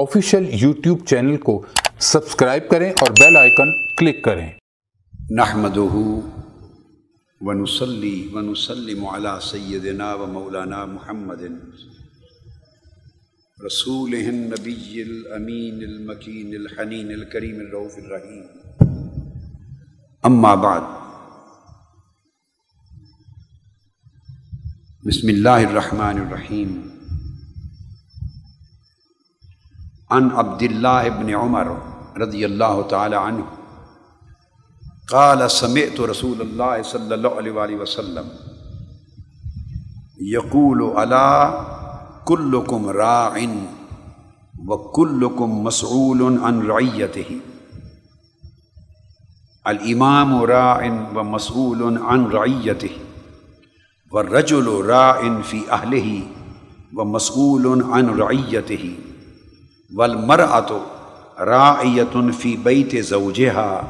Official YouTube channel کو subscribe کریں اور بیل آئیکن کلک کریں۔ نحمده ونصلي ونسلم على سيدنا ومولانا محمد رسوله النبي الأمين المكين الحنين الكريم الرؤوف الرحيم أما بعد۔ بسم الله الرحمن الرحيم عن عبد الله بن عمر رضي الله تعالى عنه قال، سمعت رسول الله صلى الله عليه وآله وسلم يقول ألا كلكم راع وكلكم مسؤول عن رعيته الإمام راع ومسؤول عن رعيته والرجل راع في أهله ومسؤول عن رعيته والمرأة راعية في بيت زوجها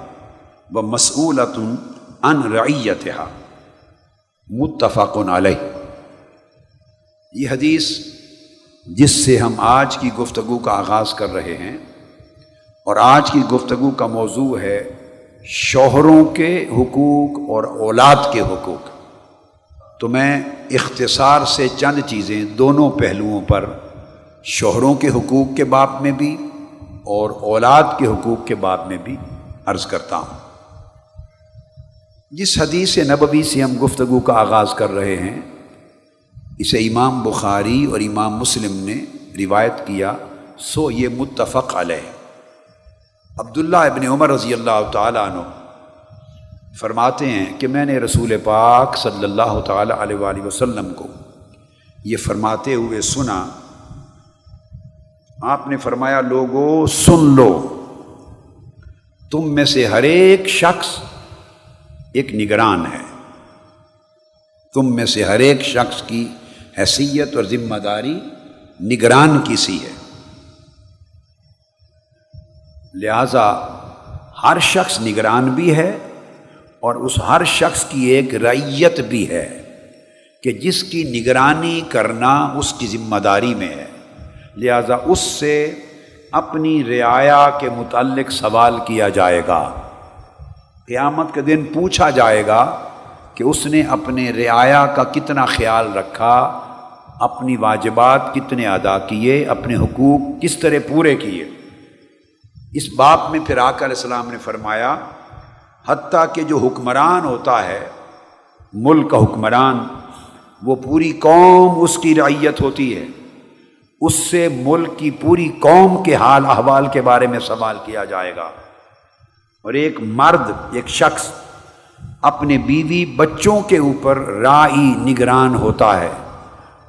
و مسعولت ان رعیت متفق علیہ یہ حدیث جس سے ہم آج کی گفتگو کا آغاز کر رہے ہیں اور آج کی گفتگو کا موضوع ہے شوہروں کے حقوق اور اولاد کے حقوق. تو میں اختصار سے چند چیزیں دونوں پہلوؤں پر شوہروں کے حقوق کے باب میں بھی اور اولاد کے حقوق کے باب میں بھی عرض کرتا ہوں۔ جس حدیث نبوی سے ہم گفتگو کا آغاز کر رہے ہیں، اسے امام بخاری اور امام مسلم نے روایت کیا، سو یہ متفق علیہ۔ عبداللہ ابن عمر رضی اللہ تعالیٰ عنہ فرماتے ہیں کہ میں نے رسول پاک صلی اللہ تعالیٰ علیہ وآلہ وسلم کو یہ فرماتے ہوئے سنا آپ نے فرمایا، لوگو، سن لو۔ تم میں سے ہر ایک شخص ایک نگران ہے۔ تم میں سے ہر ایک شخص کی حیثیت اور ذمہ داری نگران کی سی ہے۔ لہذا ہر شخص نگران بھی ہے اور اس ہر شخص کی ایک ریت بھی ہے کہ جس کی نگرانی کرنا اس کی ذمہ داری میں ہے۔ لہذا اس سے اپنی رعایا کے متعلق سوال کیا جائے گا۔ قیامت کے دن پوچھا جائے گا کہ اس نے اپنے رعایا کا کتنا خیال رکھا، اپنی واجبات کتنے ادا کیے، اپنے حقوق کس طرح پورے کیے۔ اس باپ میں پھر آقا علیہ السلام نے فرمایا، حتیٰ کہ جو حکمران ہوتا ہے، ملک کا حکمران، وہ پوری قوم اس کی رعیت ہوتی ہے۔ اس سے ملک کی پوری قوم کے حال احوال کے بارے میں سوال کیا جائے گا۔ اور ایک مرد، ایک شخص اپنے بیوی بچوں کے اوپر رائی نگران ہوتا ہے۔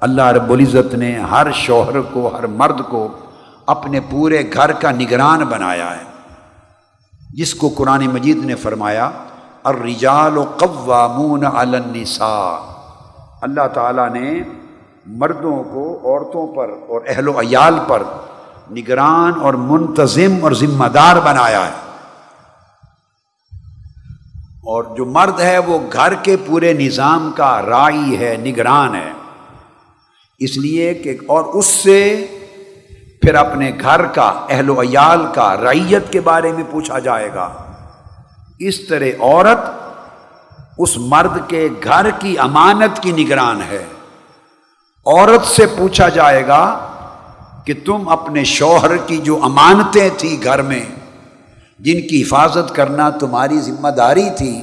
اللہ رب العزت نے ہر شوہر کو، ہر مرد کو اپنے پورے گھر کا نگران بنایا ہے۔ جس کو قرآن مجید نے فرمایا، الرجال و قوامون النساء۔ اللہ تعالیٰ نے مردوں کو، عورتوں پر اور اہل و عیال پر نگران اور منتظم اور ذمہ دار بنایا ہے۔ اور جو مرد ہے وہ گھر کے پورے نظام کا رائی ہے، نگران ہے۔ اس لیے کہ اور اس سے پھر اپنے گھر کا، اہل و عیال کا ریت کے بارے میں پوچھا جائے گا۔ اس طرح عورت اس مرد کے گھر کی امانت کی نگران ہے۔ عورت سے پوچھا جائے گا کہ تم اپنے شوہر کی جو امانتیں تھیں گھر میں، جن کی حفاظت کرنا تمہاری ذمہ داری تھی،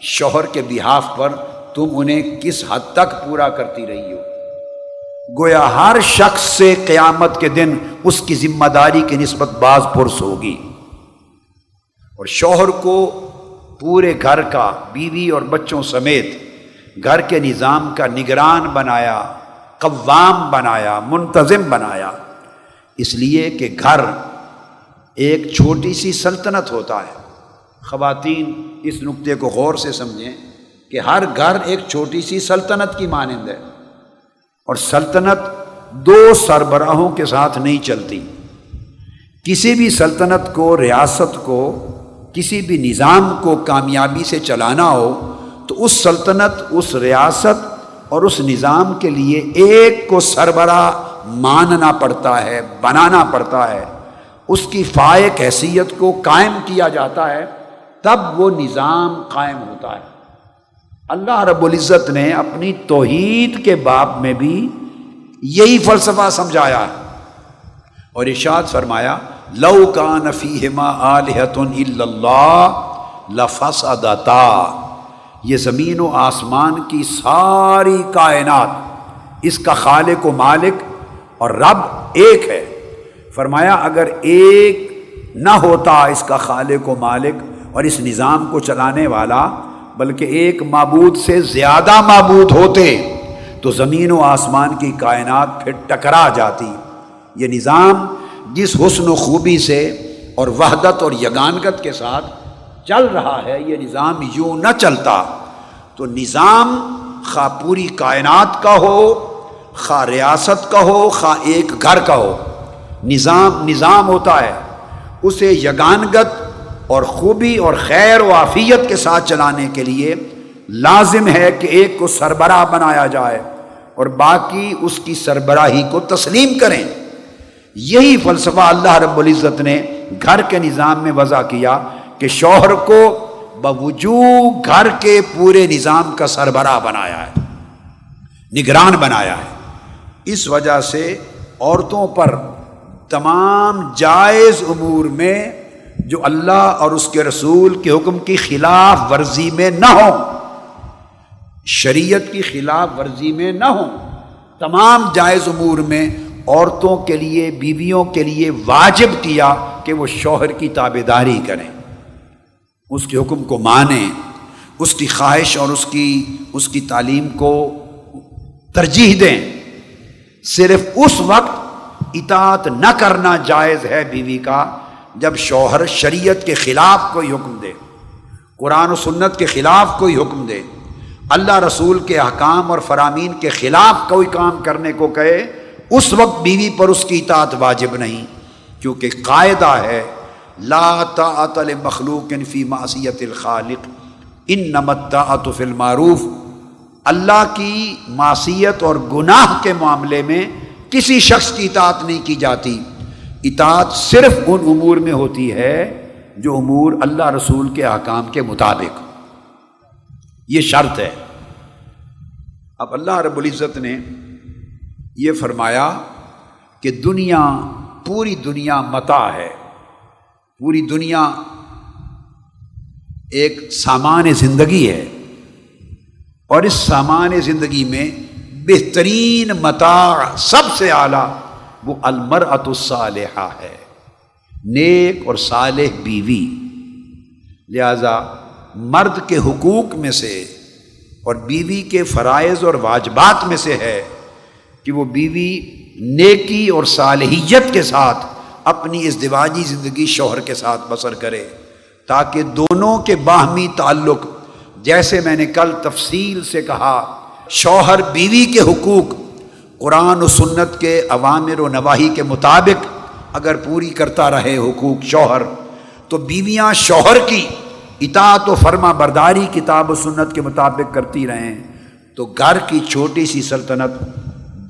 شوہر کے بحاف پر تم انہیں کس حد تک پورا کرتی رہی ہو؟ گویا ہر شخص سے قیامت کے دن اس کی ذمہ داری کی نسبت بعض پرس ہوگی۔ اور شوہر کو پورے گھر کا، بیوی اور بچوں سمیت گھر کے نظام کا نگران بنایا قوام بنایا، منتظم بنایا۔ اس لیے کہ گھر ایک چھوٹی سی سلطنت ہوتا ہے۔ خواتین اس نقطے کو غور سے سمجھیں کہ ہر گھر ایک چھوٹی سی سلطنت کی مانند ہے۔ اور سلطنت دو سربراہوں کے ساتھ نہیں چلتی۔ کسی بھی سلطنت کو، ریاست کو، کسی بھی نظام کو کامیابی سے چلانا ہو، تو اس سلطنت، اس ریاست اور اس نظام کے لیے ایک کو سربراہ ماننا پڑتا ہے، بنانا پڑتا ہے۔ اس کی فائق حیثیت کو قائم کیا جاتا ہے، تب وہ نظام قائم ہوتا ہے۔ اللہ رب العزت نے اپنی توحید کے باب میں بھی یہی فلسفہ سمجھایا ہے۔ اور ارشاد فرمایا، لو کا نفی ہما اللہ لفس یہ زمین و آسمان کی ساری کائنات، اس کا خالق و مالک اور رب ایک ہے۔ فرمایا، اگر ایک نہ ہوتا اس کا خالق و مالک اور اس نظام کو چلانے والا، بلکہ ایک معبود سے زیادہ معبود ہوتے، تو زمین و آسمان کی کائنات پھر ٹکرا جاتی۔ یہ نظام جس حسن و خوبی سے اور وحدت اور یگانگت کے ساتھ چل رہا ہے، یہ نظام یوں نہ چلتا۔ تو نظام خواہ پوری کائنات کا ہو، خواہ ریاست کا ہو، خواہ ایک گھر کا ہو۔ نظام نظام ہوتا ہے۔ اسے یگانگت اور خوبی اور خیر و عافیت کے ساتھ چلانے کے لیے لازم ہے کہ ایک کو سربراہ بنایا جائے اور باقی اس کی سربراہی کو تسلیم کریں۔ یہی فلسفہ اللہ رب العزت نے گھر کے نظام میں وضع کیا۔ کہ شوہر کو بوجود گھر کے پورے نظام کا سربراہ بنایا ہے، نگران بنایا ہے۔ اس وجہ سے عورتوں پر تمام جائز امور میں جو اللہ اور اس کے رسول کے حکم کی خلاف ورزی میں نہ ہو شریعت کی خلاف ورزی میں نہ ہو تمام جائز امور میں عورتوں کے لیے، بیویوں کے لیے واجب کیا کہ وہ شوہر کی تابے داری کریں۔ اس کے حکم کو مانیں، اس کی خواہش اور اس کی اس کی تعلیم کو ترجیح دیں۔ صرف اس وقت اطاعت نہ کرنا جائز ہے بیوی کا، جب شوہر شریعت کے خلاف کوئی حکم دے، قرآن و سنت کے خلاف کوئی حکم دے، اللہ رسول کے احکام اور فرامین کے خلاف کوئی کام کرنے کو کہے، اس وقت بیوی پر اس کی اطاعت واجب نہیں، کیونکہ قاعدہ ہے لا طاعت مخلوق فی معصیت الخالق ان نمت فی المعروف۔ اللہ کی معصیت اور گناہ کے معاملے میں کسی شخص کی اطاعت نہیں کی جاتی۔ اطاعت صرف ان امور میں ہوتی ہے جو امور اللہ رسول کے احکام کے مطابق۔ یہ شرط ہے۔ اب اللہ رب العزت نے یہ فرمایا کہ دنیا پوری دنیا متا ہے۔ پوری دنیا ایک سامان زندگی ہے اور اس سامان زندگی میں بہترین متا سب سے اعلیٰ وہ المر الصالحہ ہے۔ نیک اور صالح بیوی۔ لہذا مرد کے حقوق میں سے اور بیوی کے فرائض اور واجبات میں سے ہے کہ وہ بیوی نیکی اور صالحیت کے ساتھ اپنی اس دیواجی زندگی شوہر کے ساتھ بسر کرے تاکہ دونوں کے باہمی تعلق، جیسے میں نے کل تفصیل سے کہا، شوہر بیوی کے حقوق، قرآن و سنت کے عوامر و نواحی کے مطابق اگر پوری کرتا رہے حقوق شوہر، تو بیویاں شوہر کی اطاعت و فرما برداری، کتاب و سنت کے مطابق کرتی رہیں تو گھر کی چھوٹی سی سلطنت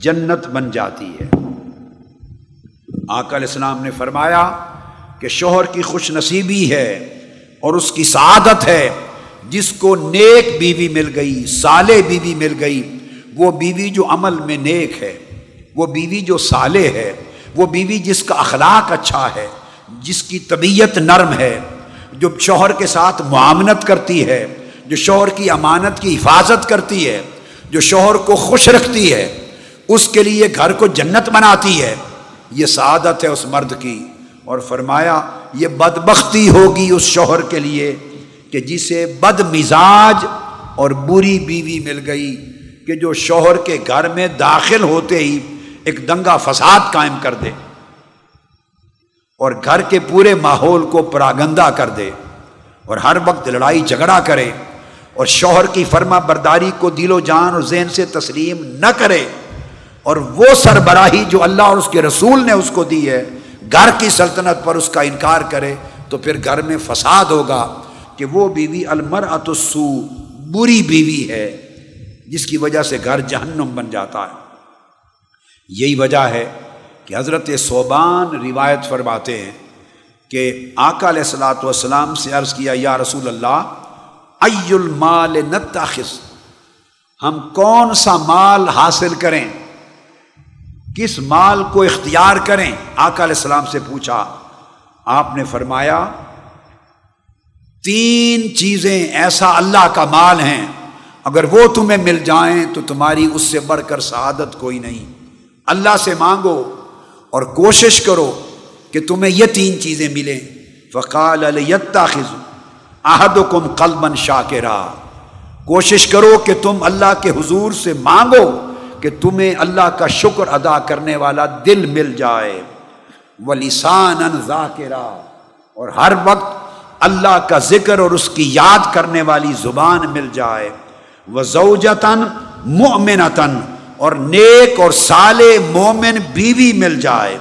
جنت بن جاتی ہے۔ آقا علیہ السلام نے فرمایا کہ شوہر کی خوش نصیبی ہے اور اس کی سعادت ہے۔ جس کو نیک بیوی مل گئی سالے بیوی مل گئی، وہ بیوی جو عمل میں نیک ہے، وہ بیوی جو سالے ہے، وہ بیوی جس کا اخلاق اچھا ہے، جس کی طبیعت نرم ہے، جو شوہر کے ساتھ معامنت کرتی ہے، جو شوہر کی امانت کی حفاظت کرتی ہے، جو شوہر کو خوش رکھتی ہے، اس کے لیے گھر کو جنت بناتی ہے۔ یہ سعادت ہے اس مرد کی اور فرمایا یہ بدبختی ہوگی اس شوہر کے لیے کہ جسے بد مزاج اور بری بیوی مل گئی کہ جو شوہر کے گھر میں داخل ہوتے ہی ایک دنگا فساد قائم کر دے اور گھر کے پورے ماحول کو پراگندہ کر دے اور ہر وقت لڑائی جھگڑا کرے اور شوہر کی فرما برداری کو دل و جان اور ذہن سے تسلیم نہ کرے اور وہ سربراہی جو اللہ اور اس کے رسول نے اس کو دی ہے، گھر کی سلطنت پر اس کا انکار کرے تو پھر گھر میں فساد ہوگا کہ وہ بیوی المر اتسو بری بیوی ہے، جس کی وجہ سے گھر جہنم بن جاتا ہے۔ یہی وجہ ہے کہ حضرت صوبان روایت فرماتے ہیں کہ آقا علیہ السلاۃ والسلام سے عرض کیا، یا رسول اللہ ای المال نتاخص ہم کون سا مال حاصل کریں؟ کس مال کو اختیار کریں؟ آقا علیہ السلام سے پوچھا، آپ نے فرمایا، تین چیزیں ایسا اللہ کا مال ہیں، اگر وہ تمہیں مل جائیں تو تمہاری اس سے بڑھ کر سعادت کوئی نہیں۔ اللہ سے مانگو اور کوشش کرو کہ تمہیں یہ تین چیزیں ملیں۔ فقال خز عہد کم قلبن شاکرا۔ کوشش کرو کہ تم اللہ کے حضور سے مانگو۔ کہ تمہیں اللہ کا شکر ادا کرنے والا دل مل جائے۔ وہ لسان اور ہر وقت اللہ کا ذکر اور اس کی یاد کرنے والی زبان مل جائے۔ وہ زوجتاً مومنتاً اور نیک اور سال مومن بیوی مل جائے۔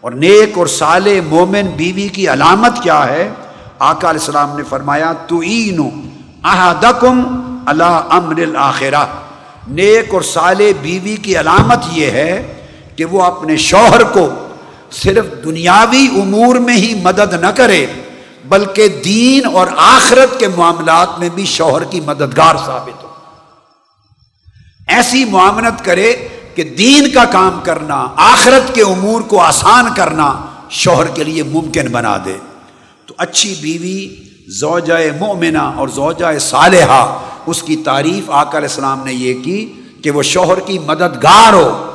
اور نیک اور سال مومن بیوی کی علامت کیا ہے؟ آقا علیہ السلام نے فرمایا تو احدکم اللہ امر الآخرہ نیک اور سال بیوی کی علامت یہ ہے کہ وہ اپنے شوہر کو صرف دنیاوی امور میں ہی مدد نہ کرے، بلکہ دین اور آخرت کے معاملات میں بھی شوہر کی مددگار ثابت ہو۔ ایسی معاملت کرے کہ دین کا کام کرنا، آخرت کے امور کو آسان کرنا شوہر کے لیے ممکن بنا دے۔ تو اچھی بیوی زوجہ مومنہ اور زوجہ صالحہ، اس کی تعریف آقا علیہ السلام نے یہ کی کہ وہ شوہر کی مددگار ہو۔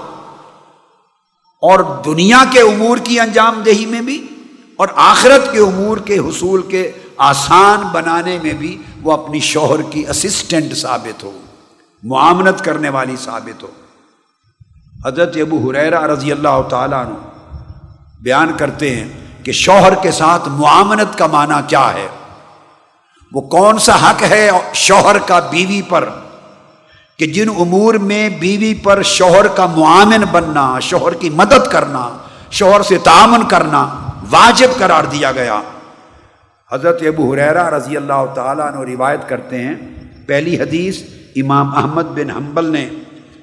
اور دنیا کے امور کی انجام دہی میں بھی اور آخرت کے امور کے حصول کے آسان بنانے میں بھی وہ اپنی شوہر کی اسسٹنٹ ثابت ہو، معاملت کرنے والی ثابت ہو۔ حضرت ابو حریرا رضی اللہ تعالیٰ عنہ بیان کرتے ہیں کہ شوہر کے ساتھ معاملت کا معنی کیا ہے۔ وہ کون سا حق ہے شوہر کا بیوی پر کہ جن امور میں بیوی پر شوہر کا معامن بننا، شوہر کی مدد کرنا، شوہر سے تعامن کرنا واجب قرار دیا گیا۔ حضرت ابو حریرا رضی اللہ تعالیٰ عنہ روایت کرتے ہیں۔ پہلی حدیث امام احمد بن حنبل نے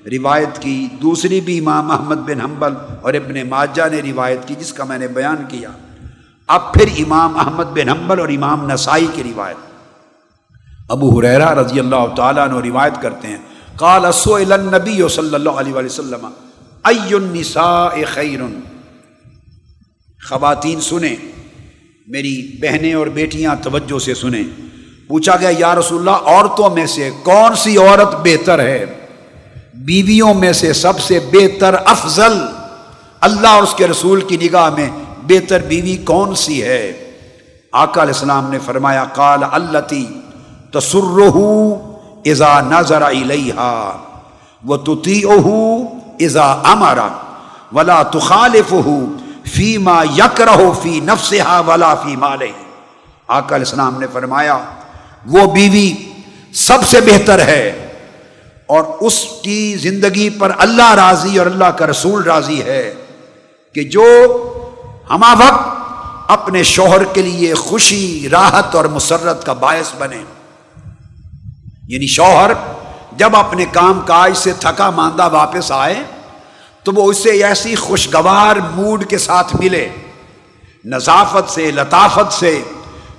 روایت کی، دوسری بھی امام احمد بن حنبل اور ابن ماجہ نے روایت کی، جس کا میں نے بیان کیا۔ اب پھر امام احمد بن حنبل اور امام نسائی کی روایت۔ ابو حریرا رضی اللہ تعالیٰ عنہ روایت کرتے ہیں، قال النبی صلی اللہ علیہ وسلم، ای النساء خیر؟ خواتین سنیں، میری بہنیں اور بیٹیاں توجہ سے سنیں۔ پوچھا گیا، یا رسول اللہ، عورتوں میں سے کون سی عورت بہتر ہے؟ بیویوں میں سے سب سے بہتر افضل؟ اللہ اور اس کے رسول کی نگاہ میں بہتر بیوی کون سی ہے؟ آقا علیہ السلام نے فرمایا کال اللہ تسرہ ازا نظر علیہ وہ تتی ازا امارا ولا تخالف فی ما یک رہو فی نفس ولا فی مالے آقا علیہ السلام نے فرمایا، وہ بیوی سب سے بہتر ہے اور اس کی زندگی پر اللہ راضی اور اللہ کا رسول راضی ہے کہ جو ہما وقت اپنے شوہر کے لیے خوشی، راحت اور مسرت کا باعث بنے۔ یعنی شوہر، جب اپنے کام کاج سے تھکا ماندہ واپس آئے، تو وہ اسے ایسی خوشگوار موڈ کے ساتھ ملے، نظافت سے، لطافت سے،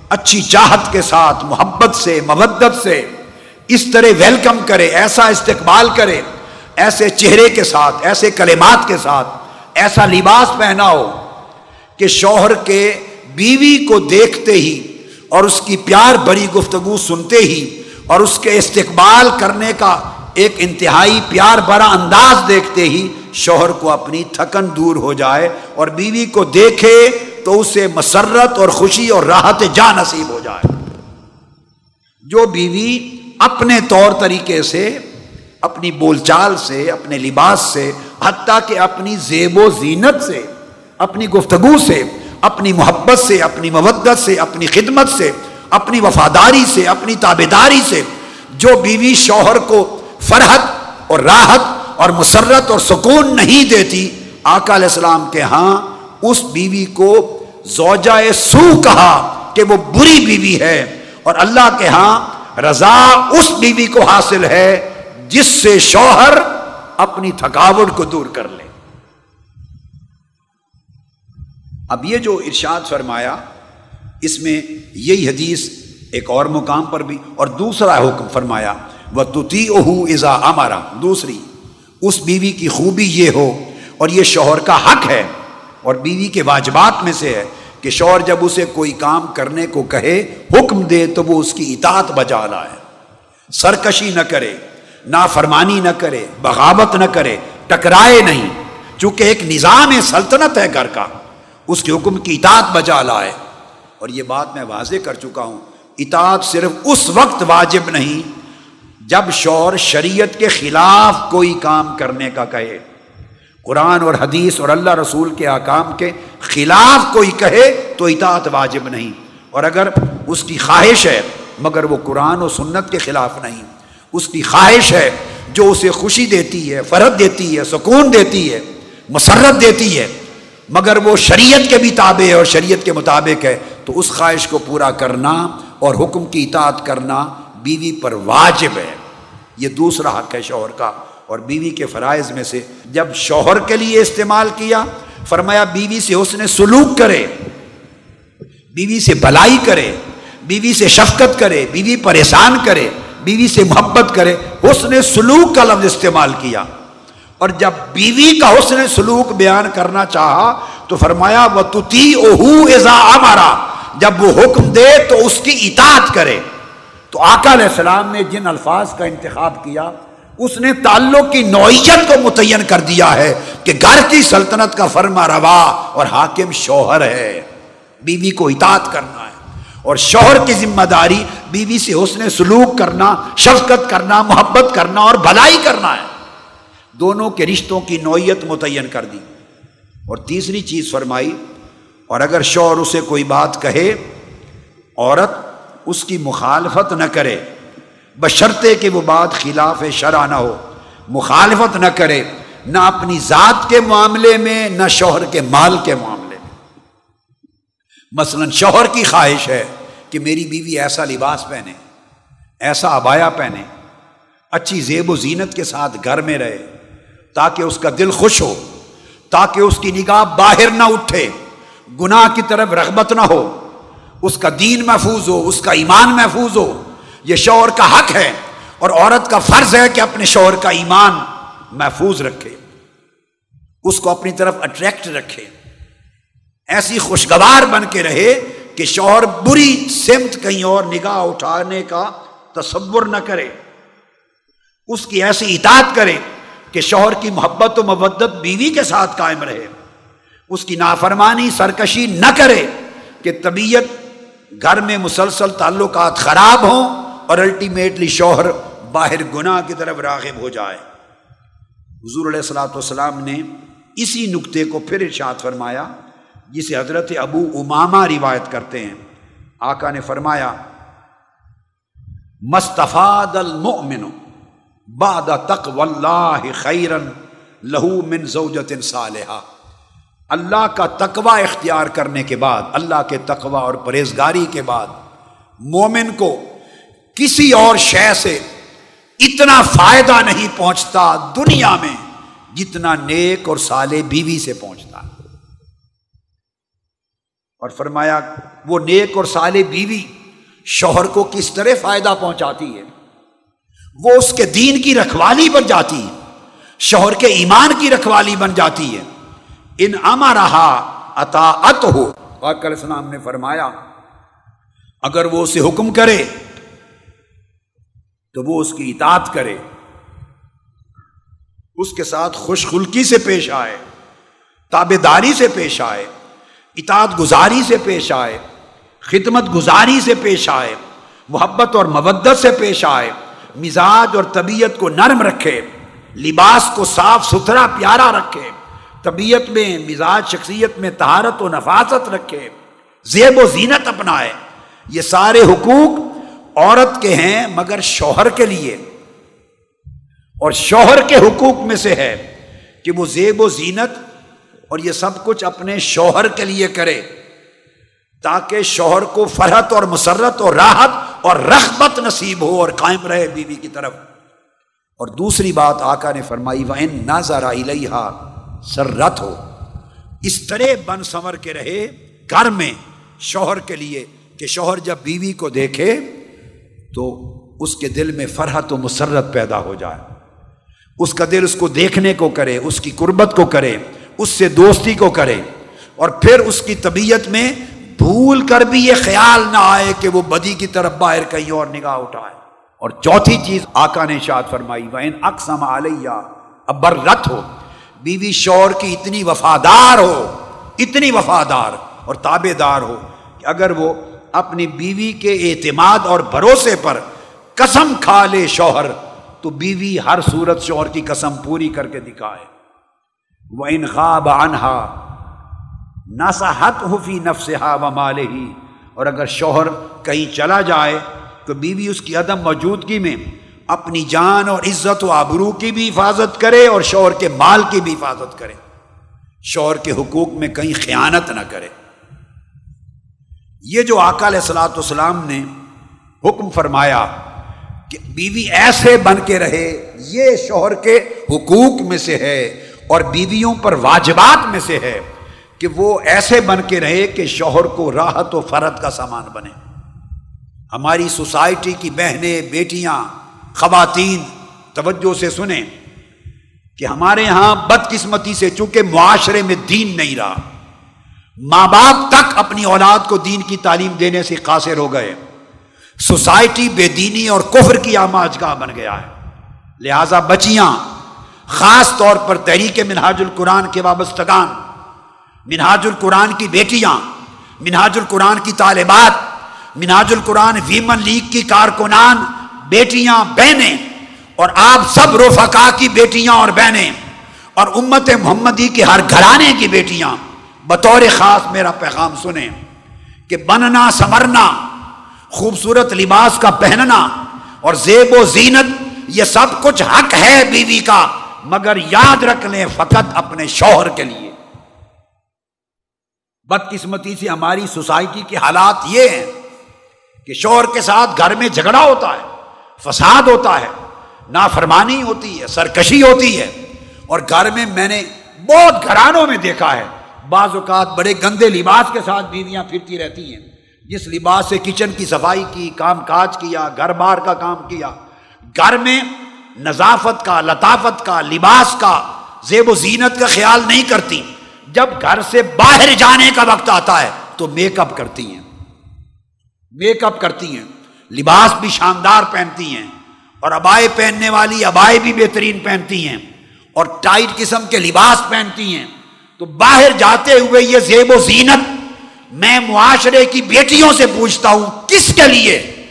اچھی چاہت کے ساتھ، محبت سے مبت سے، اس طرح ویلکم کرے، ایسا استقبال کرے، ایسے چہرے کے ساتھ، ایسے کلمات کے ساتھ، ایسا لباس پہنا ہو کہ شوہر کے بیوی کو دیکھتے ہی اور اس کی پیار بڑی گفتگو سنتے ہی اور اس کے استقبال کرنے کا ایک انتہائی پیار بڑا انداز دیکھتے ہی شوہر کو اپنی تھکن دور ہو جائے اور بیوی کو دیکھے تو اسے مسرت اور خوشی اور راحت جا نصیب ہو جائے۔ جو بیوی اپنے طور طریقے سے، اپنی بول چال سے، اپنے لباس سے، حتیٰ کہ اپنی زیب و زینت سے، اپنی گفتگو سے، اپنی محبت سے، اپنی مودت سے، اپنی خدمت سے اپنی وفاداری سے، اپنی تابے داری سے جو بیوی شوہر کو فرحت اور راحت اور مسرت اور سکون نہیں دیتی، آقا علیہ السلام کے ہاں اس بیوی کو زوجہ سو کہا کہ وہ بری بیوی ہے اور اللہ کے ہاں رضا اس بیوی کو حاصل ہے جس سے شوہر اپنی تھکاوٹ کو دور کر لے۔ اب یہ جو ارشاد فرمایا اس میں یہی حدیث ایک اور مقام پر بھی اور دوسرا حکم فرمایا وہ تتی اہو ازا امارا دوسری، اس بیوی کی خوبی یہ ہو اور یہ شوہر کا حق ہے اور بیوی کے واجبات میں سے ہے کہ شوہر جب اسے کوئی کام کرنے کو کہے، حکم دے تو وہ اس کی اطاعت بجا لائے۔ سرکشی نہ کرے، نافرمانی نہ کرے، بغاوت نہ کرے، ٹکرائے نہیں، چونکہ ایک نظام سلطنت ہے گھر کا۔ اس کے حکم کی اطاعت بجا لائے۔ اور یہ بات میں واضح کر چکا ہوں، اطاعت صرف اس وقت واجب نہیں، جب شور شریعت کے خلاف کوئی کام کرنے کا کہے۔ قرآن اور حدیث اور اللہ رسول کے آکام کے خلاف کوئی کہے تو اطاعت واجب نہیں۔ اور اگر اس کی خواہش ہے، مگر وہ قرآن و سنت کے خلاف نہیں۔ اس کی خواہش ہے، جو اسے خوشی دیتی ہے فرد دیتی ہے، سکون دیتی ہے، مسرت دیتی ہے مگر وہ شریعت کے بھی تابع ہے اور شریعت کے مطابق ہے، تو اس خواہش کو پورا کرنا اور حکم کی اطاعت کرنا بیوی پر واجب ہے۔ یہ دوسرا حق ہے شوہر کا۔ اور بیوی کے فرائض میں سے جب شوہر کے لیے استعمال کیا، فرمایا بیوی سے اس نے سلوک کرے، بیوی سے بلائی کرے، بیوی سے شفقت کرے، بیوی پریشان کرے، بیوی سے محبت کرے، اس نے سلوک کا لفظ استعمال کیا۔ اور جب بیوی کا حسن سلوک بیان کرنا چاہا تو فرمایا وہ تتی اوہو ازا ہمارا جب وہ حکم دے تو اس کی اطاعت کرے۔ تو آقا علیہ السلام نے جن الفاظ کا انتخاب کیا، اس نے تعلق کی نوعیت کو متعین کر دیا ہے کہ گھر کی سلطنت کا فرما روا اور حاکم شوہر ہے۔ بیوی کو اطاعت کرنا ہے۔ اور شوہر کی ذمہ داری، بیوی سے حسن سلوک کرنا، شفقت کرنا، محبت کرنا اور بھلائی کرنا ہے۔ دونوں کے رشتوں کی نوعیت متعین کر دی۔ اور تیسری چیز فرمائی، اور اگر شوہر اسے کوئی بات کہے، عورت اس کی مخالفت نہ کرے۔ بشرطے کہ وہ بات خلاف شرع نہ ہو۔ مخالفت نہ کرے، نہ اپنی ذات کے معاملے میں، نہ شوہر کے مال کے معاملے میں۔ مثلا شوہر کی خواہش ہے کہ میری بیوی ایسا لباس پہنے، ایسا ابایا پہنے، اچھی زیب و زینت کے ساتھ گھر میں رہے۔ تاکہ اس کا دل خوش ہو، تاکہ اس کی نگاہ باہر نہ اٹھے، گناہ کی طرف رغبت نہ ہو۔ اس کا دین محفوظ ہو، اس کا ایمان محفوظ ہو۔ یہ شوہر کا حق ہے اور عورت کا فرض ہے کہ اپنے شوہر کا ایمان محفوظ رکھے۔ اس کو اپنی طرف اٹریکٹ رکھے۔ ایسی خوشگوار بن کے رہے کہ شوہر بری سمت کہیں اور نگاہ اٹھانے کا تصور نہ کرے۔ اس کی ایسی اطاعت کرے کہ شوہر کی محبت و مبت بیوی کے ساتھ قائم رہے، اس کی نافرمانی، سرکشی نہ کرے کہ طبیعت گھر میں مسلسل تعلقات خراب ہوں اور الٹیمیٹلی شوہر باہر گناہ کی طرف راغب ہو جائے۔ حضور علیہ السلاۃ والسلام نے اسی نقطے کو پھر ارشاد فرمایا، جسے حضرت ابو اماما روایت کرتے ہیں۔ آقا نے فرمایا، مستفاد المؤمن بعد تقو اللہ خیرن لہو من زوجت صالحہ۔ اللہ کا تقوی اختیار کرنے کے بعد، اللہ کے تقوی اور پرہیزگاری کے بعد مومن کو کسی اور شے سے اتنا فائدہ نہیں پہنچتا دنیا میں جتنا نیک اور سالے بیوی سے پہنچتا۔ اور فرمایا، وہ نیک اور سالے بیوی شوہر کو کس طرح فائدہ پہنچاتی ہے؟ وہ اس کے دین کی رکھوالی بن جاتی ہے، شوہر کے ایمان کی رکھوالی بن جاتی ہے۔ ان اما رہا اطاعت ہو علیہ السلام نے فرمایا، اگر وہ اسے حکم کرے، تو وہ اس کی اطاعت کرے۔ اس کے ساتھ خوش خلکی سے پیش آئے، تابے داری سے پیش آئے، اطاعت گزاری سے پیش آئے، خدمت گزاری سے پیش آئے، محبت اور مبت سے پیش آئے۔ مزاج اور طبیعت کو نرم رکھے، لباس کو صاف ستھرا، پیارا رکھے۔ طبیعت میں، مزاج، شخصیت میں تہارت و نفاست رکھے۔ زیب و زینت اپنائے۔ یہ سارے حقوق عورت کے ہیں، مگر شوہر کے لیے۔ اور شوہر کے حقوق میں سے ہے کہ وہ زیب و زینت اور یہ سب کچھ اپنے شوہر کے لیے کرے، تاکہ شوہر کو فرحت اور مسرت اور راحت اور رغبت نصیب ہو اور قائم رہے بیوی کی طرف۔ اور دوسری بات آقا نے فرمائی وہ نہ ذرا سرت ہو۔ اس طرح بن سنور کے رہے گھر میں، شوہر کے لیے، کہ شوہر جب بیوی کو دیکھے، تو اس کے دل میں فرحت و مسرت پیدا ہو جائے۔ اس کا دل اس کو دیکھنے کو کرے، اس کی قربت کو کرے، اس سے دوستی کو کرے۔ اور پھر اس کی طبیعت میں بھول کر بھی یہ خیال نہ آئے کہ وہ بدی کی طرف باہر کہیں اور نگاہ اٹھائے۔ اور چوتھی چیز آقا نے شاد فرمائی وہ اقسم علیہ ابر رت ہو، بیوی شور کی اتنی وفادار ہو، اتنی وفادار اور تابے دار ہو کہ اگر وہ اپنی بیوی کے اعتماد اور بھروسے پر قسم کھا لے شوہر، تو بیوی ہر صورت شوہر کی قسم پوری کر کے دکھائے۔ وہ انخواب انہا نسحت حفی نفسہا و مال ہی اور اگر شوہر کہیں چلا جائے، تو بیوی اس کی عدم موجودگی میں اپنی جان اور عزت و آبرو کی بھی حفاظت کرے اور شوہر کے مال کی بھی حفاظت کرے۔ شوہر کے حقوق میں کہیں خیانت نہ کرے۔ یہ جو آقا علیہ السلاۃ والسلام نے حکم فرمایا کہ بیوی ایسے بن کے رہے، یہ شوہر کے حقوق میں سے ہے اور بیویوں پر واجبات میں سے ہے۔ کہ وہ ایسے بن کے رہے کہ شوہر کو راحت و فرد کا سامان بنے۔ ہماری سوسائٹی کی بہنیں، بیٹیاں، خواتین، توجہ سے سنیں کہ ہمارے یہاں بدقسمتی سے چونکہ معاشرے میں دین نہیں رہا، ماں باپ تک اپنی اولاد کو دین کی تعلیم دینے سے قاصر ہو گئے۔ سوسائٹی بے دینی اور کفر کی آماج گاہ بن گیا ہے۔ لہذا بچیاں، خاص طور پر تحریک منہاج القرآن کے وابستگان منہاج القرآن کی بیٹیاں، منہاج القرآن کی طالبات، منہاج القرآن ویمن لیگ کی کارکنان، بیٹیاں، بہنیں اور آپ سب رفقا کی بیٹیاں اور بہنیں اور امت محمدی کے ہر گھرانے کی بیٹیاں، بطور خاص میرا پیغام سنیں کہ بننا، سمرنا، خوبصورت لباس کا پہننا اور زیب و زینت، یہ سب کچھ حق ہے بیوی کا، مگر یاد رکھ لیں فقط اپنے شوہر کے لیے۔ بدقسمتی سے ہماری سوسائٹی کے حالات یہ ہیں کہ شوہر کے ساتھ گھر میں جھگڑا ہوتا ہے، فساد ہوتا ہے، نافرمانی ہوتی ہے، سرکشی ہوتی ہے۔ اور گھر میں میں نے بہت گھرانوں میں دیکھا ہے، بعض اوقات بڑے گندے لباس کے ساتھ بیویاں پھرتی رہتی ہیں۔ جس لباس سے کچن کی صفائی کی، کام کاج کیا، گھر بار کا کام کیا، گھر میں نظافت کا، لطافت کا، لباس کا، زیب و زینت کا خیال نہیں کرتی۔ جب گھر سے باہر جانے کا وقت آتا ہے تو میک اپ کرتی ہیں۔ میک اپ کرتی ہیں۔ لباس بھی شاندار پہنتی ہیں۔ اور ابائے پہننے والی ابائے بھی بہترین پہنتی ہیں۔ اور ٹائٹ قسم کے لباس پہنتی ہیں۔ تو باہر جاتے ہوئے یہ زیب و زینت میں معاشرے کی بیٹیوں سے پوچھتا ہوں، کس کے لیے؟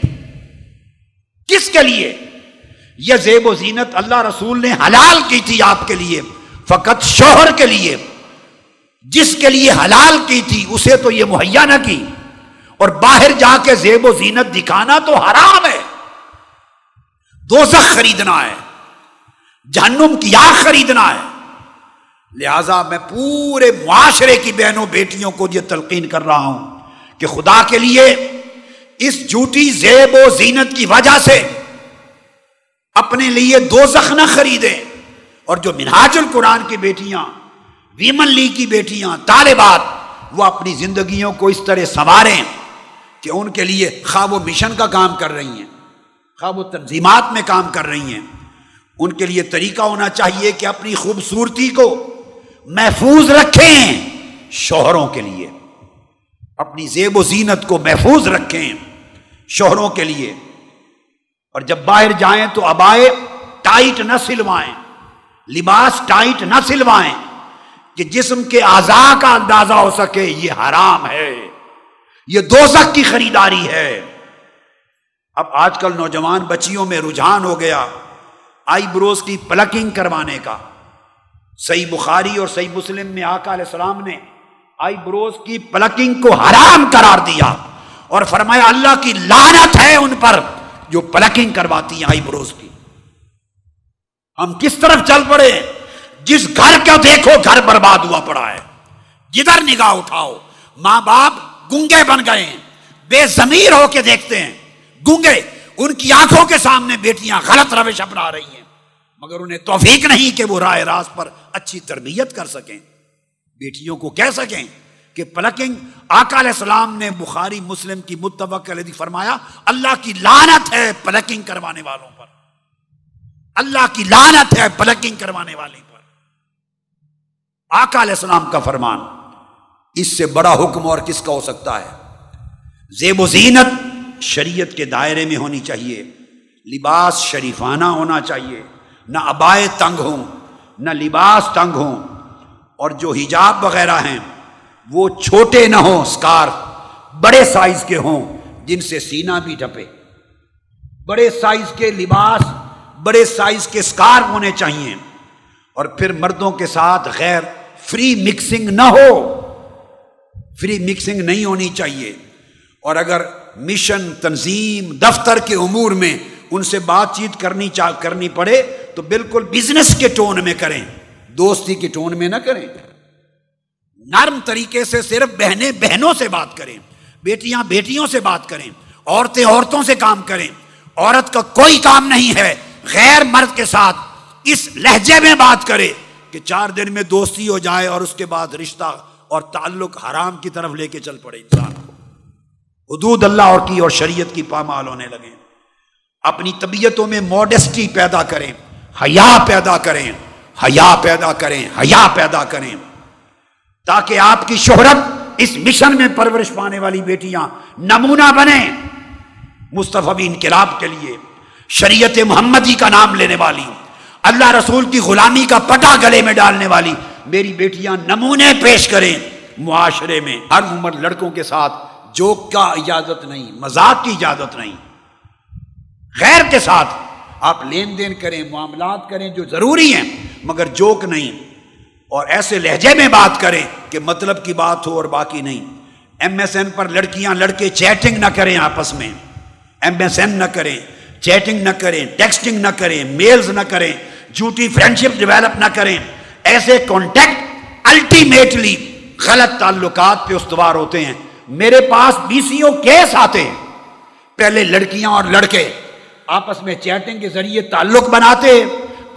کس کے لیے؟ یہ زیب و زینت اللہ رسول نے حلال کی تھی آپ کے لیے، فقط شوہر کے لیے۔ جس کے لیے حلال کی تھی، اسے تو یہ مہیا نہ کی۔ اور باہر جا کے زیب و زینت دکھانا تو حرام ہے۔ دوزخ خریدنا ہے۔ جہنم کی آگ خریدنا ہے۔ لہذا میں پورے معاشرے کی بہنوں بیٹیوں کو یہ تلقین کر رہا ہوں کہ خدا کے لیے اس جھوٹی زیب و زینت کی وجہ سے اپنے لیے دو نہ خریدیں۔ اور جو منہاج القرآن کی بیٹیاں ویمن لی کی بیٹیاں طالبات وہ اپنی زندگیوں کو اس طرح سنواریں کہ ان کے لیے خواب و مشن کا کام کر رہی ہیں، خواب و تنظیمات میں کام کر رہی ہیں۔ ان کے لیے طریقہ ہونا چاہیے کہ اپنی خوبصورتی کو محفوظ رکھیں شوہروں کے لیے۔ اپنی زیب و زینت کو محفوظ رکھیں شوہروں کے لیے۔ اور جب باہر جائیں تو ابائے ٹائٹ نہ سلوائیں، لباس ٹائٹ نہ سلوائیں۔ کہ جسم کے اعضا کا اندازہ ہو سکے یہ حرام ہے، یہ دوزک کی خریداری ہے۔ اب آج کل نوجوان بچیوں میں رجحان ہو گیا آئی بروز کی پلکنگ کروانے کا۔ صحیح بخاری اور صحیح مسلم میں آقا علیہ السلام نے آئی بروز کی پلکنگ کو حرام قرار دیا اور فرمایا اللہ کی لانت ہے ان پر جو پلکنگ کرواتی ہیں آئی بروز کی۔ ہم کس طرف چل پڑے؟ جس گھر کا دیکھو گھر برباد ہوا پڑا ہے۔ جدھر نگاہ اٹھاؤ، ماں باپ گنگے بن گئے ہیں۔ بے زمیر ہو کے دیکھتے ہیں۔ گنگے ان کی آنکھوں کے سامنے بیٹیاں غلط روش اپنا رہی ہیں۔ مگر انہیں توفیق نہیں کہ وہ رائے راست پر اچھی تربیت کر سکیں۔ بیٹیوں کو کہہ سکیں کہ پلکنگ، آقا علیہ السلام نے بخاری مسلم کی متوقع فرمایا، اللہ کی لانت ہے پلکنگ کروانے والوں پر۔ اللہ کی لانت ہے پلکنگ کروانے والے۔ آقا علیہ السلام کا فرمان، اس سے بڑا حکم اور کس کا ہو سکتا ہے؟ زیب و زینت شریعت کے دائرے میں ہونی چاہیے، لباس شریفانہ ہونا چاہیے، نہ ابائے تنگ ہوں، نہ لباس تنگ ہوں، اور جو حجاب وغیرہ ہیں، وہ چھوٹے نہ ہوں اسکار بڑے سائز کے ہوں، جن سے سینا بھی ڈھپے۔ بڑے سائز کے لباس، بڑے سائز کے اسکار ہونے چاہیے، اور پھر مردوں کے ساتھ غیر فری مکسنگ نہ ہو. فری مکسنگ نہیں ہونی چاہیے. اور اگر مشن تنظیم، دفتر کے امور میں ان سے بات چیت کرنی چاہ کرنی پڑے تو بالکل بزنس کے ٹون میں کریں. دوستی کے ٹون میں نہ کریں. نرم طریقے سے صرف بہنیں بہنوں سے بات کریں. بیٹیاں بیٹیوں سے بات کریں. عورتیں عورتوں سے کام کریں. عورت کا کوئی کام نہیں ہے. غیر مرد کے ساتھ اس لہجے میں بات کرے. کہ چار دن میں دوستی ہو جائے اور اس کے بعد رشتہ اور تعلق حرام کی طرف لے کے چل پڑے انسان۔ حدود اللہ اور کی اور شریعت کی پامال ہونے لگے۔ اپنی طبیعتوں میں موڈسٹی پیدا کریں، حیا پیدا کریں، حیا پیدا کریں، حیا پیدا کریں۔ تاکہ آپ کی شہرت اس مشن میں پرورش پانے والی بیٹیاں نمونہ بنے مصطفی انقلاب کے لیے شریعت محمدی کا نام لینے والی۔ اللہ رسول کی غلامی کا پٹا گلے میں ڈالنے والی، میری بیٹیاں نمونے پیش کریں معاشرے میں۔ ہر عمر لڑکوں کے ساتھ جوک کا اجازت نہیں، مذاق کی اجازت نہیں۔ غیر کے ساتھ آپ لین دین کریں، معاملات کریں جو ضروری ہیں، مگر جوک نہیں۔ اور ایسے لہجے میں بات کریں کہ مطلب کی بات ہو اور باقی نہیں۔ ایم ایس این پر لڑکیاں لڑکے چیٹنگ نہ کریں آپس میں۔ ایم ایس این نہ کریں۔ چیٹنگ نہ کریں، ٹیکسٹنگ نہ کریں، میلز نہ کریں، جھوٹی فرینڈشپ ڈیولپ نہ کریں۔ ایسے کانٹیکٹ الٹیمیٹلی غلط تعلقات پہ استوار ہوتے ہیں۔ میرے پاس بی سی او کیس آتے ہیں۔ پہلے لڑکیاں اور لڑکے آپس میں چیٹنگ کے ذریعے تعلق بناتے ہیں،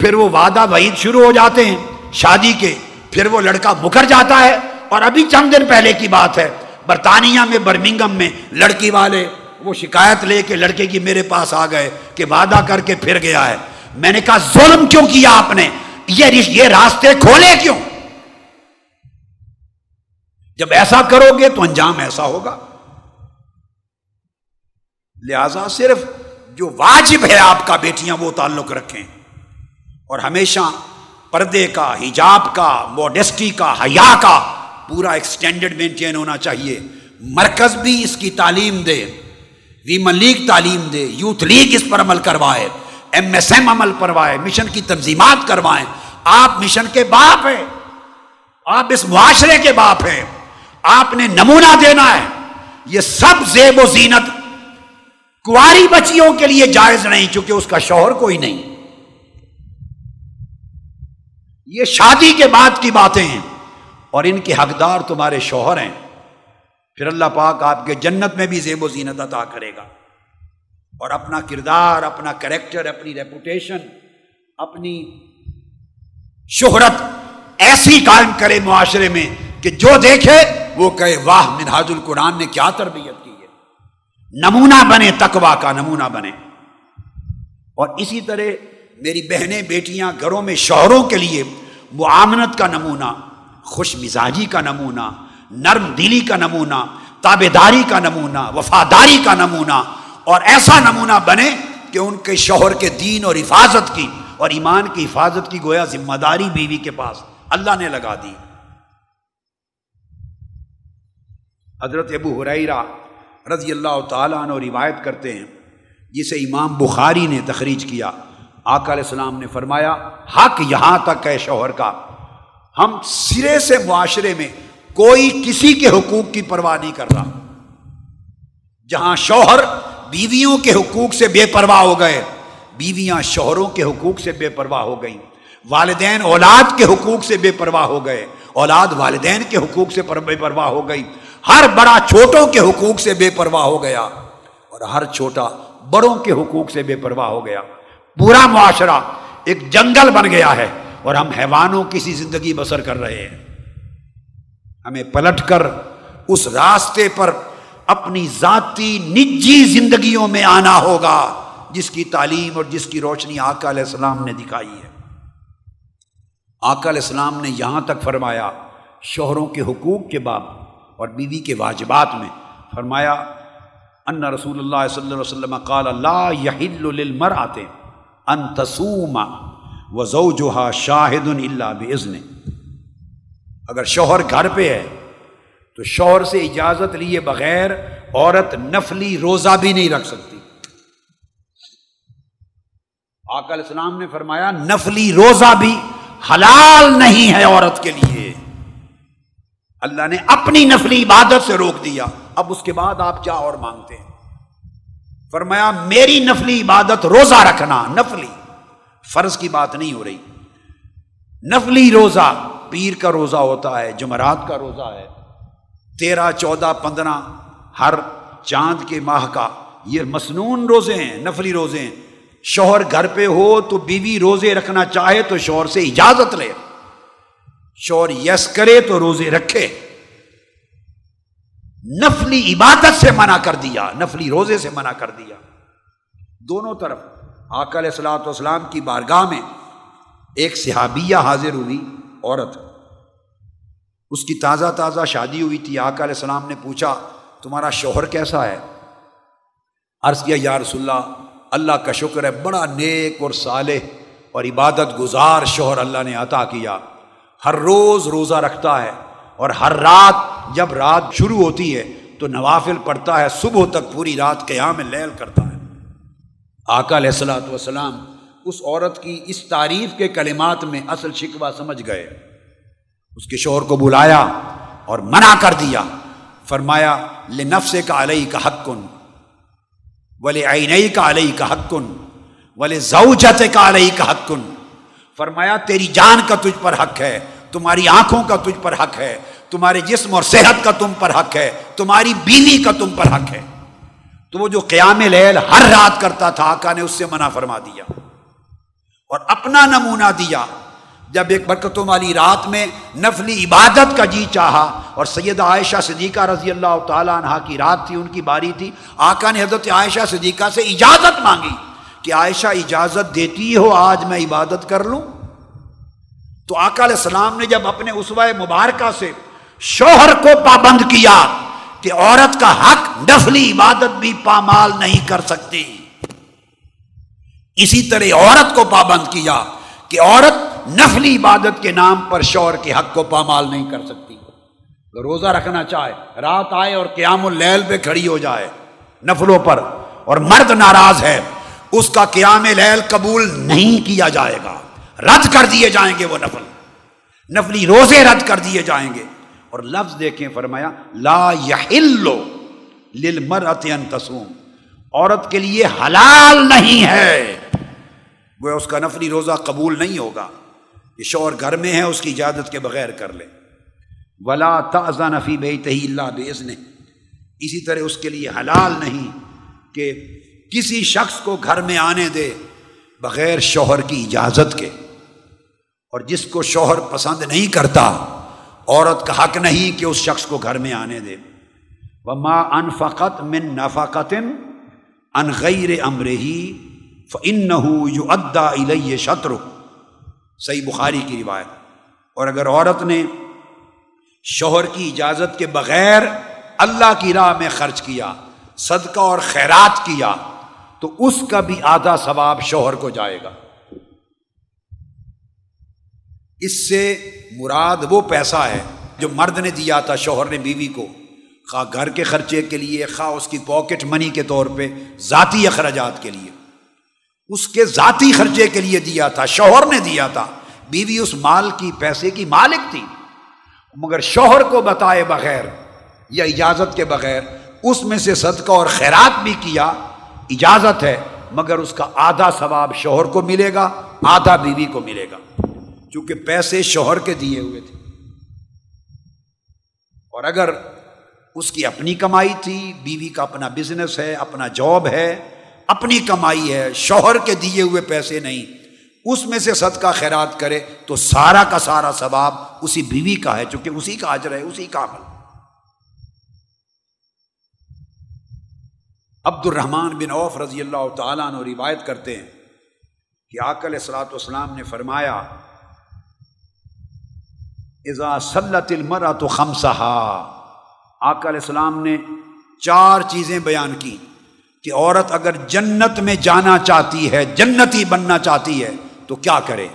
پھر وہ وعدہ وعید شروع ہو جاتے ہیں شادی کے، پھر وہ لڑکا مکر جاتا ہے۔ اور ابھی چند دن پہلے کی بات ہے، برطانیہ میں برمنگم میں لڑکی والے وہ شکایت لے کے لڑکے کی میرے پاس آ گئے کہ وعدہ کر کے پھر گیا ہے۔ میں نے کہا، ظلم کیوں کیا آپ نے؟ یہ راستے کھولے کیوں؟ جب ایسا کرو گے تو انجام ایسا ہوگا۔ لہذا صرف جو واجب ہے آپ کا بیٹیاں، وہ تعلق رکھیں۔ اور ہمیشہ پردے کا، حجاب کا موڈیسٹی کا، حیا کا پورا ایک سٹینڈرڈ مینٹین ہونا چاہیے۔ مرکز بھی اس کی تعلیم دے۔ ویمن لیگ تعلیم دے، یوتھ لیگ اس پر عمل کروائے، ایم ایس ایم عمل کروائے، مشن کی تنظیمات کروائیں آپ مشن کے باپ ہیں۔ آپ اس معاشرے کے باپ ہیں۔ آپ نے نمونہ دینا ہے۔ یہ سب زیب و زینت کاری بچیوں کے لیے جائز نہیں، چونکہ اس کا شوہر کوئی نہیں۔ یہ شادی کے بعد کی باتیں ہیں اور ان کے حقدار تمہارے شوہر ہیں۔ پھر اللہ پاک آپ کے جنت میں بھی زیب و زینت عطا کرے گا۔ اور اپنا کردار، اپنا کریکٹر، اپنی ریپوٹیشن، اپنی شہرت ایسی قائم کرے معاشرے میں کہ جو دیکھے وہ کہے، واہ، منہاج القرآن نے کیا تربیت کی ہے۔ نمونہ بنے تقوا کا نمونہ بنے۔ اور اسی طرح میری بہنیں، بیٹیاں گھروں میں شوہروں کے لیے معامنت کا نمونہ، خوش مزاجی کا نمونہ نرم دلی کا نمونہ تابے داری کا نمونہ، وفاداری کا نمونہ، اور ایسا نمونہ بنے کہ ان کے شوہر کے دین اور حفاظت کی، اور ایمان کی حفاظت کی گویا ذمہ داری بیوی کے پاس اللہ نے لگا دی۔ حضرت ابو حریرہ رضی اللہ تعالیٰ عنہ روایت کرتے ہیں، جسے امام بخاری نے تخریج کیا۔ آقا علیہ السلام نے فرمایا، حق یہاں تک ہے شوہر کا، ہم سرے سے معاشرے میں کوئی کسی کے حقوق کی پرواہ نہیں کر رہا۔ جہاں شوہر بیویوں کے حقوق سے بے پرواہ ہو گئے، بیویاں شوہروں کے حقوق سے بے پرواہ ہو گئیں۔ والدین اولاد کے حقوق سے بے پرواہ ہو گئے۔ اولاد والدین کے حقوق سے بے پرواہ ہو گئی۔ ہر بڑا چھوٹوں کے حقوق سے بے پرواہ ہو گیا۔ اور ہر چھوٹا بڑوں کے حقوق سے بے پرواہ ہو گیا۔ پورا معاشرہ ایک جنگل بن گیا ہے اور ہم حیوانوں کی سی زندگی بسر کر رہے ہیں۔ ہمیں پلٹ کر اس راستے پر اپنی ذاتی نجی زندگیوں میں آنا ہوگا، جس کی تعلیم اور جس کی روشنی آقا علیہ السلام نے دکھائی ہے۔ آقا علیہ السلام نے یہاں تک فرمایا، شوہروں کے حقوق کے باب اور بیوی کے واجبات میں۔ فرمایا، ان رسول اللہ صلی اللہ علیہ وسلم قال اللہ یحل للمر آتے ان تسوم و شاہد اللہ اگر شوہر گھر پہ ہے، تو شوہر سے اجازت لیے بغیر عورت نفلی روزہ بھی نہیں رکھ سکتی۔ آقا علیہ السلام نے فرمایا، نفلی روزہ بھی حلال نہیں ہے عورت کے لیے۔ اللہ نے اپنی نفلی عبادت سے روک دیا۔ اب اس کے بعد آپ کیا اور مانگتے ہیں؟ فرمایا، میری نفلی عبادت روزہ رکھنا، نفلی۔ فرض کی بات نہیں ہو رہی۔ نفلی روزہ پیر کا روزہ ہوتا ہے، جمعرات کا روزہ ہے۔ تیرہ، چودہ، پندرہ، ہر چاند کے ماہ کا یہ مصنون روزے ہیں، نفلی روزے ہیں۔ شوہر گھر پہ ہو تو بیوی روزے رکھنا چاہے تو شوہر سے اجازت لے۔ شوہر یس کرے تو روزے رکھے۔ نفلی عبادت سے منع کر دیا، نفلی روزے سے منع کر دیا۔ دونوں طرف آکل السلاۃ والسلام کی بارگاہ میں ایک صحابیہ حاضر ہوئی۔ عورت۔ اس کی تازہ تازہ شادی ہوئی تھی۔ آقا علیہ السلام نے پوچھا، تمہارا شوہر کیسا ہے؟ عرض کیا، یا رسول اللہ اللہ کا شکر ہے، بڑا نیک اور صالح اور عبادت گزار شوہر اللہ نے عطا کیا۔ ہر روز روزہ رکھتا ہے اور ہر رات جب رات شروع ہوتی ہے تو نوافل پڑھتا ہے، صبح تک پوری رات قیام لیل کرتا ہے۔ آقا علیہ السلاۃ والسلام اس عورت کی اس تعریف کے کلمات میں اصل شکوہ سمجھ گئے۔ اس کے شوہر کو بلایا اور منع کر دیا۔ فرمایا لنفس کا علیہ کا حق کن ولی عینئی کا علیہ کا حق کن ولی زوجت کا علیہ کا حق کن فرمایا، تیری جان کا تجھ پر حق ہے، تمہاری آنکھوں کا تجھ پر حق ہے، تمہارے جسم اور صحت کا تم پر حق ہے، تمہاری بیوی کا تم پر حق ہے۔ تو وہ جو قیام لیل ہر رات کرتا تھا، آقا نے اس سے منع فرما دیا۔ اور اپنا نمونہ دیا۔ جب ایک برکتوں والی رات میں نفلی عبادت کا جی چاہا اور سید عائشہ صدیقہ رضی اللہ تعالیٰ عنہ کی رات تھی، ان کی باری تھی، آقا نے حضرت عائشہ صدیقہ سے اجازت مانگی کہ عائشہ اجازت دیتی ہو، آج میں عبادت کر لوں۔ تو آقا علیہ السلام نے جب اپنے اسوائے مبارکہ سے شوہر کو پابند کیا کہ عورت کا حق نفلی عبادت بھی پامال نہیں کر سکتی۔ اسی طرح عورت کو پابند کیا کہ عورت نفلی عبادت کے نام پر شور کے حق کو پامال نہیں کر سکتی۔ روزہ رکھنا چاہے، رات آئے اور قیام اللیل پہ کھڑی ہو جائے نفلوں پر اور مرد ناراض ہے، اس کا قیام لیل قبول نہیں کیا جائے گا۔ رد کر دیے جائیں گے وہ نفل۔ نفلی روزے رد کر دیے جائیں گے۔ اور لفظ دیکھیں فرمایا، لا یحلو للمرأت ان تسوم عورت کے لیے حلال نہیں ہے۔ وہ اس کا نفلی روزہ قبول نہیں ہوگا۔ کہ شور گھر میں ہے، اس کی اجازت کے بغیر کر لے۔ ولا تازہ نفی بے تہی اللہ بیز نے اسی طرح اس کے لیے حلال نہیں کہ کسی شخص کو گھر میں آنے دے بغیر شوہر کی اجازت کے۔ اور جس کو شوہر پسند نہیں کرتا، عورت کا حق نہیں کہ اس شخص کو گھر میں آنے دے۔ وہ ماں ان فقت من نفقت ان غیر امر ہی ان یو ادا الیہ شطر صحیح بخاری کی روایت۔ اور اگر عورت نے شوہر کی اجازت کے بغیر اللہ کی راہ میں خرچ کیا، صدقہ اور خیرات کیا، تو اس کا بھی آدھا ثواب شوہر کو جائے گا۔ اس سے مراد وہ پیسہ ہے جو مرد نے دیا تھا شوہر نے بیوی کو۔ خواہ گھر کے خرچے کے لیے، خواہ اس کی پاکٹ منی کے طور پہ، ذاتی اخراجات کے لیے۔ اس کے ذاتی خرچے کے لیے دیا تھا، شوہر نے دیا تھا۔ بیوی اس مال کی، پیسے کی مالک تھی۔ مگر شوہر کو بتائے بغیر یا اجازت کے بغیر اس میں سے صدقہ اور خیرات بھی کیا۔ اجازت ہے، مگر اس کا آدھا ثواب شوہر کو ملے گا، آدھا بیوی کو ملے گا۔ چونکہ پیسے شوہر کے دیے ہوئے تھے۔ اور اگر اس کی اپنی کمائی تھی، بیوی کا اپنا بزنس ہے، اپنا جاب ہے اپنی کمائی ہے، شوہر کے دیے ہوئے پیسے نہیں۔ اس میں سے صدقہ خیرات کرے تو سارا کا سارا ثواب اسی بیوی کا ہے، چونکہ اسی کا اجر ہے، اسی کا عمل۔ عبد الرحمان بن عوف رضی اللہ تعالیٰ عنہ روایت کرتے ہیں کہ آکل اصلاۃ والسلام نے فرمایا ازا سلط المرا تو خمسہا آکل السلام نے چار چیزیں بیان کی کہ عورت اگر جنت میں جانا چاہتی ہے، جنتی بننا چاہتی ہے، تو کیا کرے؟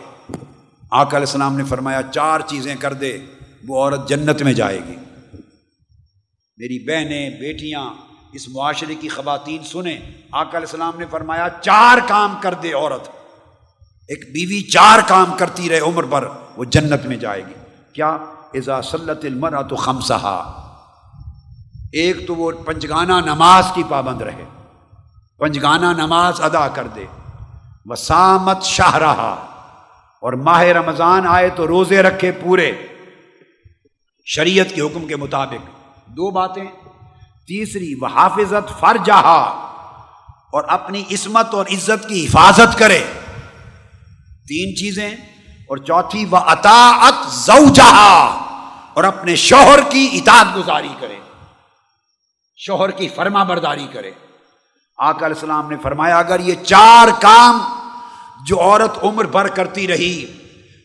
آکل السلام نے فرمایا، چار چیزیں کر دے، وہ عورت جنت میں جائے گی۔ میری بہنیں، بیٹیاں، اس معاشرے کی خواتین سنیں آکل السلام نے فرمایا، چار کام کر دے عورت۔ ایک بیوی چار کام کرتی رہے عمر پر، وہ جنت میں جائے گی۔ کیا؟ ازا سلط المرا تو خمسہ ایک تو وہ پنجگانہ نماز کی پابند رہے۔ پنجگانہ نماز ادا کر دے۔ وسامت شاہ رہا اور ماہ رمضان آئے تو روزے رکھے پورے۔ شریعت کے حکم کے مطابق۔ دو باتیں۔ تیسری وہ حافظت فرجہا۔ اور اپنی عصمت اور عزت کی حفاظت کرے۔ تین چیزیں۔ اور چوتھی وہ اطاعت زوجہا اور اپنے شوہر کی اطاعت گزاری کرے۔ شوہر کی فرما برداری کرے۔ آقا علیہ السلام نے فرمایا، اگر یہ چار کام جو عورت عمر بھر کرتی رہی،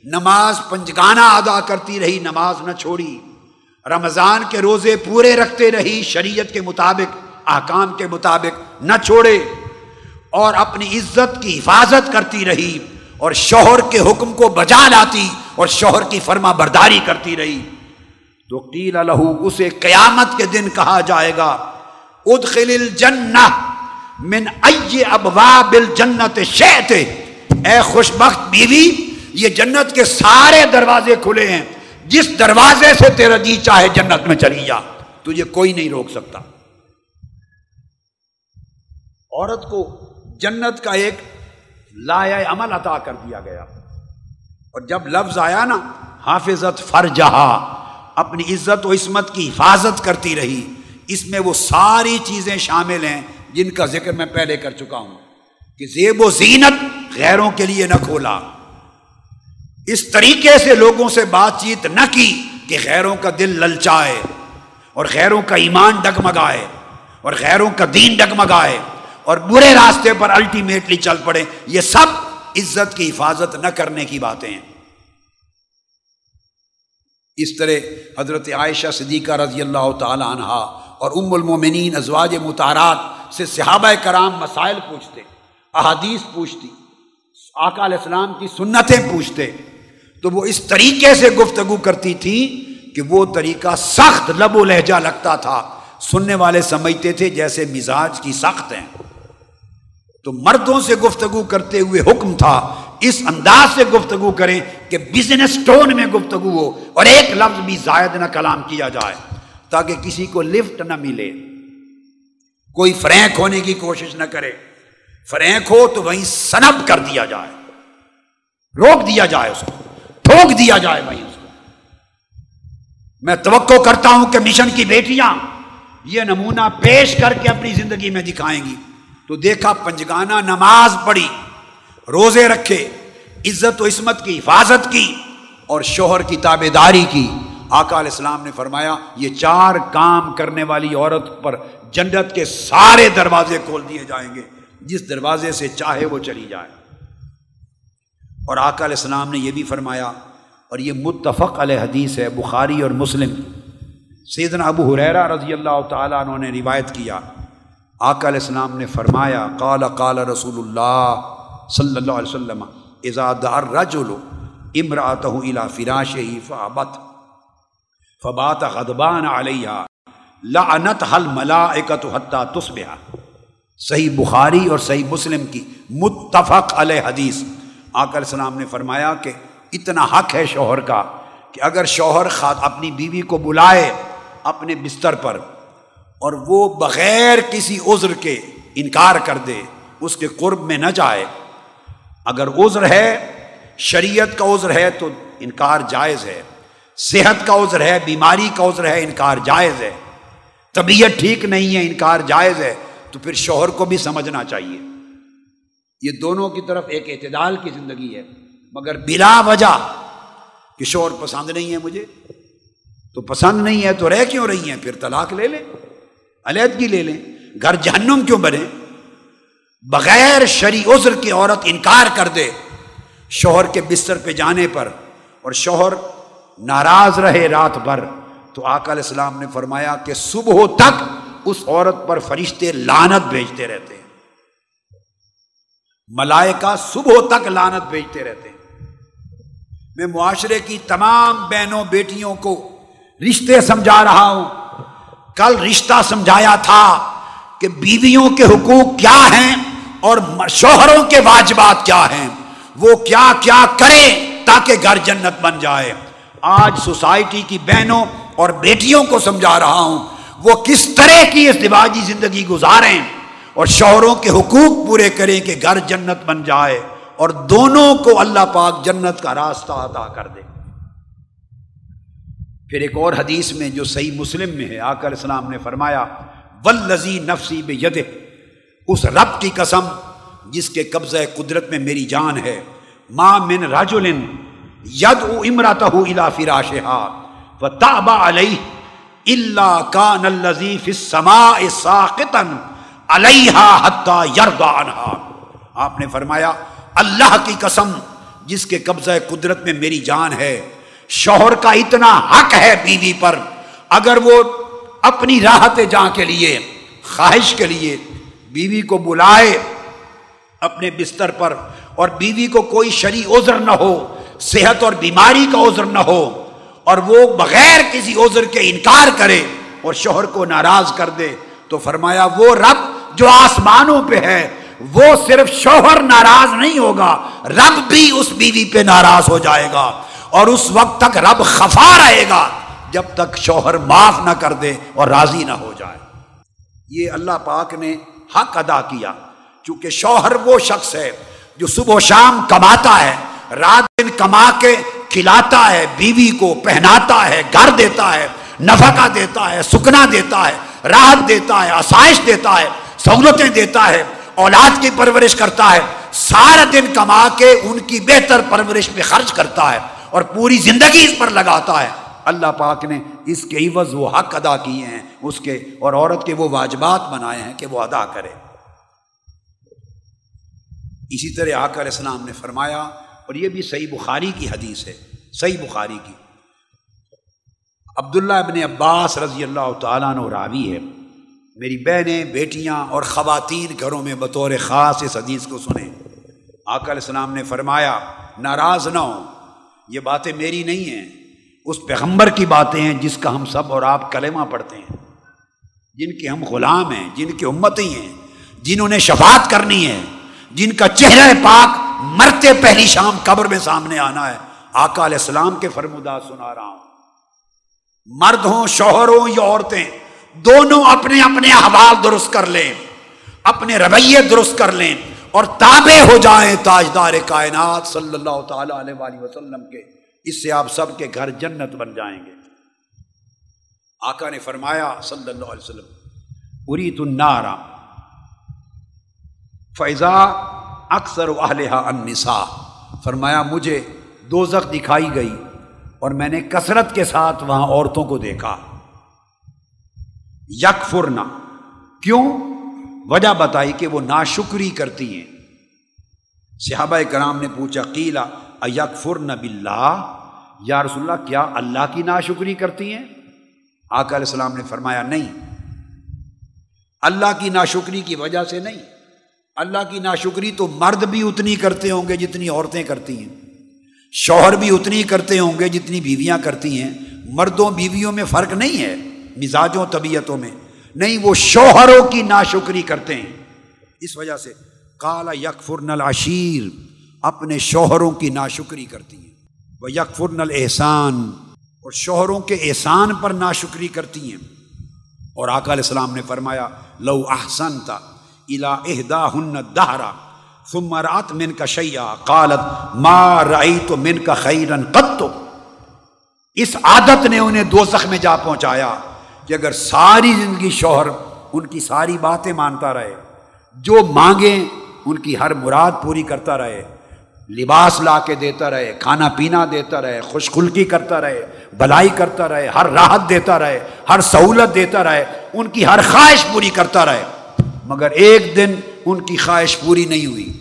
نماز پنجگانہ ادا کرتی رہی، نماز نہ چھوڑی، رمضان کے روزے پورے رکھتے رہی، شریعت کے مطابق، احکام کے مطابق نہ چھوڑے، اور اپنی عزت کی حفاظت کرتی رہی، اور شوہر کے حکم کو بجا لاتی، اور شوہر کی فرما برداری کرتی رہی، تو قیل لہو، اسے قیامت کے دن کہا جائے گا، ادخل الجنہ۔ من ای ابواب الجنت شیت اے خوشبخت بیوی، یہ جنت کے سارے دروازے کھلے ہیں۔ جس دروازے سے تیرا جی چاہے جنت میں چلی جا۔ تجھے کوئی نہیں روک سکتا۔ عورت کو جنت کا ایک لایا عمل عطا کر دیا گیا۔ اور جب لفظ آیا نا، حافظت فرجہا، اپنی عزت و عصمت کی حفاظت کرتی رہی۔ اس میں وہ ساری چیزیں شامل ہیں۔ جن کا ذکر میں پہلے کر چکا ہوں کہ زیب و زینت غیروں کے لیے نہ کھولا۔ اس طریقے سے لوگوں سے بات چیت نہ کی کہ غیروں کا دل للچائے اور غیروں کا ایمان ڈگمگائے اور غیروں کا دین ڈگمگائے اور برے راستے پر الٹیمیٹلی چل پڑے۔ یہ سب عزت کی حفاظت نہ کرنے کی باتیں ہیں۔ اس طرح حضرت عائشہ صدیقہ رضی اللہ تعالی عنہ اور ام المومنین ازواج متحرات سے صحابہ کرام مسائل پوچھتے، احادیث پوچھتی، آقا علیہ السلام کی سنتیں پوچھتے۔ تو وہ اس طریقے سے گفتگو کرتی تھی کہ وہ طریقہ سخت لب و لہجہ لگتا تھا۔ سننے والے سمجھتے تھے جیسے مزاج کی سخت ہیں۔ تو مردوں سے گفتگو کرتے ہوئے حکم تھا، اس انداز سے گفتگو کریں کہ بزنس ٹون میں گفتگو ہو اور ایک لفظ بھی زائد نہ کلام کیا جائے۔ تاکہ کسی کو لفٹ نہ ملے۔ کوئی فرینک ہونے کی کوشش نہ کرے۔ فرینک ہو تو وہیں سنب کر دیا جائے۔ روک دیا جائے اس کو۔ ٹھوک دیا جائے وہیں اس کو۔ میں توقع کرتا ہوں کہ مشن کی بیٹیاں یہ نمونہ پیش کر کے اپنی زندگی میں دکھائیں گی۔ تو دیکھا پنجگانہ نماز پڑھی، روزے رکھے، عزت و عصمت کی حفاظت کی اور شوہر کی تابے داری کی۔ آقا علیہ السلام نے فرمایا، یہ چار کام کرنے والی عورت پر جنت کے سارے دروازے کھول دیے جائیں گے۔ جس دروازے سے چاہے وہ چلی جائے۔ اور آقا علیہ السلام نے یہ بھی فرمایا، اور یہ متفق علیہ حدیث ہے، بخاری اور مسلم۔ سیدنا ابو حریرا رضی اللہ تعالیٰ انہوں نے روایت کیا۔ آقا علیہ السلام نے فرمایا، قال قال رسول اللہ صلی اللہ علیہ وسلم دار رجل امراۃ الى فراشه فابت فبات غضبان علیہ لعنت حل ملائکت حتی تصبح صحیح بخاری اور صحیح مسلم کی متفق علیہ حدیث۔ آقا علیہ السلام نے فرمایا کہ اتنا حق ہے شوہر کا کہ اگر شوہر خات اپنی بیوی کو بلائے اپنے بستر پر اور وہ بغیر کسی عذر کے انکار کر دے، اس کے قرب میں نہ جائے۔ اگر عذر ہے، شریعت کا عذر ہے تو انکار جائز ہے۔ صحت کا عذر ہے، بیماری کا عذر ہے، انکار جائز ہے۔ طبیعت ٹھیک نہیں ہے، انکار جائز ہے۔ تو پھر شوہر کو بھی سمجھنا چاہیے۔ یہ دونوں کی طرف ایک اعتدال کی زندگی ہے۔ مگر بلا وجہ کہ شور پسند نہیں ہے مجھے، تو پسند نہیں ہے تو رہ کیوں رہی ہیں؟ پھر طلاق لے لیں، علیحدگی لے لیں۔ گھر جہنم کیوں بنے بغیر شری عذر کی عورت انکار کر دے شوہر کے بستر پہ جانے پر اور شوہر ناراض رہے رات بھر، تو آقا علیہ السلام نے فرمایا کہ صبح تک اس عورت پر فرشتے لانت بھیجتے رہتے ہیں۔ ملائکہ صبح تک لانت بھیجتے رہتے ہیں۔ میں معاشرے کی تمام بہنوں بیٹیوں کو رشتے سمجھا رہا ہوں۔ کل رشتہ سمجھایا تھا کہ بیویوں کے حقوق کیا ہیں اور شوہروں کے واجبات کیا ہیں۔ وہ کیا کیا کرے تاکہ گھر جنت بن جائے۔ آج سوسائٹی کی بہنوں اور بیٹیوں کو سمجھا رہا ہوں۔ وہ کس طرح کی اس دماغی زندگی گزاریں اور شوہروں کے حقوق پورے کریں کہ گھر جنت بن جائے اور دونوں کو اللہ پاک جنت کا راستہ عطا کر دے۔ پھر ایک اور حدیث میں جو صحیح مسلم میں ہے آکر اسلام نے فرمایا ولزی نفسی بے ید اس رب کی قسم جس کے قبضہ قدرت میں میری جان ہے۔ ماں من راجولن ید او امرات الا فراشا و تابا علیہ اللہ کا نلزیف سما ساقتن علیہ حتہ یردا انہا آپ نے فرمایا، اللہ کی قسم، جس کے قبضہ قدرت میں میری جان ہے، شوہر کا اتنا حق ہے بیوی پر۔ اگر وہ اپنی راحت جاں کے لیے، خواہش کے لیے بیوی کو بلائے، اپنے بستر پر اور بیوی کو کوئی شری عذر نہ ہو صحت اور بیماری کا عذر نہ ہو اور وہ بغیر کسی عذر کے انکار کرے اور شوہر کو ناراض کر دے تو فرمایا وہ رب جو آسمانوں پہ ہے، وہ صرف شوہر ناراض نہیں ہوگا، رب بھی اس بیوی پہ ناراض ہو جائے گا اور اس وقت تک رب خفا رہے گا جب تک شوہر معاف نہ کر دے اور راضی نہ ہو جائے۔ یہ اللہ پاک نے حق ادا کیا، چونکہ شوہر وہ شخص ہے جو صبح و شام کماتا ہے۔ رات دن کما کے کھلاتا ہے، بیوی کو پہناتا ہے، گھر دیتا ہے، نفقہ دیتا ہے، سکنا دیتا ہے، راحت دیتا ہے، آسائش دیتا ہے، سہولتیں دیتا ہے، اولاد کی پرورش کرتا ہے۔ سارا دن کما کے ان کی بہتر پرورش میں خرچ کرتا ہے اور پوری زندگی اس پر لگاتا ہے۔ اللہ پاک نے اس کے عوض وہ حق ادا کیے ہیں، اس کے اور عورت کے وہ واجبات بنائے ہیں کہ وہ ادا کرے۔ اسی طرح آکر اسلام نے فرمایا اور یہ بھی صحیح بخاری کی حدیث ہے، صحیح بخاری کی۔ عبداللہ ابن عباس رضی اللہ تعالیٰ نے راوی ہے، میری بہنیں، بیٹیاں اور خواتین گھروں میں بطور خاص اس حدیث کو سنیں۔ آکل السلام نے فرمایا، ناراض نہ ہو یہ باتیں میری نہیں ہیں، اس پیغمبر کی باتیں ہیں جس کا ہم سب اور آپ کلمہ پڑھتے ہیں۔ جن کے ہم غلام ہیں، جن کی امتی ہیں، جنہوں نے شفاعت کرنی ہے، جن کا چہرہ پاک مرتے پہلی شام قبر میں سامنے آنا ہے۔ آقا علیہ السلام کے فرمودہ سنا رہا ہوں۔ مرد ہوں، شوہر ہوں یا عورتیں، دونوں اپنے اپنے احوال درست کر لیں۔ اپنے رویے درست کر لیں۔ اور تابع ہو جائیں تاجدار کائنات صلی اللہ تعالی علیہ وآلہ وسلم کے۔ اس سے آپ سب کے گھر جنت بن جائیں گے۔ آقا نے فرمایا صلی اللہ علیہ وسلم اری تنارا فیضا اکثر النساء۔ فرمایا، مجھے دو دکھائی گئی اور میں نے کثرت کے ساتھ وہاں عورتوں کو دیکھا۔ یک فرنا کیوں؟ وجہ بتائی کہ وہ ناشکری کرتی ہیں۔ صحابہ کرام نے پوچھا قیلا یک فرن بلّہ یا رسول اللہ، کیا اللہ کی ناشکری کرتی ہیں؟ آقا علیہ السلام نے فرمایا، نہیں۔ اللہ کی ناشکری کی وجہ سے نہیں۔ اللہ کی ناشکری تو مرد بھی اتنی کرتے ہوں گے جتنی عورتیں کرتی ہیں۔ شوہر بھی اتنی کرتے ہوں گے جتنی بیویاں کرتی ہیں۔ مردوں بیویوں میں فرق نہیں ہے مزاجوں، طبیعتوں میں۔ نہیں، وہ شوہروں کی ناشکری کرتے ہیں۔ اس وجہ سے کالا یکفر نل عشیر اپنے شوہروں کی ناشکری کرتی ہیں۔ وہ یکفر نل احسان اور شوہروں کے احسان پر ناشکری کرتی ہیں۔ اور آقا علیہ السلام نے فرمایا، لو احسن تھا الا اہدا ہن دہرا ثمرات من کا شیا قالت، ما رائی تو من کا خیرن قط. اس عادت نے انہیں دوزخ میں جا پہنچایا کہ اگر ساری زندگی شوہر ان کی ساری باتیں مانتا رہے، جو مانگیں ان کی ہر مراد پوری کرتا رہے، لباس لا کے دیتا رہے، کھانا پینا دیتا رہے خوش خلکی کرتا رہے، بلائی کرتا رہے، ہر راحت دیتا رہے، ہر سہولت دیتا رہے، ان کی ہر خواہش پوری کرتا رہے۔ مگر ایک دن ان کی خواہش پوری نہیں ہوئی۔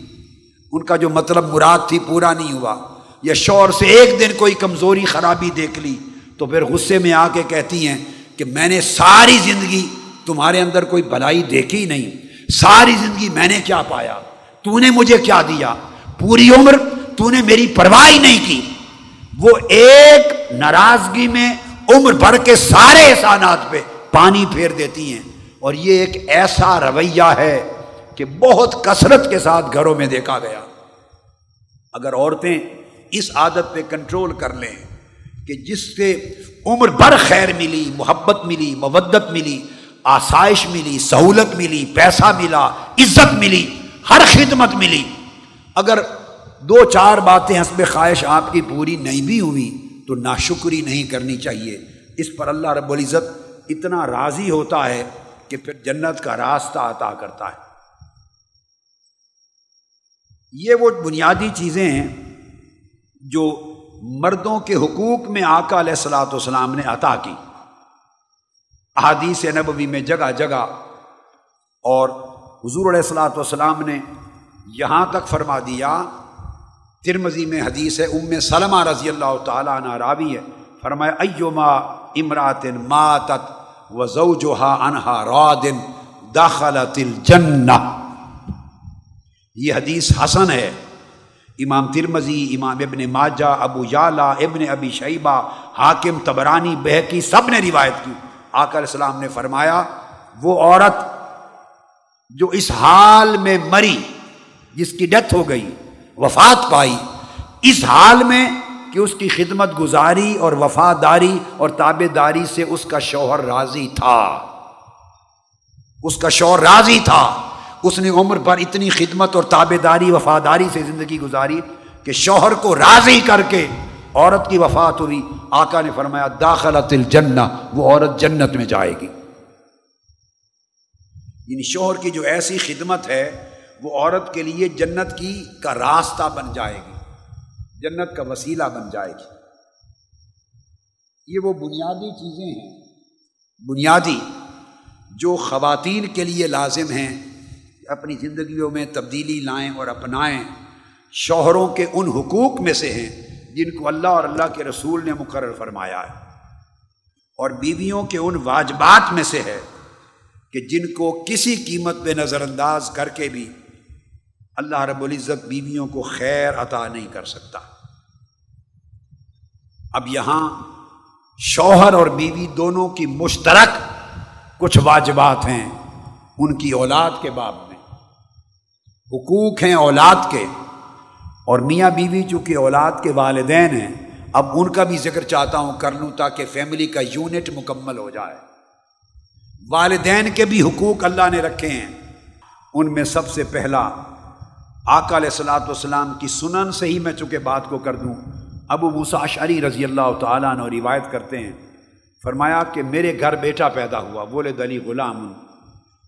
ان کا جو مطلب مراد تھی پورا نہیں ہوا۔ یا شور سے ایک دن کوئی کمزوری خرابی دیکھ لی تو پھر غصے میں آ کے کہتی ہیں کہ میں نے ساری زندگی تمہارے اندر کوئی بلائی دیکھی نہیں۔ ساری زندگی میں نے کیا پایا؟ تو نے مجھے کیا دیا؟ پوری عمر تو نے میری پرواہ نہیں کی۔ وہ ایک ناراضگی میں عمر بھر کے سارے احسانات پہ پانی پھیر دیتی ہیں۔ اور یہ ایک ایسا رویہ ہے کہ بہت کثرت کے ساتھ گھروں میں دیکھا گیا۔ اگر عورتیں اس عادت پہ کنٹرول کر لیں کہ جس سے عمر بھر خیر ملی، محبت ملی، مودت ملی، آسائش ملی، سہولت ملی، پیسہ ملا، عزت ملی، ہر خدمت ملی، اگر دو چار باتیں حسب خواہش آپ کی پوری نہیں بھی ہوئی تو ناشکری نہیں کرنی چاہیے۔ اس پر اللہ رب العزت اتنا راضی ہوتا ہے کہ پھر جنت کا راستہ عطا کرتا ہے۔ یہ وہ بنیادی چیزیں ہیں جو مردوں کے حقوق میں آقا علیہ السلاۃ والسلام نے عطا کی۔ احادیث نبوی میں جگہ جگہ اور حضور علیہ السلاۃ والسلام نے یہاں تک فرما دیا۔ ترمزی میں حدیث ہے، ام سلمہ رضی اللہ تعالیٰ عنہ راوی ہے۔ فرمایا ایما امرات ماتت و زوجہا انہا رادن داخلت الجنہ یہ حدیث حسن ہے۔ امام ترمزی امام ابن ماجہ، ابو یالا ابن ابی شیبہ، حاکم تبرانی بہکی سب نے روایت کی۔ آقا علیہ السلام نے فرمایا، وہ عورت جو اس حال میں مری، جس کی ڈیتھ ہو گئی، وفات پائی، اس حال میں کہ اس کی خدمت گزاری اور وفاداری اور تابے داری سے اس کا شوہر راضی تھا۔ اس کا شوہر راضی تھا۔ اس نے عمر پر اتنی خدمت اور تابے داری، وفاداری سے زندگی گزاری کہ شوہر کو راضی کر کے عورت کی وفات ہوئی۔ آقا نے فرمایا، داخلت الجنہ، وہ عورت جنت میں جائے گی۔ یعنی شوہر کی جو ایسی خدمت ہے، وہ عورت کے لیے جنت کی کا راستہ بن جائے گی۔ جنت کا وسیلہ بن جائے گی۔ یہ وہ بنیادی چیزیں ہیں۔ بنیادی جو خواتین کے لیے لازم ہیں اپنی زندگیوں میں تبدیلی لائیں اور اپنائیں۔ شوہروں کے ان حقوق میں سے ہیں جن کو اللہ اور اللہ کے رسول نے مقرر فرمایا ہے۔ اور بیویوں کے ان واجبات میں سے ہے کہ جن کو کسی قیمت پہ نظر انداز کر کے بھی اللہ رب العزت بیویوں کو خیر عطا نہیں کر سکتا۔ اب یہاں شوہر اور بیوی دونوں کی مشترک کچھ واجبات ہیں ان کی اولاد کے باب میں۔ حقوق ہیں اولاد کے اور میاں بیوی چونکہ اولاد کے والدین ہیں، اب ان کا بھی ذکر چاہتا ہوں کر لوں تاکہ فیملی کا یونٹ مکمل ہو جائے۔ والدین کے بھی حقوق اللہ نے رکھے ہیں۔ ان میں سب سے پہلا آقا علیہ السلاۃ والسلام کی سنن سے ہی میں چونکہ بات کو کر دوں، ابو مساشری رضی اللہ تعالیٰ نے روایت کرتے ہیں۔ فرمایا کہ میرے گھر بیٹا پیدا ہوا بولے دلی غلام۔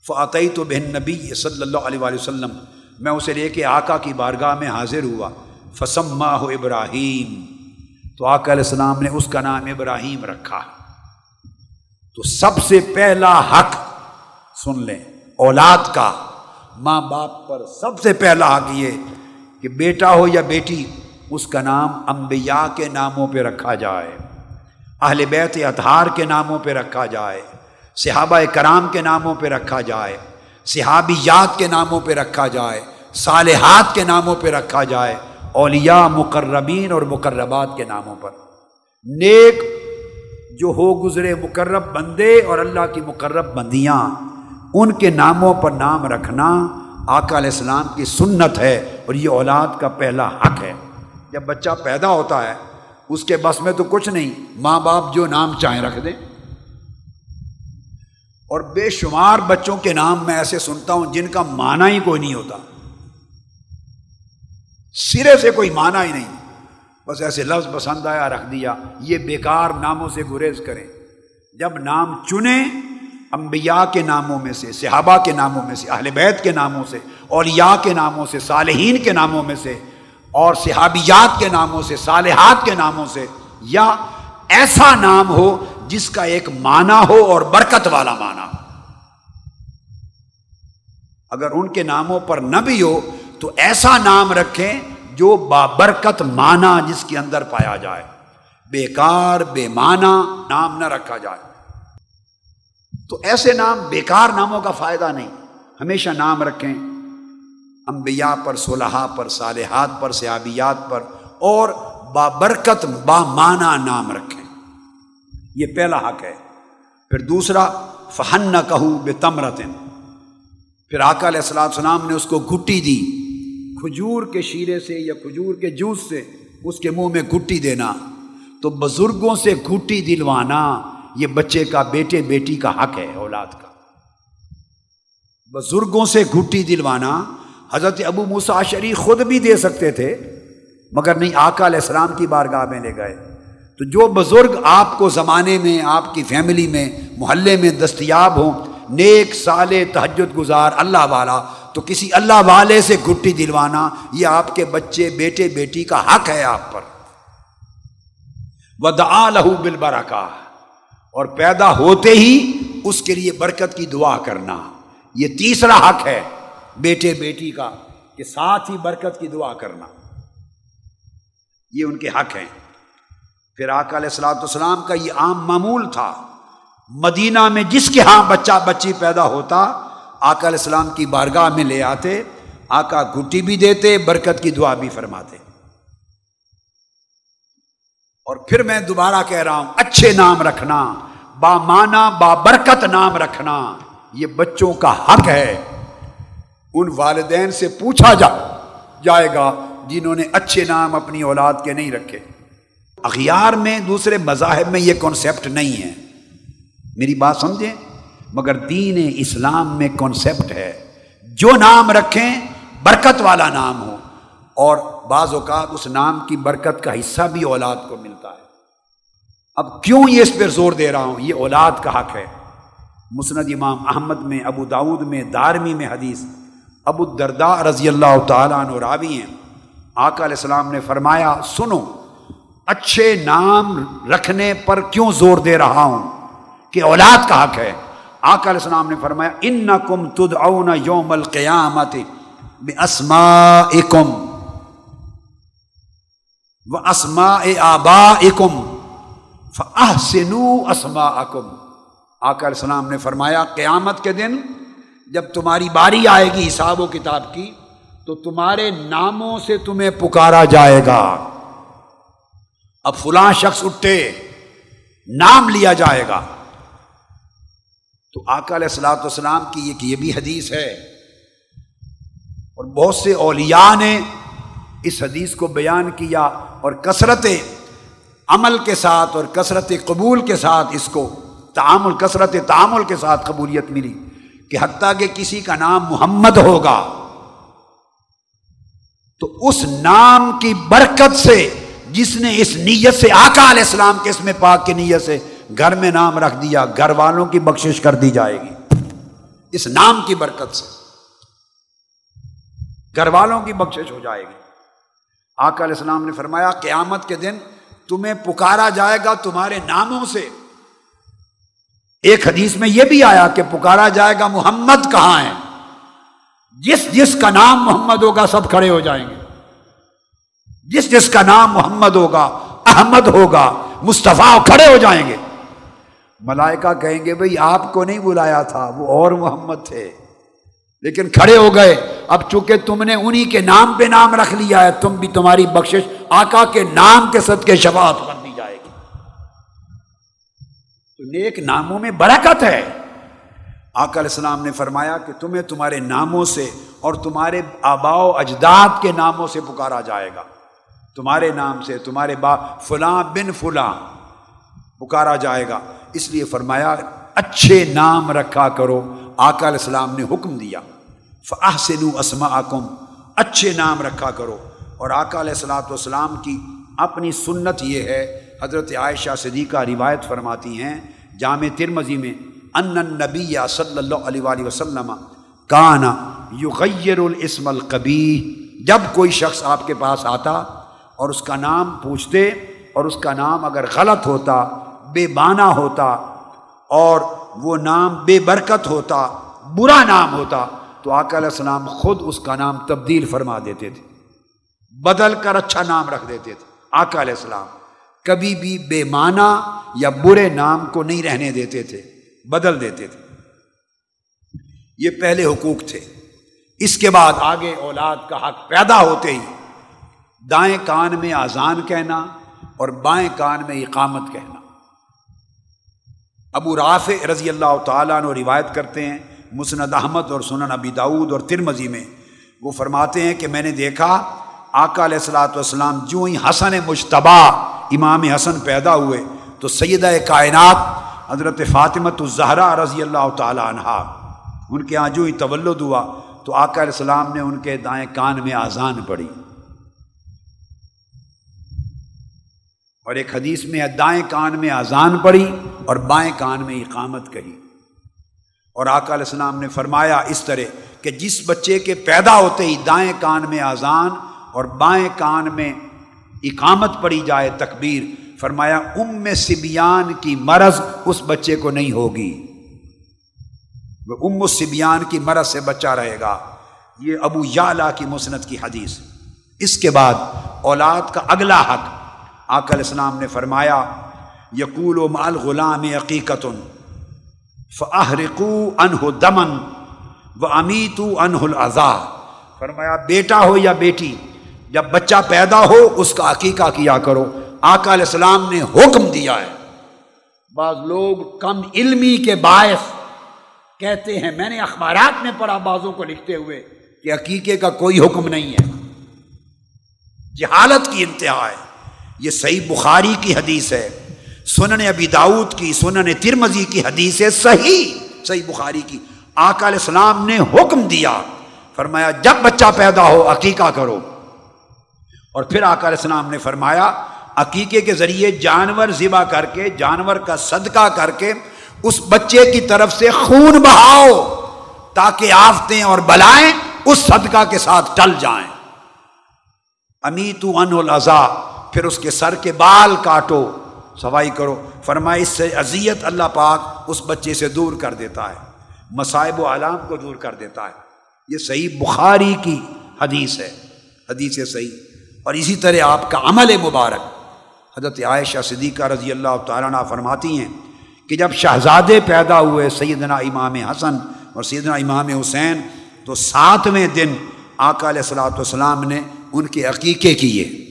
فعطی تو بہن نبی صلی اللہ علیہ وسلم، میں اسے لے کے آقا کی بارگاہ میں حاضر ہوا۔ فسم ہو ابراہیم۔ تو آقا علیہ السلام نے اس کا نام ابراہیم رکھا۔ تو سب سے پہلا حق سن لیں، اولاد کا۔ ماں باپ پر سب سے پہلا حق یہ کہ بیٹا ہو یا بیٹی، اس کا نام انبیاء کے ناموں پہ رکھا جائے، اہل بیت اطہار کے ناموں پہ رکھا جائے، صحابہ کرام کے ناموں پہ رکھا جائے، صحابیات کے ناموں پہ رکھا جائے، صالحات کے ناموں پہ رکھا جائے، اولیاء مقربین اور مقربات کے ناموں پر۔ نیک جو ہو گزرے مقرب بندے اور اللہ کی مقرب بندیاں ان کے ناموں پر نام رکھنا آقا علیہ السلام کی سنت ہے اور یہ اولاد کا پہلا حق ہے۔ جب بچہ پیدا ہوتا ہے، اس کے بس میں تو کچھ نہیں، ماں باپ جو نام چاہیں رکھ دیں۔ اور بے شمار بچوں کے نام میں ایسے سنتا ہوں جن کا معنی ہی کوئی نہیں ہوتا۔ سرے سے کوئی معنی ہی نہیں۔ بس ایسے لفظ پسند آیا، رکھ دیا۔ یہ بیکار ناموں سے گریز کریں۔ جب نام چنیں انبیاء کے ناموں میں سے، صحابہ کے ناموں میں سے، اہل بیت کے ناموں سے، اولیاء کے ناموں سے، صالحین کے ناموں میں سے، اور صحابیات کے ناموں سے، صالحات کے ناموں سے، یا ایسا نام ہو جس کا ایک معنی ہو اور برکت والا معنی ہو۔ اگر ان کے ناموں پر نہ بھی ہو، تو ایسا نام رکھیں جو بابرکت مانا جس کے اندر پایا جائے۔ بیکار بے معنی نام نہ رکھا جائے۔ تو ایسے نام بیکار ناموں کا فائدہ نہیں۔ ہمیشہ نام رکھیں۔ انبیاء پر صلحہ پر، صالحات پر سیابیات پر، اور بابرکت بامانا نام رکھیں۔ یہ پہلا حق ہے۔ پھر دوسرا فہن نہ کہو بے تمرتن پھر آقا علیہ السلام السلام نے اس کو گھٹی دی۔ کھجور کے شیرے سے یا کھجور کے جوس سے اس کے منہ میں گھٹی دینا۔ تو بزرگوں سے گھٹی دلوانا۔ یہ بچے کا بیٹے بیٹی کا حق ہے اولاد کا۔ بزرگوں سے گھٹی دلوانا حضرت ابو موسا شریف خود بھی دے سکتے تھے، مگر نہیں، آقا علیہ السلام کی بارگاہ میں لے گئے۔ تو جو بزرگ آپ کو زمانے میں، آپ کی فیملی میں، محلے میں دستیاب ہوں، نیک سال تہجد گزار اللہ والا، تو کسی اللہ والے سے گھٹی دلوانا، یہ آپ کے بچے بیٹے بیٹی کا حق ہے آپ پر۔ ودا لہو بل اور پیدا ہوتے ہی اس کے لیے برکت کی دعا کرنا۔ یہ تیسرا حق ہے بیٹے بیٹی کا کہ ساتھ ہی برکت کی دعا کرنا۔ یہ ان کے حق ہیں۔ پھر آقا علیہ السلاۃ والسلام کا یہ عام معمول تھا۔ مدینہ میں جس کے ہاں بچہ بچی پیدا ہوتا، آقا علیہ السلام کی بارگاہ میں لے آتے، آقا گھٹی بھی دیتے، برکت کی دعا بھی فرماتے۔ اور پھر میں دوبارہ کہہ رہا ہوں، اچھے نام رکھنا، با مانا با برکت نام رکھنا، یہ بچوں کا حق ہے۔ ان والدین سے پوچھا جا، جائے گا جنہوں نے اچھے نام اپنی اولاد کے نہیں رکھے۔ اخیار میں دوسرے مذاہب میں یہ کانسیپٹ نہیں ہے۔ میری بات سمجھیں؟ مگر دین اسلام میں کانسیپٹ ہے۔ جو نام رکھیں، برکت والا نام ہو۔ اور بعض اوقات اس نام کی برکت کا حصہ بھی اولاد کو ملتا ہے۔ اب کیوں یہ اس پہ زور دے رہا ہوں؟ یہ اولاد کا حق ہے۔ مسند امام احمد میں، ابو داود میں، دارمی میں حدیث ابو دردا رضی اللہ تعالیٰ عنہ راوی ہیں۔ آقا علیہ السلام نے فرمایا، سنو، اچھے نام رکھنے پر کیوں زور دے رہا ہوں؟ کہ اولاد کا حق ہے۔ آقا علیہ السلام نے فرمایا ان کم تد اون یوم القیامت اسما کم و اسما آبا اکم فنو اسما اکم آقا علیہ السلام نے فرمایا، قیامت کے دن جب تمہاری باری آئے گی حساب و کتاب کی، تو تمہارے ناموں سے تمہیں پکارا جائے گا۔ اب فلاں شخص اٹھے نام لیا جائے گا۔ تو آقا علیہ السلاۃ والسلام کی ایک یہ بھی حدیث ہے۔ اور بہت سے اولیاء نے اس حدیث کو بیان کیا۔ اور کثرت عمل کے ساتھ اور کثرت قبول کے ساتھ اس کو تعامل، کثرت تعامل کے ساتھ قبولیت ملی کہ حتیٰ کہ کسی کا نام محمد ہوگا۔ تو اس نام کی برکت سے جس نے اس نیت سے، آقا علیہ السلام کے اس میں پاک کی نیت سے گھر میں نام رکھ دیا، گھر والوں کی بخشش کر دی جائے گی۔ اس نام کی برکت سے گھر والوں کی بخشش ہو جائے گی۔ آقا علیہ السلام نے فرمایا، قیامت کے دن تمہیں پکارا جائے گا تمہارے ناموں سے۔ ایک حدیث میں یہ بھی آیا کہ پکارا جائے گا محمد کہاں ہے؟ جس جس کا نام محمد ہوگا سب کھڑے ہو جائیں گے۔ جس جس کا نام محمد ہوگا، احمد ہوگا، مصطفیٰ کھڑے ہو جائیں گے۔ ملائکہ کہیں گے، بھئی آپ کو نہیں بلایا تھا، وہ اور محمد تھے۔ لیکن کھڑے ہو گئے۔ اب چونکہ تم نے انہی کے نام پہ نام رکھ لیا ہے، تم بھی تمہاری بخشش آقا کے نام کے سد کے شفاعت کر دی جائے گی۔ تو نیک ناموں میں برکت ہے۔ آقا علیہ السلام نے فرمایا کہ تمہیں تمہارے ناموں سے اور تمہارے آبا و اجداد کے ناموں سے پکارا جائے گا۔ تمہارے نام سے، تمہارے با فلاں بن فلاں پکارا جائے گا۔ اس لیے فرمایا، اچھے نام رکھا کرو۔ آقا علیہ السلام نے حکم دیا۔ فاح سے نو اچھے نام رکھا کرو۔ اور آقا علیہ السلاۃ والسلام کی اپنی سنت یہ ہے، حضرت عائشہ صدیقہ روایت فرماتی ہیں، جامع ترمزی میں ان نبی صلی اللہ علیہ وآلہ وسلم کانا یغیر الاسم القبی جب کوئی شخص آپ کے پاس آتا اور اس کا نام پوچھتے اور اس کا نام اگر غلط ہوتا، بے بانا ہوتا اور وہ نام بے برکت ہوتا، برا نام ہوتا تو آقا علیہ السلام خود اس کا نام تبدیل فرما دیتے تھے، بدل کر اچھا نام رکھ دیتے تھے۔ آقا علیہ السلام کبھی بھی بے معنی یا برے نام کو نہیں رہنے دیتے تھے، بدل دیتے تھے۔ یہ پہلے حقوق تھے۔ اس کے بعد آگے اولاد کا حق پیدا ہوتے ہی دائیں کان میں آزان کہنا اور بائیں کان میں اقامت کہنا۔ ابو رافع رضی اللہ تعالیٰ نے روایت کرتے ہیں مسند احمد اور سنن ابی داود اور ترمزی میں۔ وہ فرماتے ہیں کہ میں نے دیکھا، آقا علیہ السلاۃ والسلام جو ہی حسن مشتبہ امام حسن پیدا ہوئے تو سیدہ کائنات حضرت فاطمت الزہرا رضی اللہ تعالیٰ عنہ ان کے یہاں جو ہی تولد ہوا تو آقا علیہ السلام نے ان کے دائیں کان میں آزان پڑھی۔ اور ایک حدیث میں دائیں کان میں آزان پڑی اور بائیں کان میں اقامت کہی اور آقا علیہ السلام نے فرمایا اس طرح کہ جس بچے کے پیدا ہوتے ہی دائیں کان میں آزان اور بائیں کان میں اقامت پڑی جائے تکبیر، فرمایا ام سبیان کی مرض اس بچے کو نہیں ہوگی۔ وہ ام سبیان کی مرض سے بچہ رہے گا۔ یہ ابو یالا کی مسنت کی حدیث۔ اس کے بعد اولاد کا اگلا حق آک علیہ السلام نے فرمایا یقول و مال غلام عقیقت فہرقو انہ دمن و امیت انہ الزا فرمایا، بیٹا ہو یا بیٹی، جب بچہ پیدا ہو، اس کا عقیقہ کیا کرو۔ آقا علیہ السلام نے حکم دیا ہے۔ بعض لوگ کم علمی کے باعث کہتے ہیں، میں نے اخبارات میں پڑھا بازوں کو لکھتے ہوئے کہ عقیقے کا کوئی حکم نہیں ہے۔ جہالت کی انتہا ہے۔ یہ صحیح بخاری کی حدیث ہے۔ سنن ابی داود کی، سنن ترمزی کی حدیث صحیح صحیح بخاری کی۔ آقا علیہ السلام نے حکم دیا، فرمایا جب بچہ پیدا ہو عقیقہ کرو۔ اور پھر آقا علیہ السلام نے فرمایا عقیقے کے ذریعے جانور ذبح کر کے، جانور کا صدقہ کر کے اس بچے کی طرف سے خون بہاؤ، تاکہ آفتیں اور بلائیں اس صدقہ کے ساتھ ٹل جائیں۔ امیتو ان الزا پھر اس کے سر کے بال کاٹو۔ صفائی کرو۔ فرمائی اس سے اذیت اللہ پاک اس بچے سے دور کر دیتا ہے۔ مصائب و علام کو دور کر دیتا ہے۔ یہ صحیح بخاری کی حدیث ہے۔ حدیث صحیح۔ اور اسی طرح آپ کا عمل مبارک۔ حضرت عائشہ صدیقہ رضی اللہ تعالیٰ فرماتی ہیں کہ جب شہزادے پیدا ہوئے سیدنا امام حسن اور سیدنا امام حسین، تو ساتویں دن آقا علیہ السلاۃ والسلام نے ان کے عقیقے کیے۔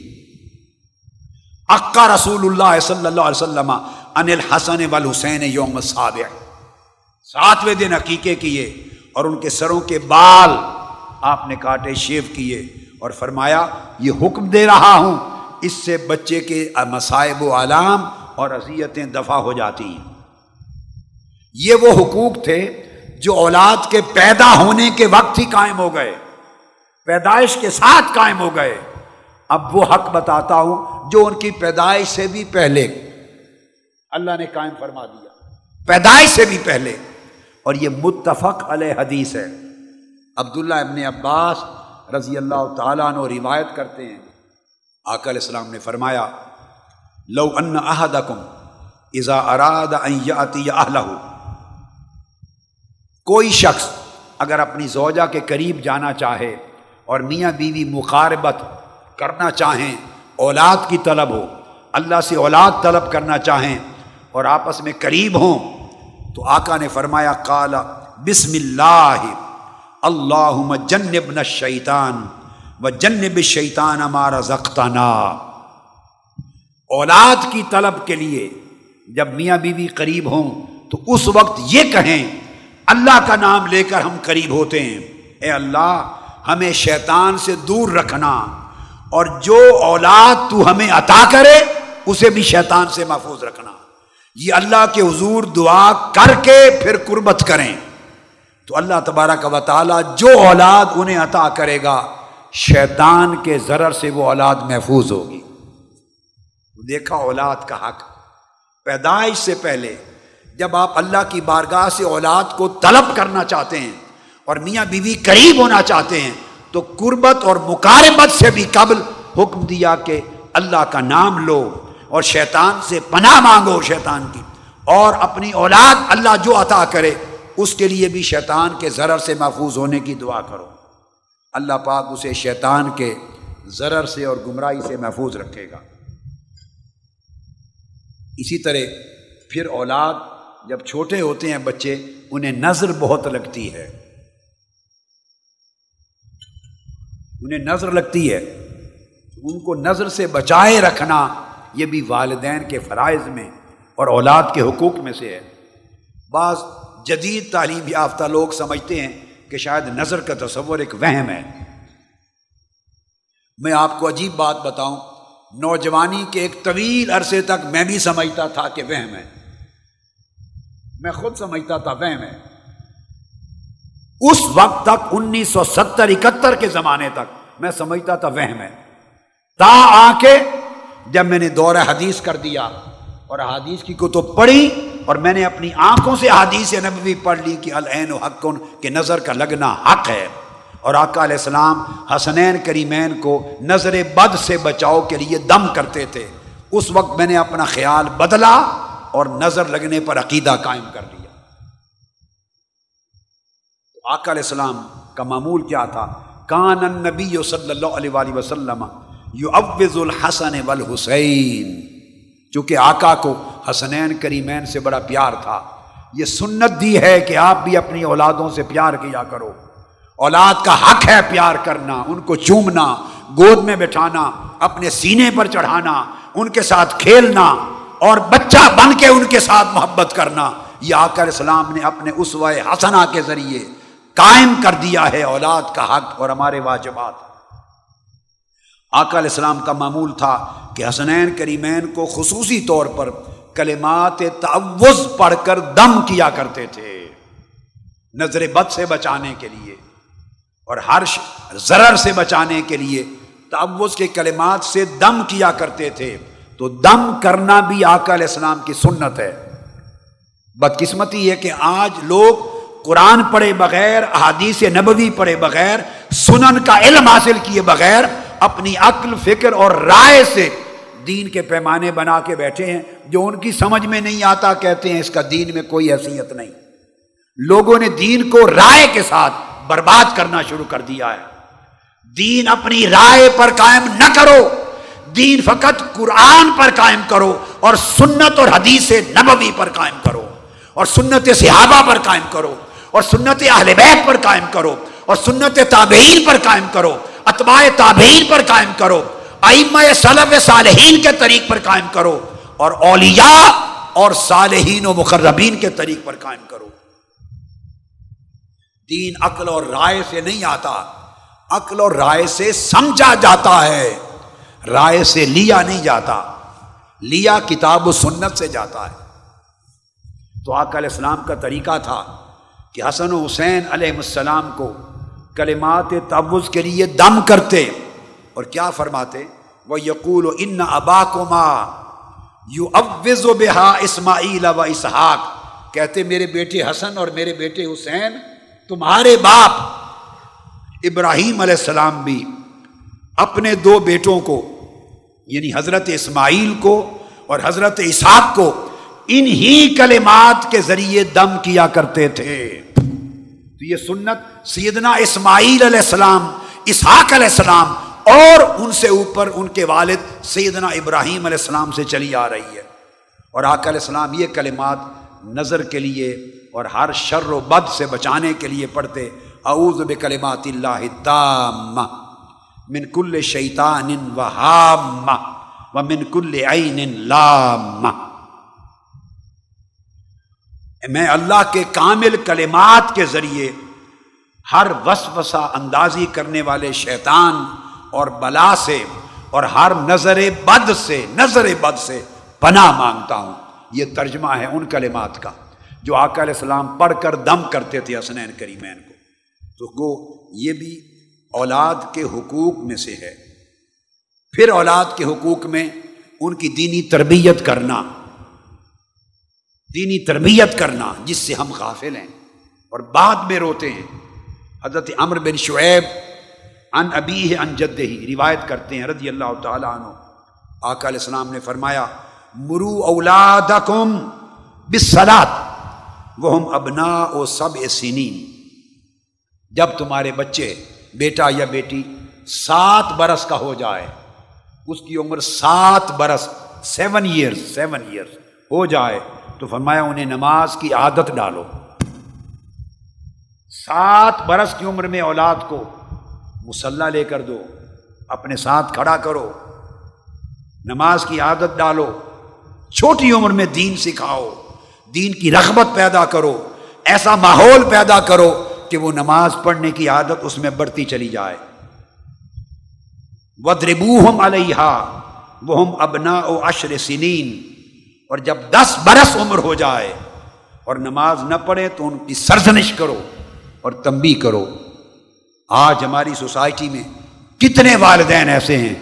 اقا رسول اللہ صلی اللہ علیہ وسلم ان الحسن والحسین یوم صابع ساتویں دن عقیقے کیے اور ان کے سروں کے بال آپ نے کاٹے، شیو کیے اور فرمایا، یہ حکم دے رہا ہوں، اس سے بچے کے مصائب و علام اور اذیتیں دفع ہو جاتی ہیں۔ یہ وہ حقوق تھے جو اولاد کے پیدا ہونے کے وقت ہی قائم ہو گئے، پیدائش کے ساتھ قائم ہو گئے۔ اب وہ حق بتاتا ہوں جو ان کی پیدائش سے بھی پہلے۔ اللہ نے قائم فرما دیا۔ پیدائش سے بھی پہلے۔ اور یہ متفق علیہ حدیث ہے۔ عبداللہ ابن عباس رضی اللہ تعالیٰ عنہ روایت کرتے ہیں۔ آقا علیہ السلام نے فرمایا لو ان احدکم اذا اراد ان یاتی اہلہ۔ کوئی شخص اگر اپنی زوجہ کے قریب جانا چاہے اور میاں بیوی مقاربت کرنا چاہیں، اولاد کی طلب ہو، اللہ سے اولاد طلب کرنا چاہیں اور آپس میں قریب ہوں، تو آقا نے فرمایا کالا بسم اللہ اللہ جنب شیطان و جنب شیطان ہمارا زختانہ اولاد کی طلب کے لیے جب میاں بیوی قریب ہوں، تو اس وقت یہ کہیں، اللہ کا نام لے کر ہم قریب ہوتے ہیں۔ اے اللہ، ہمیں شیطان سے دور رکھنا۔ اور جو اولاد تو ہمیں عطا کرے، اسے بھی شیطان سے محفوظ رکھنا۔ یہ اللہ کے حضور دعا کر کے پھر قربت کریں۔ تو اللہ تبارہ کا تعالیٰ جو اولاد انہیں عطا کرے گا، شیطان کے ضرر سے وہ اولاد محفوظ ہوگی۔ دیکھا اولاد کا حق۔ پیدائش سے پہلے جب آپ اللہ کی بارگاہ سے اولاد کو طلب کرنا چاہتے ہیں اور میاں بیوی قریب ہونا چاہتے ہیں تو قربت اور مقاربت سے بھی قبل حکم دیا کہ اللہ کا نام لو اور شیطان سے پناہ مانگو شیطان کی اور اپنی اولاد اللہ جو عطا کرے، اس کے لیے بھی شیطان کے ضرر سے محفوظ ہونے کی دعا کرو۔ اللہ پاک اسے شیطان کے ضرر سے اور گمراہی سے محفوظ رکھے گا۔ اسی طرح پھر اولاد جب چھوٹے ہوتے ہیں بچے، انہیں نظر بہت لگتی ہے۔ انہیں نظر لگتی ہے ان کو نظر سے بچائے رکھنا یہ بھی والدین کے فرائض میں اور اولاد کے حقوق میں سے ہے۔ بعض جدید تعلیم یافتہ لوگ سمجھتے ہیں کہ شاید نظر کا تصور ایک وہم ہے۔ میں آپ کو عجیب بات بتاؤں، نوجوانی کے ایک طویل عرصے تک میں بھی سمجھتا تھا کہ وہم ہے۔ میں خود سمجھتا تھا وہم ہے۔ اس وقت تک انیس سو ستر اکہتر کے زمانے تک میں سمجھتا تھا وہم ہے۔ تا آ کے جب میں نے دورہ حدیث کر دیا اور حدیث کی کتب پڑھی اور میں نے اپنی آنکھوں سے حدیث نبوی پڑھ لی کہ العین و حق کے نظر کا لگنا حق ہے۔ اور آقا علیہ السلام حسنین کریمین کو نظر بد سے بچاؤ کے لیے دم کرتے تھے۔ اس وقت میں نے اپنا خیال بدلا اور نظر لگنے پر عقیدہ قائم کر لیا۔ آقا علیہ السلام کا معمول کیا تھا؟ کان النبی صلی اللہ علیہ وآلہ وسلم یو اوز الحسن والحسین۔ چونکہ آقا کو حسنین کریمین سے بڑا پیار تھا۔ یہ سنت دی ہے کہ آپ بھی اپنی اولادوں سے پیار کیا کرو۔ اولاد کا حق ہے پیار کرنا، ان کو چومنا، گود میں بٹھانا، اپنے سینے پر چڑھانا، ان کے ساتھ کھیلنا، اور بچہ بن کے ان کے ساتھ محبت کرنا۔ یہ آکر اسلام نے اپنے اس حسنا کے ذریعے قائم کر دیا ہے اولاد کا حق اور ہمارے واجبات۔ آقا علیہ السلام کا معمول تھا کہ حسنین کریمین کو خصوصی طور پر کلمات تعوض پڑھ کر دم کیا کرتے تھے نظر بد سے بچانے کے لیے اور ہر ضرر سے بچانے کے لیے تعوض کے کلمات سے دم کیا کرتے تھے۔ تو دم کرنا بھی آقا علیہ السلام کی سنت ہے۔ بدقسمتی ہے کہ آج لوگ قرآن پڑھے بغیر، احادیث نبوی پڑھے بغیر، سنن کا علم حاصل کیے بغیر اپنی عقل، فکر اور رائے سے دین کے پیمانے بنا کے بیٹھے ہیں، جو ان کی سمجھ میں نہیں آتا، کہتے ہیں اس کا دین میں کوئی حیثیت نہیں۔ لوگوں نے دین کو رائے کے ساتھ برباد کرنا شروع کر دیا ہے۔ دین اپنی رائے پر قائم نہ کرو۔ دین فقط قرآن پر قائم کرو اور سنت اور حدیث نبوی پر قائم کرو اور سنت صحابہ پر قائم کرو۔ اور سنت اہل بیت پر قائم کرو اور سنت تابعین پر قائم کرو، اتباع تابعین پر قائم کرو، ائمہ صلف صالحین کے طریق پر قائم کرو اور اولیاء اور صالحین و مقربین کے طریق پر قائم کرو۔ دین عقل اور رائے سے نہیں آتا، عقل اور رائے سے سمجھا جاتا ہے، رائے سے لیا نہیں جاتا، لیا کتاب و سنت سے جاتا ہے۔ تو آقا علیہ السلام کا طریقہ تھا کہ حسن و حسین علیہ السلام کو کلمات تعوض کے لیے دم کرتے اور کیا فرماتے؟ وہ یقول و ان ابا کو ماں یو اوز و بحا اسماعیل و اسحاق کہتے، میرے بیٹے حسن اور میرے بیٹے حسین، تمہارے باپ ابراہیم علیہ السلام بھی اپنے دو بیٹوں کو یعنی حضرت اسماعیل کو اور حضرت اسحاق کو انہی کلمات کے ذریعے دم کیا کرتے تھے۔ تو یہ سنت سیدنا اسماعیل علیہ السلام، اسحاق علیہ السلام اور ان سے اوپر ان کے والد سیدنا ابراہیم علیہ السلام سے چلی آ رہی ہے۔ اور آقا علیہ السلام یہ کلمات نظر کے لیے اور ہر شر و بد سے بچانے کے لیے پڑھتے، اعوذ بکلمات اللہ تام من کل شیطان و حام و من کل عین لام میں اللہ کے کامل کلمات کے ذریعے ہر وسوسہ اندازی کرنے والے شیطان اور بلا سے اور ہر نظر بد سے، نظر بد سے پناہ مانگتا ہوں۔ یہ ترجمہ ہے ان کلمات کا جو آقا علیہ السلام پڑھ کر دم کرتے تھے حسنین کریمین کو۔ تو گو یہ بھی اولاد کے حقوق میں سے ہے۔ پھر اولاد کے حقوق میں ان کی دینی تربیت کرنا۔ دینی تربیت کرنا جس سے ہم غافل ہیں۔ اور بعد میں روتے ہیں۔ حضرت امر بن شعیب ان ابی ہے ان جد ہی روایت کرتے ہیں رضی اللہ تعالیٰ عنہ۔ آقا علیہ السلام نے فرمایا، مرو اولادکم بسلات وہ ہم ابنا و سب سنین۔ جب تمہارے بچے، بیٹا یا بیٹی سات برس کا ہو جائے، اس کی عمر سات برس سیون ایئرس سیون ایئرس ہو جائے تو فرمایا انہیں نماز کی عادت ڈالو۔ سات برس کی عمر میں اولاد کو مسلح لے کر دو، اپنے ساتھ کھڑا کرو۔ نماز کی عادت ڈالو، چھوٹی عمر میں دین سکھاؤ، دین کی رغبت پیدا کرو، ایسا ماحول پیدا کرو کہ وہ نماز پڑھنے کی عادت اس میں بڑھتی چلی جائے۔ ودربو ہم علیہ وہ ہم ابنا او اشر سنین اور جب دس برس عمر ہو جائے اور نماز نہ پڑھے تو ان کی سرزنش کرو اور تمبی کرو۔ آج ہماری سوسائٹی میں کتنے والدین ایسے ہیں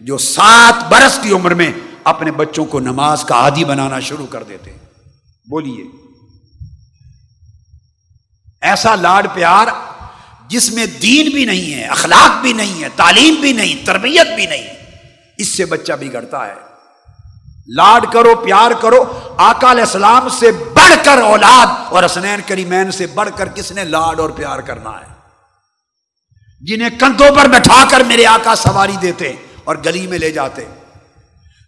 جو سات برس کی عمر میں اپنے بچوں کو نماز کا عادی بنانا شروع کر دیتے بولیے۔ ایسا لاڈ پیار جس میں دین بھی نہیں ہے، اخلاق بھی نہیں ہے، تعلیم بھی نہیں، تربیت بھی نہیں، اس سے بچہ بگڑتا ہے۔ لاڈ کرو، پیار کرو، آقا علیہ السلام سے بڑھ کر اولاد اور اسنین کریمین سے بڑھ کر کس نے لاڈ اور پیار کرنا ہے؟ جنہیں کندھوں پر بٹھا کر میرے آقا سواری دیتے اور گلی میں لے جاتے،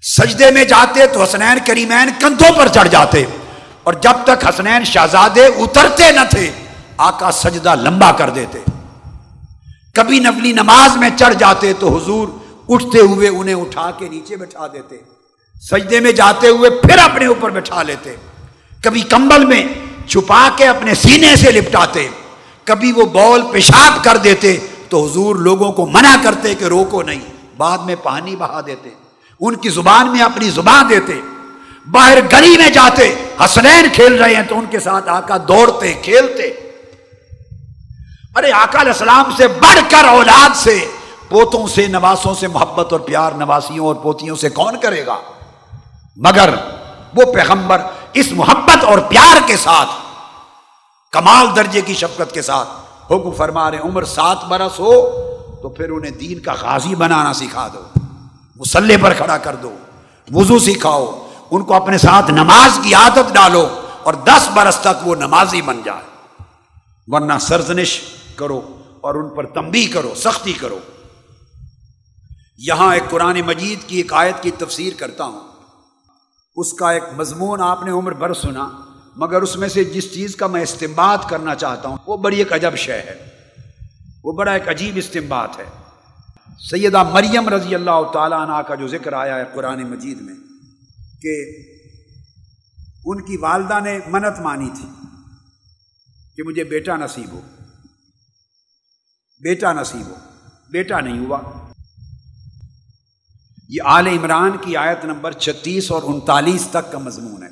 سجدے میں جاتے تو حسنین کریمین کندھوں پر چڑھ جاتے اور جب تک حسنین شہزادے اترتے نہ تھے، آقا سجدہ لمبا کر دیتے۔ کبھی نفلی نماز میں چڑھ جاتے تو حضور اٹھتے ہوئے انہیں اٹھا کے نیچے بٹھا دیتے۔ سجدے میں جاتے ہوئے پھر اپنے اوپر بٹھا لیتے۔ کبھی کمبل میں چھپا کے اپنے سینے سے لپٹاتے۔ کبھی وہ بول پیشاب کر دیتے تو حضور لوگوں کو منع کرتے کہ روکو نہیں، بعد میں پانی بہا دیتے۔ ان کی زبان میں اپنی زبان دیتے۔ باہر گلی میں جاتے، حسنین کھیل رہے ہیں تو ان کے ساتھ آقا دوڑتے، کھیلتے۔ ارے آقا علیہ السلام سے بڑھ کر اولاد سے، پوتوں سے، نواسوں سے محبت اور پیار، نواسیوں اور پوتیوں سے کون کرے گا؟ مگر وہ پیغمبر اس محبت اور پیار کے ساتھ، کمال درجے کی شفقت کے ساتھ حکم فرما رہے عمر سات برس ہو تو پھر انہیں دین کا غازی بنانا سکھا دو، مسلح پر کھڑا کر دو، وضو سکھاؤ، ان کو اپنے ساتھ نماز کی عادت ڈالو اور دس برس تک وہ نمازی بن جائے۔ ورنہ سرزنش کرو اور ان پر تمبی کرو، سختی کرو۔ یہاں ایک قرآن مجید کی ایک آیت کی تفسیر کرتا ہوں۔ اس کا ایک مضمون آپ نے عمر بھر سنا، مگر اس میں سے جس چیز کا میں استعمال کرنا چاہتا ہوں، وہ بڑی ایک عجب شے ہے۔ وہ بڑا ایک عجیب استعمال ہے۔ سیدہ مریم رضی اللہ تعالیٰ عنہ کا جو ذکر آیا ہے قرآن مجید میں، کہ ان کی والدہ نے منت مانی تھی کہ مجھے بیٹا نصیب ہو۔ بیٹا نصیب ہو، بیٹا نہیں ہوا۔ یہ آل عمران کی آیت نمبر چھتیس اور انتالیس تک کا مضمون ہے۔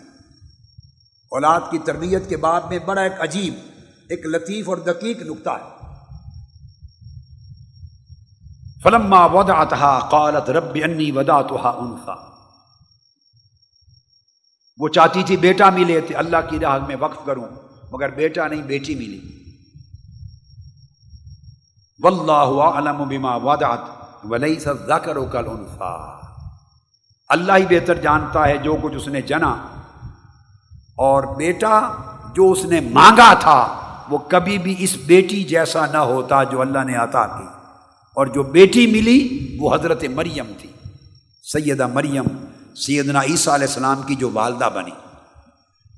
اولاد کی تربیت کے بعد میں بڑا ایک عجیب، ایک لطیف اور دقیق نقطہ ہے۔ فلما ودا قالت رب انی ودا تو وہ چاہتی تھی جی بیٹا ملے تھے، اللہ کی راہ میں وقف کروں، مگر بیٹا نہیں، بیٹی ملی۔ واللہ علم بما وضعت ولیس الذکر کالانثى اللہ ہی بہتر جانتا ہے جو کچھ اس نے جنا۔ اور بیٹا جو اس نے مانگا تھا، وہ کبھی بھی اس بیٹی جیسا نہ ہوتا جو اللہ نے عطا کی۔ اور جو بیٹی ملی، وہ حضرت مریم تھی۔ سیدہ مریم، سیدنا عیسیٰ علیہ السلام کی جو والدہ بنی۔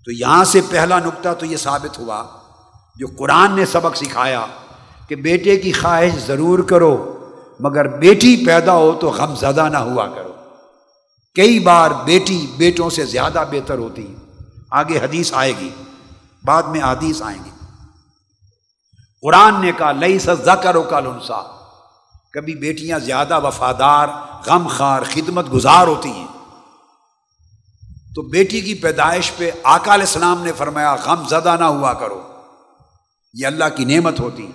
تو یہاں سے پہلا نقطہ تو یہ ثابت ہوا، جو قرآن نے سبق سکھایا کہ بیٹے کی خواہش ضرور کرو۔ مگر بیٹی پیدا ہو تو غم زدہ نہ ہوا کرو۔ کئی بار بیٹی بیٹوں سے زیادہ بہتر ہوتی۔ آگے حدیث آئے گی۔ بعد میں حدیث آئیں گی۔ قرآن نے کہا لئی سزا کرو کا لنسا کبھی بیٹیاں زیادہ وفادار غم خار خدمت گزار ہوتی ہیں۔ تو بیٹی کی پیدائش پہ آقا علیہ السلام نے فرمایا، غم زدہ نہ ہوا کرو۔ یہ اللہ کی نعمت ہوتی۔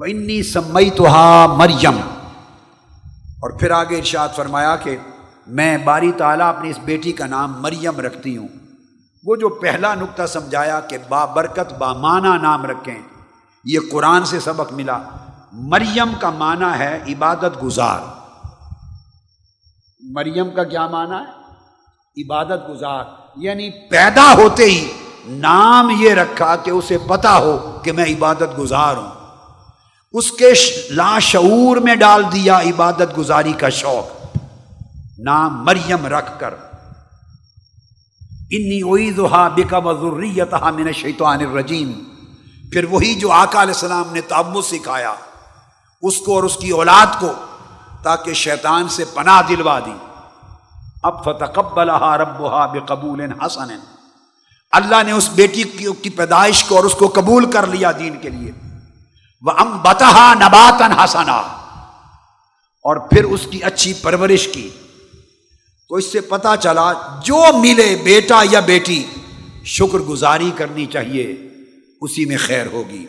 انی سمئی تو مریم اور پھر آگے ارشاد فرمایا کہ میں باری تعالیٰ اپنی اس بیٹی کا نام مریم رکھتی ہوں۔ وہ جو پہلا نقطہ سمجھایا کہ با برکت نام رکھیں، یہ قرآن سے سبق ملا۔ مریم کا معنی ہے عبادت گزار۔ مریم کا کیا معنی ہے؟ عبادت گزار۔ یعنی پیدا ہوتے ہی نام یہ رکھا کہ اسے پتا ہو کہ میں عبادت گزار ہوں۔ اس کے لاشعور میں ڈال دیا عبادت گزاری کا شوق۔ نام مریم رکھ کر۔ انی اویدہا بکا وذریتہا من الشیطان الرجیم۔ پھر وہی جو آقا علیہ السلام نے تعبد سکھایا، اس کو اور اس کی اولاد کو تاکہ شیطان سے پناہ دلوا دی۔ اب فتقبلہا ربہا بقبول حسن۔ اللہ نے اس بیٹی کی پیدائش کو اور اس کو قبول کر لیا دین کے لیے۔ وہ ام بتہا نباتن ہسنا اور پھر اس کی اچھی پرورش کی۔ تو اس سے پتا چلا جو ملے بیٹا یا بیٹی، شکر گزاری کرنی چاہیے، اسی میں خیر ہوگی۔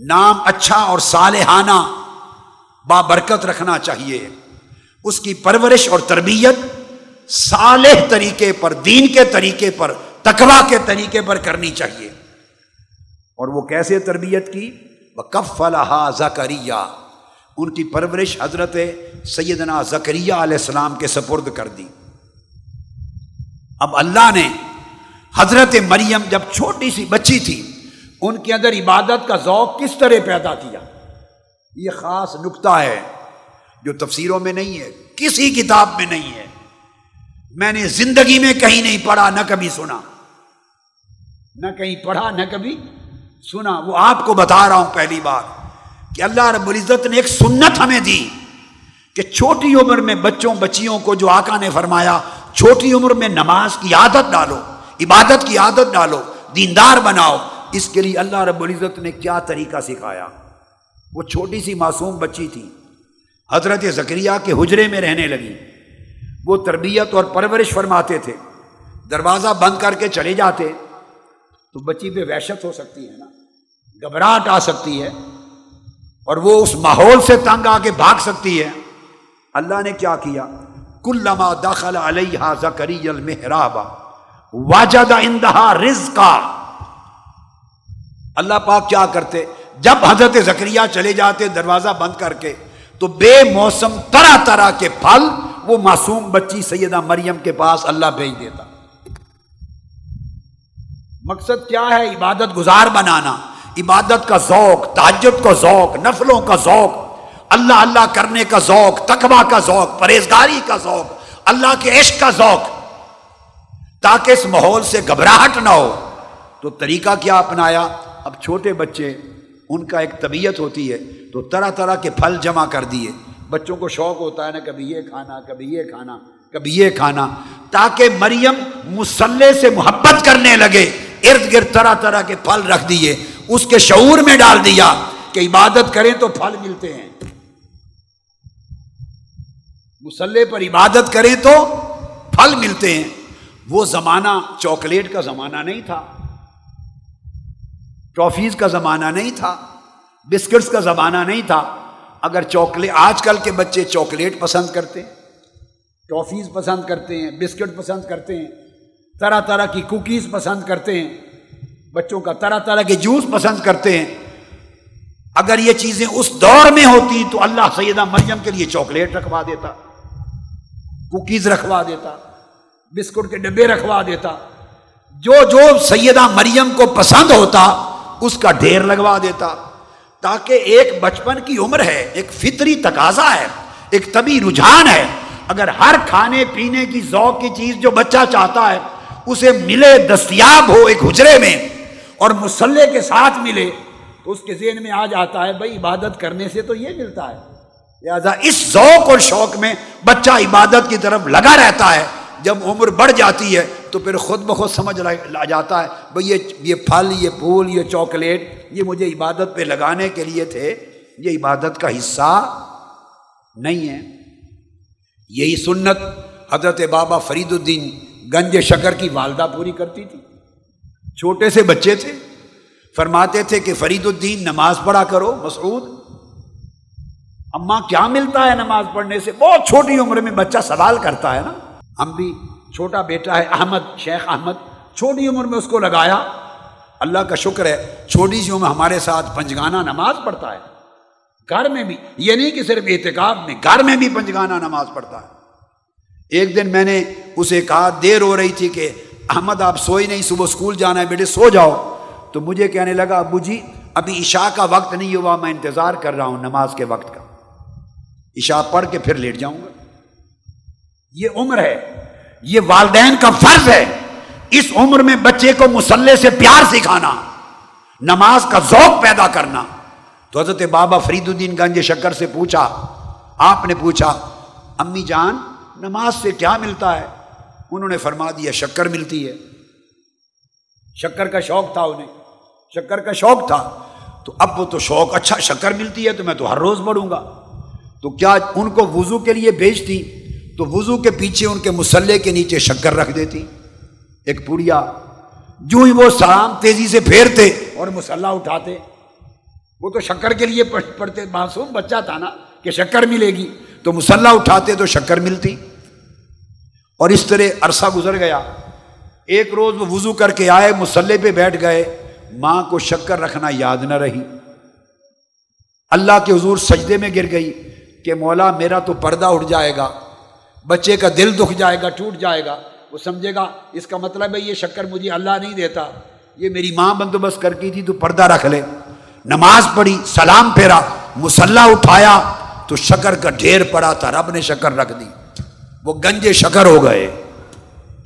نام اچھا اور صالحانہ بابرکت رکھنا چاہیے۔ اس کی پرورش اور تربیت صالح طریقے پر، دین کے طریقے پر تکوا کے طریقے پر کرنی چاہیے۔ اور وہ کیسے تربیت کی؟ کف فلاح زکریہ ان کی پرورش حضرت سیدنا زکریہ علیہ السلام کے سپرد کر دی۔ اب اللہ نے حضرت مریم جب چھوٹی سی بچی تھی، ان کے اندر عبادت کا ذوق کس طرح پیدا کیا؟ یہ خاص نقطہ ہے جو تفسیروں میں نہیں ہے، کسی کتاب میں نہیں ہے۔ میں نے زندگی میں کہیں نہیں پڑھا، نہ کبھی سنا۔ نہ کہیں پڑھا، نہ کبھی سنا، وہ آپ کو بتا رہا ہوں پہلی بار کہ اللہ رب العزت نے ایک سنت ہمیں دی کہ چھوٹی عمر میں بچوں، بچیوں کو جو آقا نے فرمایا، چھوٹی عمر میں نماز کی عادت ڈالو، عبادت کی عادت ڈالو، دیندار بناؤ۔ اس کے لیے اللہ رب العزت نے کیا طریقہ سکھایا؟ وہ چھوٹی سی معصوم بچی تھی۔ حضرت زکریہ کے حجرے میں رہنے لگی۔ وہ تربیت اور پرورش فرماتے تھے۔ دروازہ بند کر کے چلے جاتے۔ تو بچی پہ وحشت ہو سکتی ہے نا۔ گھبراہٹ آ سکتی ہے اور وہ اس ماحول سے تنگ آ کے بھاگ سکتی ہے۔ اللہ نے کیا کیا؟ کلما داخل علیہ زکری المحراب واجد اندہا رزقا۔ اللہ پاک کیا کرتے؟ جب حضرت زکریہ چلے جاتے دروازہ بند کر کے، تو بے موسم طرح طرح کے پھل وہ معصوم بچی سیدہ مریم کے پاس اللہ بھیج دیتا۔ مقصد کیا ہے؟ عبادت گزار بنانا۔ عبادت کا ذوق، تعجب کا ذوق، نفلوں کا ذوق، اللہ اللہ کرنے کا ذوق تقوا کا ذوق، پرہیزگاری کا ذوق، اللہ کے عشق کا ذوق۔ تاکہ اس ماحول سے گھبراہٹ نہ ہو۔ تو طریقہ کیا اپنایا؟ اب چھوٹے بچے، ان کا ایک طبیعت ہوتی ہے، تو طرح طرح کے پھل جمع کر دیے۔ بچوں کو شوق ہوتا ہے نا، کبھی یہ کھانا، کبھی یہ کھانا، کبھی یہ کھانا۔ تاکہ مریم مسلح سے محبت کرنے لگے، ارد گرد طرح طرح کے پھل رکھ دیے۔ اس کے شعور میں ڈال دیا کہ عبادت کریں تو پھل ملتے ہیں۔ مسلح پر عبادت کریں تو پھل ملتے ہیں۔ وہ زمانہ چاکلیٹ کا زمانہ نہیں تھا۔ ٹرافیز کا زمانہ نہیں تھا۔ بسکٹس کا زمانہ نہیں تھا۔ اگر چاکلیٹ آج کل کے بچے چاکلیٹ پسند کرتے ہیں، ٹرافیز پسند کرتے ہیں، بسکٹ پسند کرتے ہیں، طرح طرح کی کوکیز پسند کرتے ہیں بچوں کا طرح طرح کے جوس پسند کرتے ہیں۔ اگر یہ چیزیں اس دور میں ہوتی تو اللہ سیدہ مریم کے لیے چاکلیٹ رکھوا دیتا، کوکیز رکھوا دیتا، بسکٹ کے ڈبے رکھوا دیتا۔ جو جو سیدہ مریم کو پسند ہوتا، اس کا ڈھیر لگوا دیتا۔ تاکہ ایک بچپن کی عمر ہے، ایک فطری تقاضا ہے، ایک طبی رجحان ہے۔ اگر ہر کھانے پینے کی ذوق کی چیز جو بچہ چاہتا ہے، اسے ملے دستیاب ہو ایک حجرے میں اور مسلح کے ساتھ ملے، تو اس کے ذہن میں آ جاتا ہے، بھائی، عبادت کرنے سے تو یہ ملتا ہے۔ لہٰذا اس ذوق اور شوق میں بچہ عبادت کی طرف لگا رہتا ہے۔ جب عمر بڑھ جاتی ہے، تو پھر خود بخود سمجھ لا جاتا ہے، بھائی، یہ یہ پھل، یہ پھول، یہ چاکلیٹ، یہ مجھے عبادت پہ لگانے کے لیے تھے، یہ عبادت کا حصہ نہیں ہے۔ یہی سنت حضرت بابا فرید الدین گنج شکر کی والدہ پوری کرتی تھی۔ چھوٹے سے بچے تھے، فرماتے تھے کہ فرید الدین نماز پڑھا کرو، مسعود، اماں کیا ملتا ہے نماز پڑھنے سے؟ بہت چھوٹی عمر میں بچہ سوال کرتا ہے نا۔ ہم بھی چھوٹا بیٹا ہے، احمد، شیخ احمد، چھوٹی عمر میں اس کو لگایا۔ اللہ کا شکر ہے، چھوٹی سی عمر ہمارے ساتھ پنجگانہ نماز پڑھتا ہے۔ گھر میں بھی، یہ نہیں کہ صرف احتکاب میں، گھر میں بھی پنجگانہ نماز پڑھتا ہے۔ ایک دن میں نے اسے کہا، دیر ہو رہی تھی کہ احمد، آپ سوئی نہیں، صبح اسکول جانا ہے، بیٹے سو جاؤ۔ تو مجھے کہنے لگا، ابو جی ابھی عشاء کا وقت نہیں ہوا، میں انتظار کر رہا ہوں نماز کے وقت کا۔ عشاء پڑھ کے پھر لیٹ جاؤں گا۔ یہ عمر ہے، یہ والدین کا فرض ہے۔ اس عمر میں بچے کو مسلح سے پیار سکھانا، نماز کا ذوق پیدا کرنا۔ تو حضرت بابا فرید الدین گنج شکر سے پوچھا، آپ نے پوچھا، امی جان، نماز سے کیا ملتا ہے؟ انہوں نے فرما دیا، شکر ملتی ہے۔ شکر کا شوق تھا انہیں۔ شکر کا شوق تھا۔ تو اب وہ تو شوق اچھا شکر ملتی ہے تو میں تو ہر روز بڑھوں گا۔ تو کیا ان کو وضو کے لیے بیچتی تو وضو کے پیچھے ان کے مسلح کے نیچے شکر رکھ دیتی۔ ایک پوریا جو ہی وہ سلام تیزی سے پھیرتے اور مسلح اٹھاتے۔ وہ تو شکر کے لیے پڑھتے، معصوم بچہ تھا نا کہ شکر ملے گی۔ تو مسلح اٹھاتے تو شکر ملتی۔ اور اس طرح عرصہ گزر گیا۔ ایک روز وہ وضو کر کے آئے مسلح پہ بیٹھ گئے۔ ماں کو شکر رکھنا یاد نہ رہی۔ اللہ کے حضور سجدے میں گر گئی کہ مولا میرا تو پردہ اٹھ جائے گا، بچے کا دل دکھ جائے گا، ٹوٹ جائے گا۔ وہ سمجھے گا، اس کا مطلب ہے یہ شکر مجھے اللہ نہیں دیتا۔ یہ میری ماں بندوبست کر کی تھی، تو پردہ رکھ لے۔ نماز پڑھی، سلام پھیرا مسلح اٹھایا تو شکر کا ڈھیر پڑا تھا، رب نے شکر رکھ دی۔ وہ گنجے شکر ہو گئے۔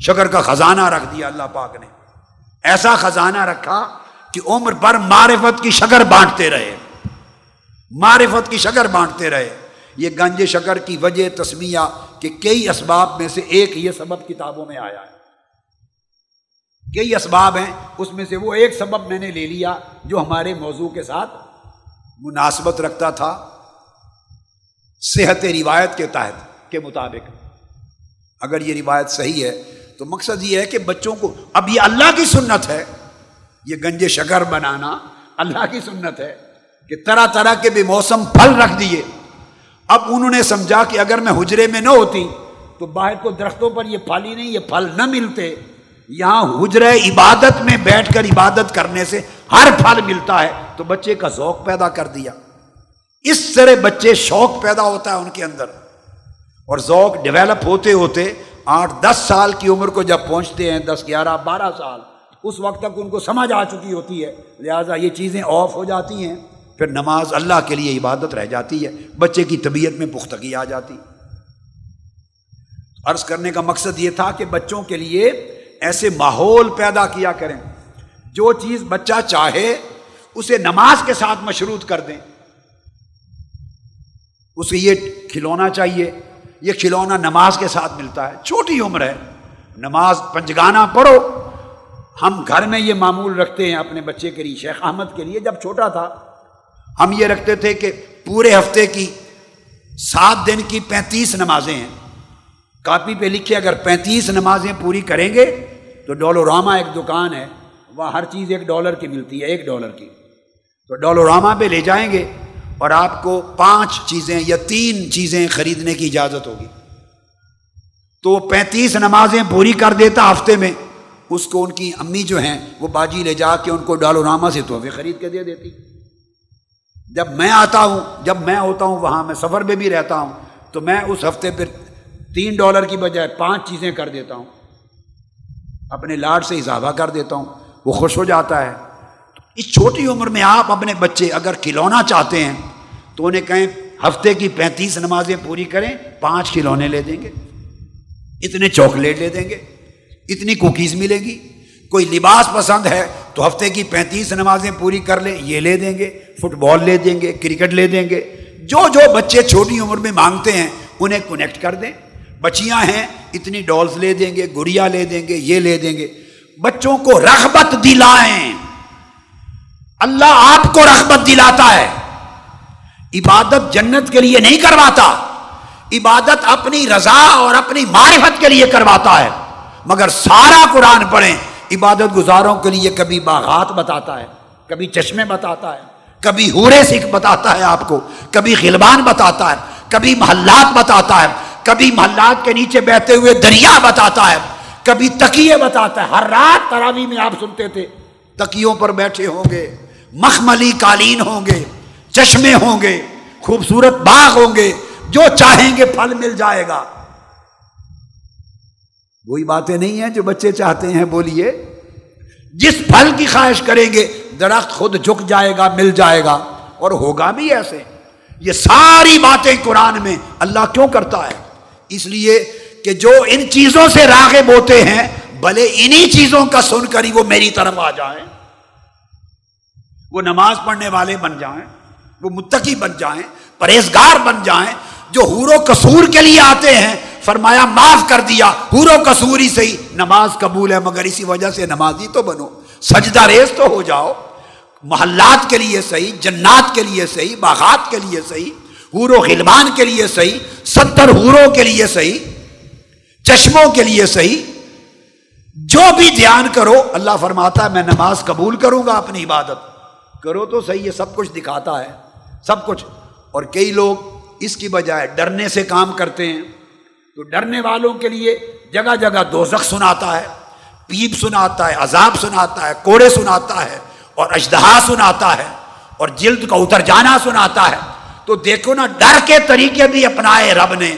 شکر کا خزانہ رکھ دیا اللہ پاک نے۔ ایسا خزانہ رکھا کہ عمر پر معرفت کی شکر بانٹتے رہے۔ معرفت کی شکر بانٹتے رہے۔ یہ گنج شکر کی وجہ تسمیہ کہ کئی اسباب میں سے ایک یہ سبب کتابوں میں آیا ہے۔ کئی اسباب ہیں، اس میں سے وہ ایک سبب میں نے لے لیا جو ہمارے موضوع کے ساتھ مناسبت رکھتا تھا۔ صحت روایت کے تحت کے مطابق۔ اگر یہ روایت صحیح ہے، تو مقصد یہ ہے کہ بچوں کو، اب یہ اللہ کی سنت ہے، یہ گنج شکر بنانا اللہ کی سنت ہے کہ طرح طرح کے بھی موسم پھل رکھ دیے۔ اب انہوں نے سمجھا کہ اگر میں حجرے میں نہ ہوتی، تو باہر کو درختوں پر یہ پھل ہی نہیں، یہ پھل نہ ملتے۔ یہاں حجرے عبادت میں بیٹھ کر عبادت کرنے سے ہر پھل ملتا ہے، تو بچے کا ذوق پیدا کر دیا۔ اس طرح بچے شوق پیدا ہوتا ہے ان کے اندر۔ اور ذوق ڈیولپ ہوتے ہوتے آٹھ دس سال کی عمر کو جب پہنچتے ہیں، دس، گیارہ، بارہ سال، اس وقت تک ان کو سمجھ آ چکی ہوتی ہے۔ لہٰذا یہ چیزیں آف ہو جاتی ہیں۔ پھر نماز اللہ کے لیے عبادت رہ جاتی ہے۔ بچے کی طبیعت میں پختگی آ جاتی۔ عرض کرنے کا مقصد یہ تھا کہ بچوں کے لیے ایسے ماحول پیدا کیا کریں۔ جو چیز بچہ چاہے، اسے نماز کے ساتھ مشروط کر دیں۔ اسے یہ کھلونا چاہیے۔ یہ کھلونا نماز کے ساتھ ملتا ہے، چھوٹی عمر ہے۔ نماز پنجگانا پڑھو۔ ہم گھر میں یہ معمول رکھتے ہیں اپنے بچے کے لیے، شیخ احمد کے لیے، جب چھوٹا تھا۔ ہم یہ رکھتے تھے کہ پورے ہفتے کی سات دن کی پینتیس نمازیں ہیں۔ کاپی پہ لکھے اگر پینتیس نمازیں پوری کریں گے تو ڈولوراما ایک دکان ہے، وہاں ہر چیز ایک ڈالر کی ملتی ہے، ایک ڈالر کی۔ تو ڈولوراما پہ لے جائیں گے۔ اور آپ کو پانچ چیزیں یا تین چیزیں خریدنے کی اجازت ہوگی۔ تو وہ پینتیس نمازیں پوری کر دیتا ہفتے میں، اس کو ان کی امی جو ہیں، وہ باجی لے جا کے ان کو ڈالوراما سے تحفے خرید کے دے دیتی۔ جب میں آتا ہوں، جب میں ہوتا ہوں، وہاں میں سفر میں بھی رہتا ہوں، تو میں اس ہفتے پھر تین ڈالر کی بجائے پانچ چیزیں کر دیتا ہوں۔ اپنے لاڈ سے اضافہ کر دیتا ہوں، وہ خوش ہو جاتا ہے۔ اس چھوٹی عمر میں آپ اپنے بچے اگر کھلونا چاہتے ہیں تو انہیں کہیں ہفتے کی پینتیس نمازیں پوری کریں، پانچ کھلونے لے دیں گے، اتنے چاکلیٹ لے دیں گے، اتنی کوکیز ملے گی، کوئی لباس پسند ہے تو ہفتے کی پینتیس نمازیں پوری کر لیں یہ لے دیں گے، فٹ بال لے دیں گے، کرکٹ لے دیں گے، جو جو بچے چھوٹی عمر میں مانگتے ہیں انہیں کنیکٹ کر دیں۔ بچیاں ہیں، اتنی ڈالز لے دیں گے، گڑیا لے دیں گے، یہ لے دیں گے۔ بچوں کو رغبت دلائیں۔ اللہ آپ کو رغبت دلاتا ہے۔ عبادت جنت کے لیے نہیں کرواتا۔ عبادت اپنی رضا اور اپنی معرفت کے لیے کرواتا ہے۔ مگر سارا قرآن پڑھیں، عبادت گزاروں کے لیے کبھی باغات بتاتا ہے، کبھی چشمے بتاتا ہے، کبھی ہورے سکھ بتاتا ہے آپ کو، کبھی خلبان بتاتا ہے، کبھی محلات بتاتا ہے، کبھی محلات کے نیچے بہتے ہوئے دریا بتاتا ہے، کبھی تکیے بتاتا ہے۔ ہر رات تراوی میں آپ سنتے تھے، تکیوں پر بیٹھے ہوں گے۔ مخملی قالین ہوں گے، چشمے ہوں گے، خوبصورت باغ ہوں گے، جو چاہیں گے پھل مل جائے گا۔ وہی باتیں نہیں ہیں جو بچے چاہتے ہیں، بولیے۔ جس پھل کی خواہش کریں گے، درخت خود جھک جائے گا، مل جائے گا۔ اور ہوگا بھی ایسے۔ یہ ساری باتیں قرآن میں اللہ کیوں کرتا ہے؟ اس لیے کہ جو ان چیزوں سے راغب ہوتے ہیں، بھلے انہی چیزوں کا سن کر ہی وہ میری طرف آ جائیں۔ وہ نماز پڑھنے والے بن جائیں، وہ متقی بن جائیں، پرہیزگار بن جائیں، جو حور و قصور کے لیے آتے ہیں، فرمایا معاف کر دیا، حور و قصور ہی صحیح، نماز قبول ہے، مگر اسی وجہ سے نمازی تو بنو، سجدہ ریز تو ہو جاؤ، محلات کے لیے صحیح، جنات کے لیے صحیح، باغات کے لیے صحیح، حور و غلمان کے لیے صحیح، ستر حوروں کے لیے صحیح، چشموں کے لیے صحیح، جو بھی دھیان کرو، اللہ فرماتا ہے، میں نماز قبول کروں گا اپنی عبادت۔ کرو تو صحیح ہے، سب کچھ دکھاتا ہے، سب کچھ۔ اور کئی لوگ اس کی بجائے ڈرنے سے کام کرتے ہیں۔ تو ڈرنے والوں کے لیے جگہ جگہ دوزخ سناتا ہے، پیپ سناتا ہے، عذاب سناتا ہے، کوڑے سناتا ہے اور اجدہا سناتا ہے اور جلد کا اتر جانا سناتا ہے۔ تو دیکھو نا، ڈر کے طریقے بھی اپنائے رب نے۔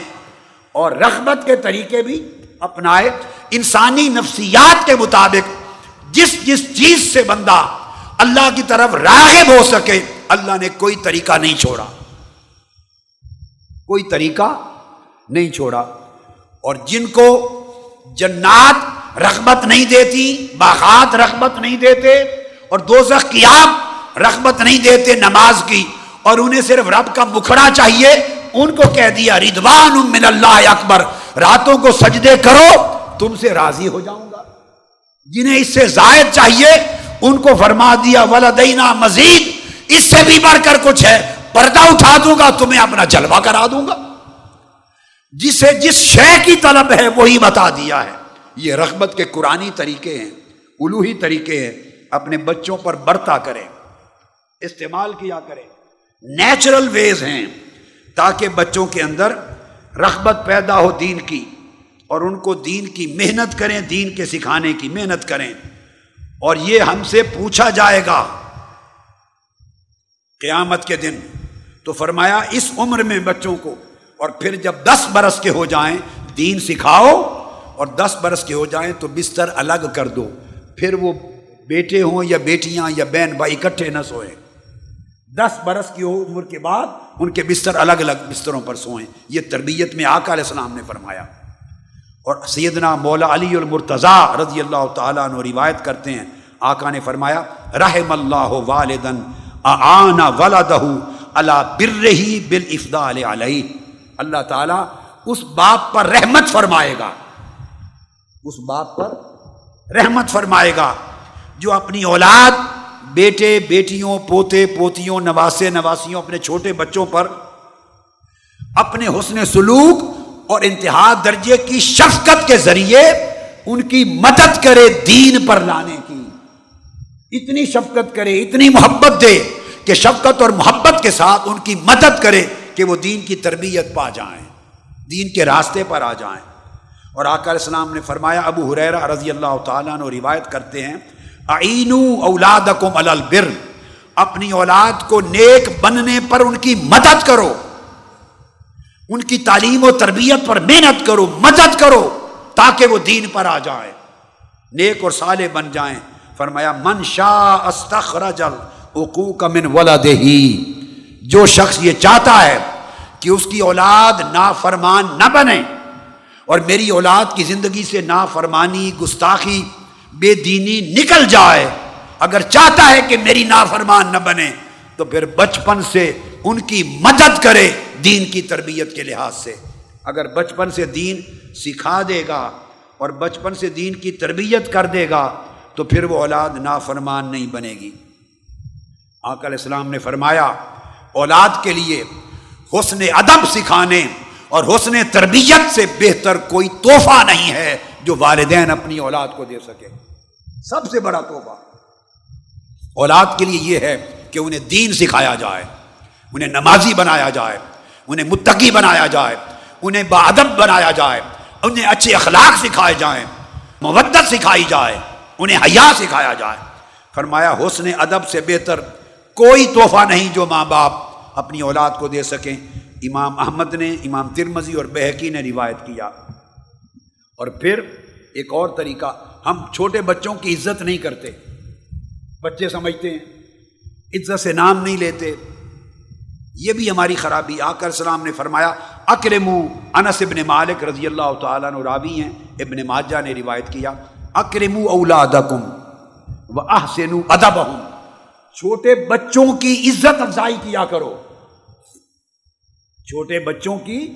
اور رغبت کے طریقے بھی اپنائے۔ انسانی نفسیات کے مطابق جس جس چیز سے بندہ اللہ کی طرف راغب ہو سکے، اللہ نے کوئی طریقہ نہیں چھوڑا۔ کوئی طریقہ نہیں چھوڑا۔ اور جن کو جنات رغبت نہیں دیتی، باغات رغبت نہیں دیتے، اور دوزخ کی آپ رغبت نہیں دیتے نماز کی، اور انہیں صرف رب کا مکھڑا چاہیے، ان کو کہہ دیا ردوان من اللہ اکبر، راتوں کو سجدے کرو، تم سے راضی ہو جاؤں گا۔ جنہیں اس سے زائد چاہیے ان کو فرما دیا ولدینا مزید اس سے بھی بڑھ کر کچھ ہے، پردہ اٹھا دوں گا، تمہیں اپنا جلوہ کرا دوں گا۔ جسے جس شے کی طلب ہے، وہی بتا دیا ہے۔ یہ رغبت کے قرآنی طریقے ہیں، الوہی طریقے ہیں، اپنے بچوں پر برتا کریں، استعمال کیا کریں۔ نیچرل ویز ہیں، تاکہ بچوں کے اندر رغبت پیدا ہو دین کی، اور ان کو دین کی محنت کریں، دین کے سکھانے کی محنت کریں۔ اور یہ ہم سے پوچھا جائے گا۔ قیامت کے دن تو فرمایا، اس عمر میں بچوں کو، اور پھر جب دس برس کے ہو جائیں، دین سکھاؤ، اور دس برس کے ہو جائیں تو بستر الگ کر دو۔ پھر وہ بیٹے ہوں یا بیٹیاں یا بہن بھائی اکٹھے نہ سوئیں۔ دس برس کی عمر کے بعد ان کے بستر الگ الگ بستروں پر سوئیں۔ یہ تربیت میں آقا علیہ السلام نے فرمایا۔ اور سیدنا مولا علی المرتضی رضی اللہ تعالیٰ عنہ روایت کرتے ہیں۔ آقا نے فرمایا، رحم اللہ والدن آنا ولدہ اللہ برہی بالافضال علیہ۔ اللہ تعالیٰ اس باپ پر رحمت فرمائے گا۔ اس باپ پر رحمت فرمائے گا۔ جو اپنی اولاد، بیٹے، بیٹیوں، پوتے، پوتیوں، نواسے، نواسیوں، اپنے چھوٹے بچوں پر اپنے حسن سلوک اور انتہا درجے کی شفقت کے ذریعے ان کی مدد کرے دین پر لانے کی۔ اتنی شفقت کرے، اتنی محبت دے کہ شفقت اور محبت کے ساتھ ان کی مدد کرے کہ وہ دین کی تربیت پا جائیں، دین کے راستے پر آ جائیں۔ اور آقا علیہ السلام نے فرمایا، ابو حریرہ رضی اللہ تعالیٰ نے روایت کرتے ہیں اولادکم البر، اپنی اولاد کو نیک بننے پر ان کی مدد کرو۔ ان کی تعلیم و تربیت پر محنت کرو، مدد کرو تاکہ وہ دین پر آ جائے نیک اور سالے بن جائیں۔ فرمایا، من شاہ استخرج العقوق من ولدہی جو شخص یہ چاہتا ہے کہ اس کی اولاد نافرمان نہ بنے اور میری اولاد کی زندگی سے نافرمانی، گستاخی، بے دینی نکل جائے، اگر چاہتا ہے کہ میری نافرمان نہ بنے، تو پھر بچپن سے ان کی مدد کرے دین کی تربیت کے لحاظ سے۔ اگر بچپن سے دین سکھا دے گا اور بچپن سے دین کی تربیت کر دے گا، تو پھر وہ اولاد نافرمان نہیں بنے گی۔ آقا علیہ السلام نے فرمایا، اولاد کے لیے حسن ادب سکھانے اور حسن تربیت سے بہتر کوئی تحفہ نہیں ہے جو والدین اپنی اولاد کو دے سکے۔ سب سے بڑا تحفہ۔ اولاد کے لیے یہ ہے کہ انہیں دین سکھایا جائے۔ انہیں نمازی بنایا جائے، انہیں متقی بنایا جائے، انہیں با ادب بنایا جائے، انہیں اچھے اخلاق سکھائے جائیں، مودت سکھائی جائے، انہیں حیا سکھایا جائے۔ فرمایا، حسن ادب سے بہتر کوئی تحفہ نہیں جو ماں باپ اپنی اولاد کو دے سکیں۔ امام احمد نے، امام ترمزی اور بحقی نے روایت کیا۔ اور پھر ایک اور طریقہ، ہم چھوٹے بچوں کی عزت نہیں کرتے۔ بچے سمجھتے ہیں، عزت سے نام نہیں لیتے۔ یہ بھی ہماری خرابی آکر السلام نے فرمایا اکرم انس ابن مالک رضی اللہ تعالیٰ نے راوی ہیں، ابن ماجہ نے روایت کیا اکرم اولادکم و احسن ادبہم۔ چھوٹے بچوں کی عزت افزائی کیا کرو۔ چھوٹے بچوں کی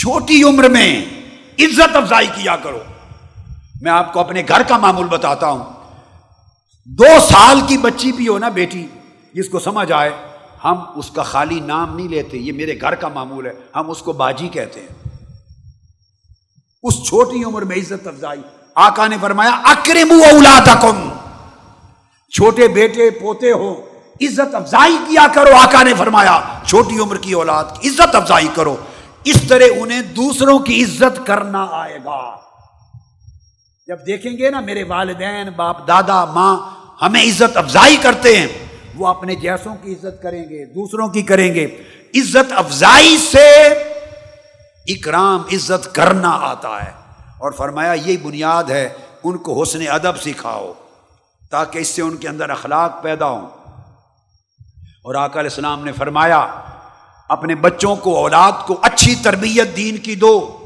چھوٹی عمر میں عزت افزائی کیا کرو۔ میں آپ کو اپنے گھر کا معمول بتاتا ہوں۔ دو سال کی بچی بھی ہو نا بیٹی، جس کو سمجھ آئے ہم اس کا خالی نام نہیں لیتے، یہ میرے گھر کا معمول ہے، ہم اس کو باجی کہتے ہیں۔ اس چھوٹی عمر میں عزت افزائی۔ آقا نے فرمایا اکرم اولادکم۔ چھوٹے بیٹے، پوتے ہو عزت افزائی کیا کرو، آقا نے فرمایا۔ چھوٹی عمر کی اولاد کی عزت افزائی کرو۔ اس طرح انہیں دوسروں کی عزت کرنا آئے گا۔ جب دیکھیں گے نا میرے والدین، باپ، دادا، ماں ہمیں عزت افزائی کرتے ہیں۔ وہ اپنے جیسوں کی عزت کریں گے، دوسروں کی کریں گے۔ عزت افزائی سے اکرام، عزت کرنا آتا ہے۔ اور فرمایا، یہی بنیاد ہے، ان کو حسن ادب سکھاؤ، تاکہ اس سے ان کے اندر اخلاق پیدا ہوں۔ اور آقا علیہ السلام نے فرمایا، اپنے بچوں کو، اولاد کو اچھی تربیت دین کی دو۔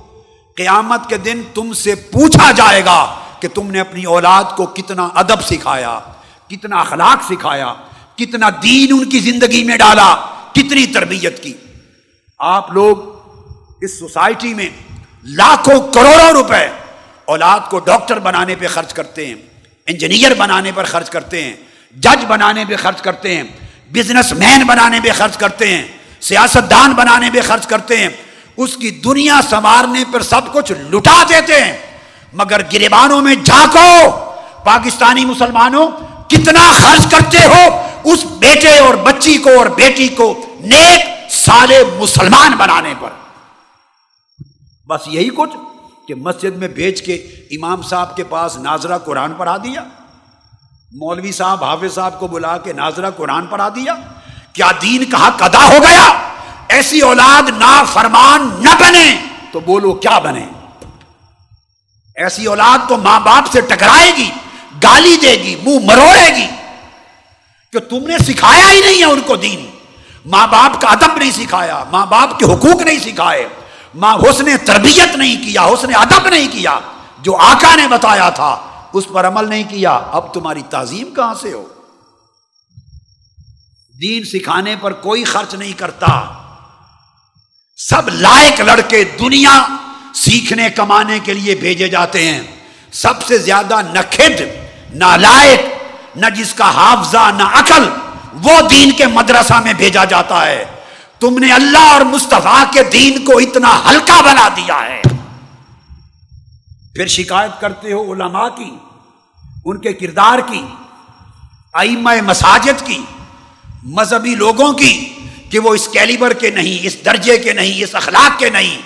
قیامت کے دن تم سے پوچھا جائے گا کہ تم نے اپنی اولاد کو کتنا ادب سکھایا، کتنا اخلاق سکھایا۔ کتنا دین ان کی زندگی میں ڈالا، کتنی تربیت کی۔ آپ لوگ اس سوسائٹی میں لاکھوں کروڑوں روپے اولاد کو ڈاکٹر بنانے پہ خرچ کرتے ہیں، انجینئر بنانے پر خرچ کرتے ہیں، جج بنانے پہ خرچ کرتے ہیں، بزنس مین بنانے پہ خرچ کرتے ہیں سیاست دان بنانے پہ خرچ کرتے ہیں۔ اس کی دنیا سنوارنے پر سب کچھ لٹا دیتے ہیں۔ مگر گریبانوں میں جھانکو، پاکستانی مسلمانوں، کتنا خرچ کرتے ہو؟ اس بیٹے اور بچی کو اور بیٹی کو نیک سالے مسلمان بنانے پر۔ بس یہی کچھ کہ مسجد میں بیچ کے امام صاحب کے پاس ناظرہ قرآن پڑھا دیا، مولوی صاحب، حافظ صاحب کو بلا کے ناظرہ قرآن پڑھا دیا۔ کیا دین کا حق ادا ہو گیا؟ ایسی اولاد نا فرمان نہ بنے تو بولو کیا بنے؟ ایسی اولاد تو ماں باپ سے ٹکرائے گی، گالی دے گی، منہ مروڑے گی۔ کہ تم نے سکھایا ہی نہیں ہے ان کو دین۔ ماں باپ کا ادب نہیں سکھایا، ماں باپ کے حقوق نہیں سکھائے۔ ماں حسن تربیت نہیں کیا حسن ادب نہیں کیا۔ جو آقا نے بتایا تھا، اس پر عمل نہیں کیا۔ اب تمہاری تعظیم کہاں سے ہو؟ دین سکھانے پر کوئی خرچ نہیں کرتا۔ سب لائق لڑکے دنیا سیکھنے، کمانے کے لیے بھیجے جاتے ہیں۔ سب سے زیادہ نہ کھد نہ جس کا حافظہ، نہ عقل، وہ دین کے مدرسہ میں بھیجا جاتا ہے۔ تم نے اللہ اور مصطفیٰ کے دین کو اتنا ہلکا بنا دیا ہے۔ پھر شکایت کرتے ہو علماء کی، ان کے کردار کی، ائمہ مساجد کی، مذہبی لوگوں کی کہ وہ اس کیلیبر کے نہیں، اس درجے کے نہیں، اس اخلاق کے نہیں۔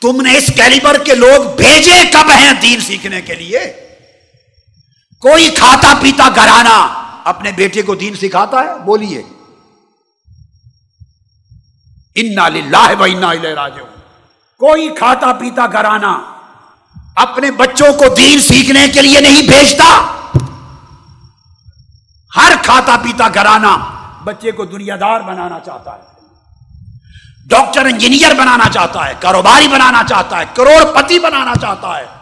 تم نے اس کیلیبر کے لوگ بھیجے کب ہیں دین سیکھنے کے لیے؟ کوئی کھاتا پیتا گھرانا اپنے بیٹے کو دین سکھاتا ہے؟ بولیے۔ انا لاہ انا راج کوئی کھاتا پیتا گھرانا اپنے بچوں کو دین سیکھنے کے لیے نہیں بھیجتا؟ ہر کھاتا پیتا گھرانا بچے کو دنیا دار بنانا چاہتا ہے۔ ڈاکٹر انجینئر بنانا چاہتا ہے، کاروباری بنانا چاہتا ہے کروڑ پتی بنانا چاہتا ہے۔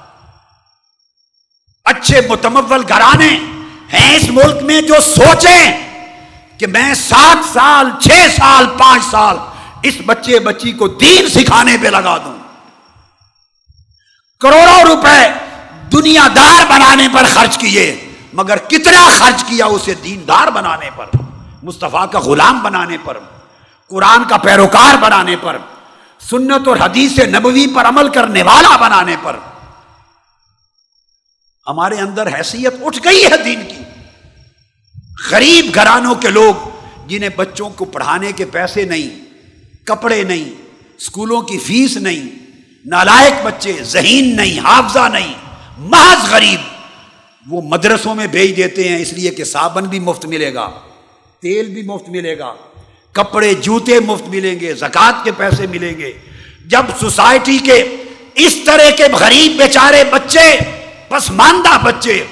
اچھے متمول گھرانے ہیں اس ملک میں جو سوچیں کہ میں سات سال، چھ سال، پانچ سال اس بچے بچی کو دین سکھانے پہ لگا دوں۔ کروڑوں روپے دنیا دار بنانے پر خرچ کیے، مگر کتنا خرچ کیا اسے دیندار بنانے پر، مصطفیٰ کا غلام بنانے پر، قرآن کا پیروکار بنانے پر، سنت اور حدیث نبوی پر عمل کرنے والا بنانے پر۔ ہمارے اندر حیثیت اٹھ گئی ہے دین کی۔ غریب گھرانوں کے لوگ جنہیں بچوں کو پڑھانے کے پیسے نہیں، کپڑے نہیں اسکولوں کی فیس نہیں، نالائق بچے، ذہین نہیں، حافظہ نہیں، محض غریب وہ مدرسوں میں بھیج دیتے ہیں، اس لیے کہ صابن بھی مفت ملے گا، تیل بھی مفت ملے گا، کپڑے، جوتے مفت ملیں گے زکات کے پیسے ملیں گے۔ جب سوسائٹی کے اس طرح کے غریب بیچارے بچے پسماندہ بچے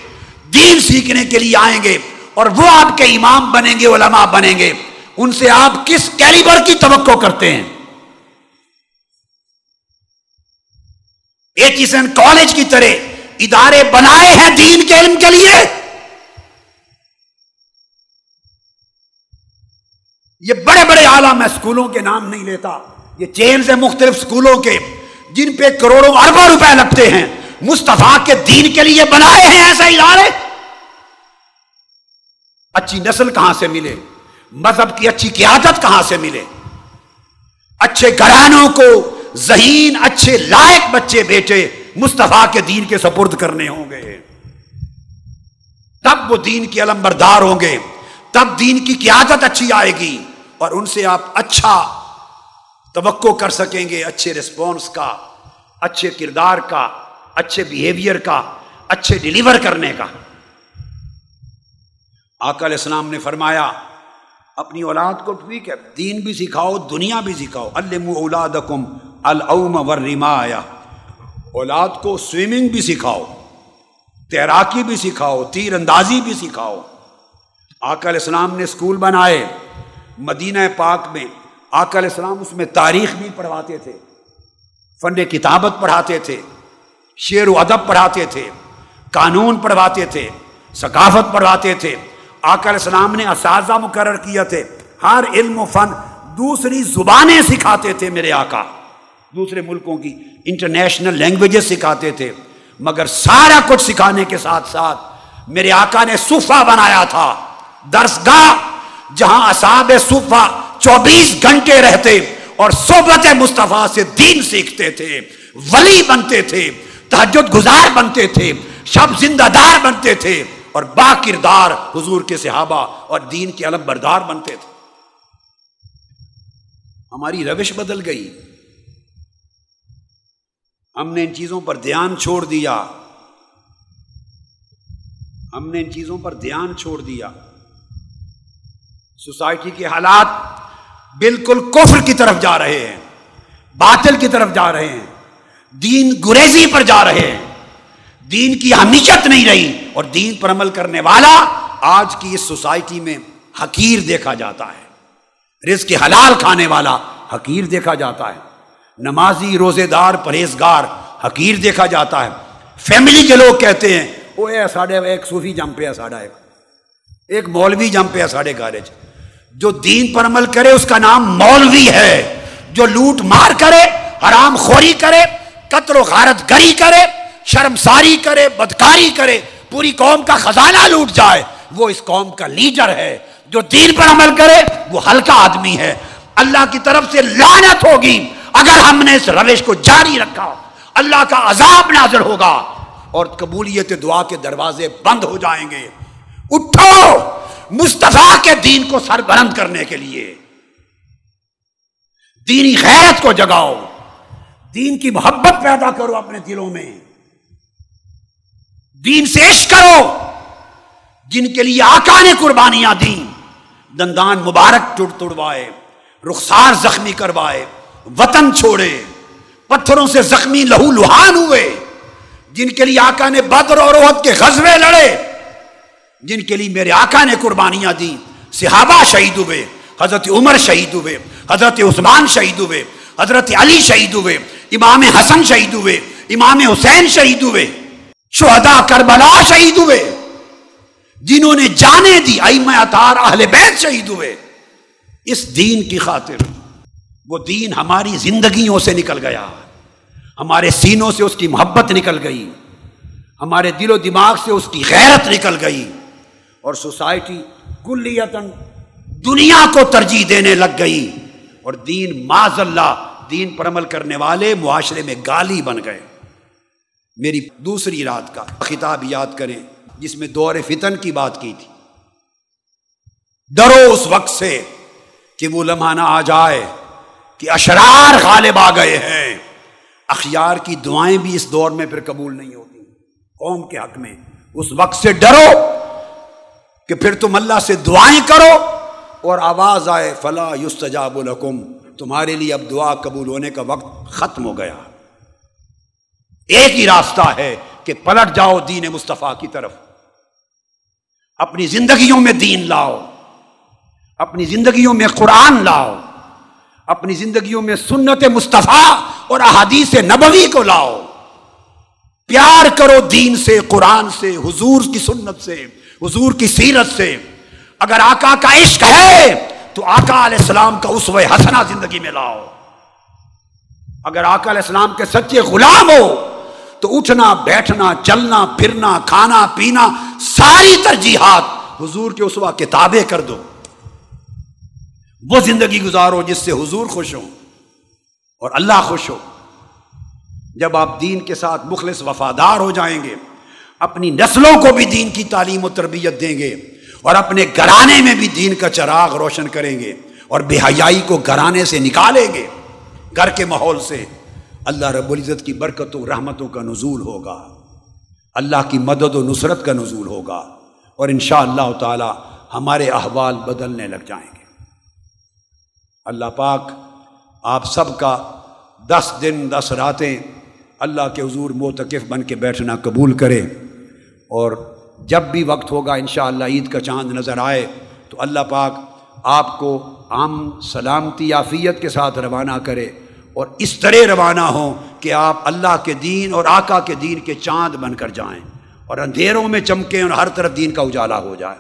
دین سیکھنے کے لیے آئیں گے اور وہ آپ کے امام بنیں گے، علماء بنیں گے۔ ان سے آپ کس کیلیبر کی توقع کرتے ہیں؟ ایچن کالج کی طرح ادارے بنائے ہیں دین کے علم کے لیے۔ یہ بڑے بڑے آلہ میں اسکولوں کے نام نہیں لیتا، یہ چینز ہیں مختلف اسکولوں کے، جن پہ کروڑوں اربوں روپے لگتے ہیں۔ مستفا کے دین کے لیے بنائے ہیں ایسا ادارے؟ اچھی نسل کہاں سے ملے؟ مذہب کی اچھی قیادت کہاں سے ملے؟ اچھے گھرانوں کو ذہین، اچھے لائق بچے بیٹے مصطفیٰ کے دین کے سپرد کرنے ہوں گے۔ تب وہ دین کی علم بردار ہوں گے۔ تب دین کی قیادت اچھی آئے گی اور ان سے آپ اچھا توقع کر سکیں گے، اچھے رسپانس کا، اچھے کردار کا۔ اچھے بیہیویئر کا، اچھے ڈیلیور کرنے کا۔ آقا علیہ السلام نے فرمایا، اپنی اولاد کو ٹھیک ہے، دین بھی سکھاؤ، دنیا بھی سکھاؤ۔ الم اولاد العم ورمایا اولاد کو سوئمنگ بھی سکھاؤ، تیراکی بھی سکھاؤ، تیر اندازی بھی سکھاؤ۔ آقا علیہ السلام نے اسکول بنائے، مدینہ پاک میں۔ آقا علیہ السلام اس میں تاریخ بھی پڑھواتے تھے، فن کتابت پڑھاتے تھے۔ شعر و ادب پڑھاتے تھے، قانون پڑھواتے تھے، ثقافت پڑھواتے تھے۔ آقا علیہ السلام نے اساتذہ مقرر کیا تھے، ہر علم و فن دوسری زبانیں سکھاتے تھے میرے آقا۔ دوسرے ملکوں کی انٹرنیشنل لینگویجز سکھاتے تھے، مگر سارا کچھ سکھانے کے ساتھ ساتھ میرے آقا نے صوفہ بنایا تھا۔ درسگاہ، جہاں اصاب صوفہ چوبیس گھنٹے رہتے اور صحبت مصطفیٰ سے دین سیکھتے تھے، ولی بنتے تھے۔ تحجد گزار بنتے تھے، شب زندہ دار بنتے تھے اور با کردار حضور کے صحابہ اور دین کے علم بردار بنتے تھے۔ ہماری روش بدل گئی۔ ہم نے ان چیزوں پر دھیان چھوڑ دیا۔ ہم نے ان چیزوں پر دھیان چھوڑ دیا۔ سوسائٹی کے حالات بالکل کفر کی طرف جا رہے ہیں، باطل کی طرف جا رہے ہیں۔ دین گریزی پر جا رہے ہیں۔ دین کی ہمیشت نہیں رہی اور دین پر عمل کرنے والا آج کی اس سوسائٹی میں حقیر دیکھا جاتا ہے۔ رزق حلال کھانے والا حقیر دیکھا جاتا ہے۔ نمازی روزے دار پرہیزگار حقیر دیکھا جاتا ہے۔ فیملی کے لوگ کہتے ہیں وہ ساڑھے ایک صوفی جم پہ ساڑھا ایک۔ ایک مولوی جم پہ ساڑھے گارج جو دین پر عمل کرے، اس کا نام مولوی ہے۔ جو لوٹ مار کرے، حرام خوری کرے قطر و غارت گری کرے، شرم ساری کرے، بدکاری کرے، پوری قوم کا خزانہ لوٹ جائے۔ وہ اس قوم کا لیڈر ہے، جو دین پر عمل کرے، وہ ہلکا آدمی ہے۔ اللہ کی طرف سے لعنت ہوگی۔ اگر ہم نے اس روش کو جاری رکھا، اللہ کا عذاب نازل ہوگا۔ اور قبولیت دعا کے دروازے بند ہو جائیں گے۔ اٹھو مصطفیٰ کے دین کو سر بلند کرنے کے لیے۔ دینی خیرت کو جگاؤ۔ دین کی محبت پیدا کرو اپنے دلوں میں۔ دین سے عشق کرو، جن کے لیے آقا نے قربانیاں دی دندان مبارک ٹوٹ توڑوائے، رخسار زخمی کروائے، وطن چھوڑے۔ پتھروں سے زخمی لہو لہان ہوئے۔ جن کے لیے آقا نے بدر اور عہد کے غزوے لڑے۔ جن کے لیے میرے آقا نے قربانیاں دی صحابہ شہید ہوئے، حضرت عمر شہید ہوئے، حضرت عثمان شہید ہوئے، حضرت علی شہید ہوئے۔ امام حسن شہید ہوئے، امام حسین شہید ہوئے شہدا کربلا شہید ہوئے، جنہوں نے جانے دی اتار اہل بیت شہید ہوئے۔ اس دین کی خاطر، وہ دین ہماری زندگیوں سے نکل گیا۔ ہمارے سینوں سے اس کی محبت نکل گئی۔ ہمارے دل و دماغ سے اس کی غیرت نکل گئی۔ اور سوسائٹی کلیتن دنیا کو ترجیح دینے لگ گئی۔ اور دین معذ اللہ دین پر عمل کرنے والے معاشرے میں گالی بن گئے۔ میری دوسری رات کا خطاب یاد کریں، جس میں دور فتن کی بات کی تھی۔ ڈرو اس وقت سے کہ وہ لمحہ نہ آ جائے کہ اشرار غالب آ گئے ہیں۔ اخیار کی دعائیں بھی اس دور میں پھر قبول نہیں ہوتی۔ قوم کے حق میں اس وقت سے ڈرو کہ پھر تم اللہ سے دعائیں کرو اور آواز آئے، فلا یستجاب الحکم تمہارے لیے اب دعا قبول ہونے کا وقت ختم ہو گیا۔ ایک ہی راستہ ہے کہ پلٹ جاؤ دین مصطفیٰ کی طرف۔ اپنی زندگیوں میں دین لاؤ۔ اپنی زندگیوں میں قرآن لاؤ۔ اپنی زندگیوں میں سنت مصطفیٰ اور احادیث نبوی کو لاؤ۔ پیار کرو دین سے، قرآن سے، حضور کی سنت سے، حضور کی سیرت سے۔ اگر آقا کا عشق ہے تو آقا علیہ السلام کا اس حسنا زندگی میں لاؤ۔ اگر آقا علیہ السلام کے سچے غلام ہو، تو اٹھنا، بیٹھنا، چلنا، پھرنا، کھانا، پینا، ساری ترجیحات حضور کے اسوا کتابیں کر دو۔ وہ زندگی گزارو جس سے حضور خوش ہو اور اللہ خوش ہو۔ جب آپ دین کے ساتھ مخلص وفادار ہو جائیں گے، اپنی نسلوں کو بھی دین کی تعلیم و تربیت دیں گے اور اپنے گھرانے میں بھی دین کا چراغ روشن کریں گے اور بے حیائی کو گھرانے سے نکالیں گے گھر کے ماحول سے۔ اللہ رب العزت کی برکتوں، رحمتوں کا نزول ہوگا۔ اللہ کی مدد و نصرت کا نزول ہوگا۔ اور انشاءاللہ اللہ تعالی ہمارے احوال بدلنے لگ جائیں گے۔ اللہ پاک، آپ سب کا دس دن، دس راتیں اللہ کے حضور موتقف بن کے بیٹھنا قبول کرے اور جب بھی وقت ہوگا انشاءاللہ عید کا چاند نظر آئے تو اللہ پاک آپ کو عام سلامتی، عافیت کے ساتھ روانہ کرے اور اس طرح روانہ ہوں کہ آپ اللہ کے دین اور آقا کے دین کے چاند بن کر جائیں اور اندھیروں میں چمکیں اور ہر طرف دین کا اجالا ہو جائے۔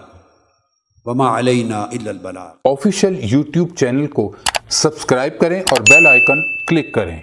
وما علینا البلا آفیشیل یوٹیوب چینل کو سبسکرائب کریں اور بیل آئیکن کلک کریں۔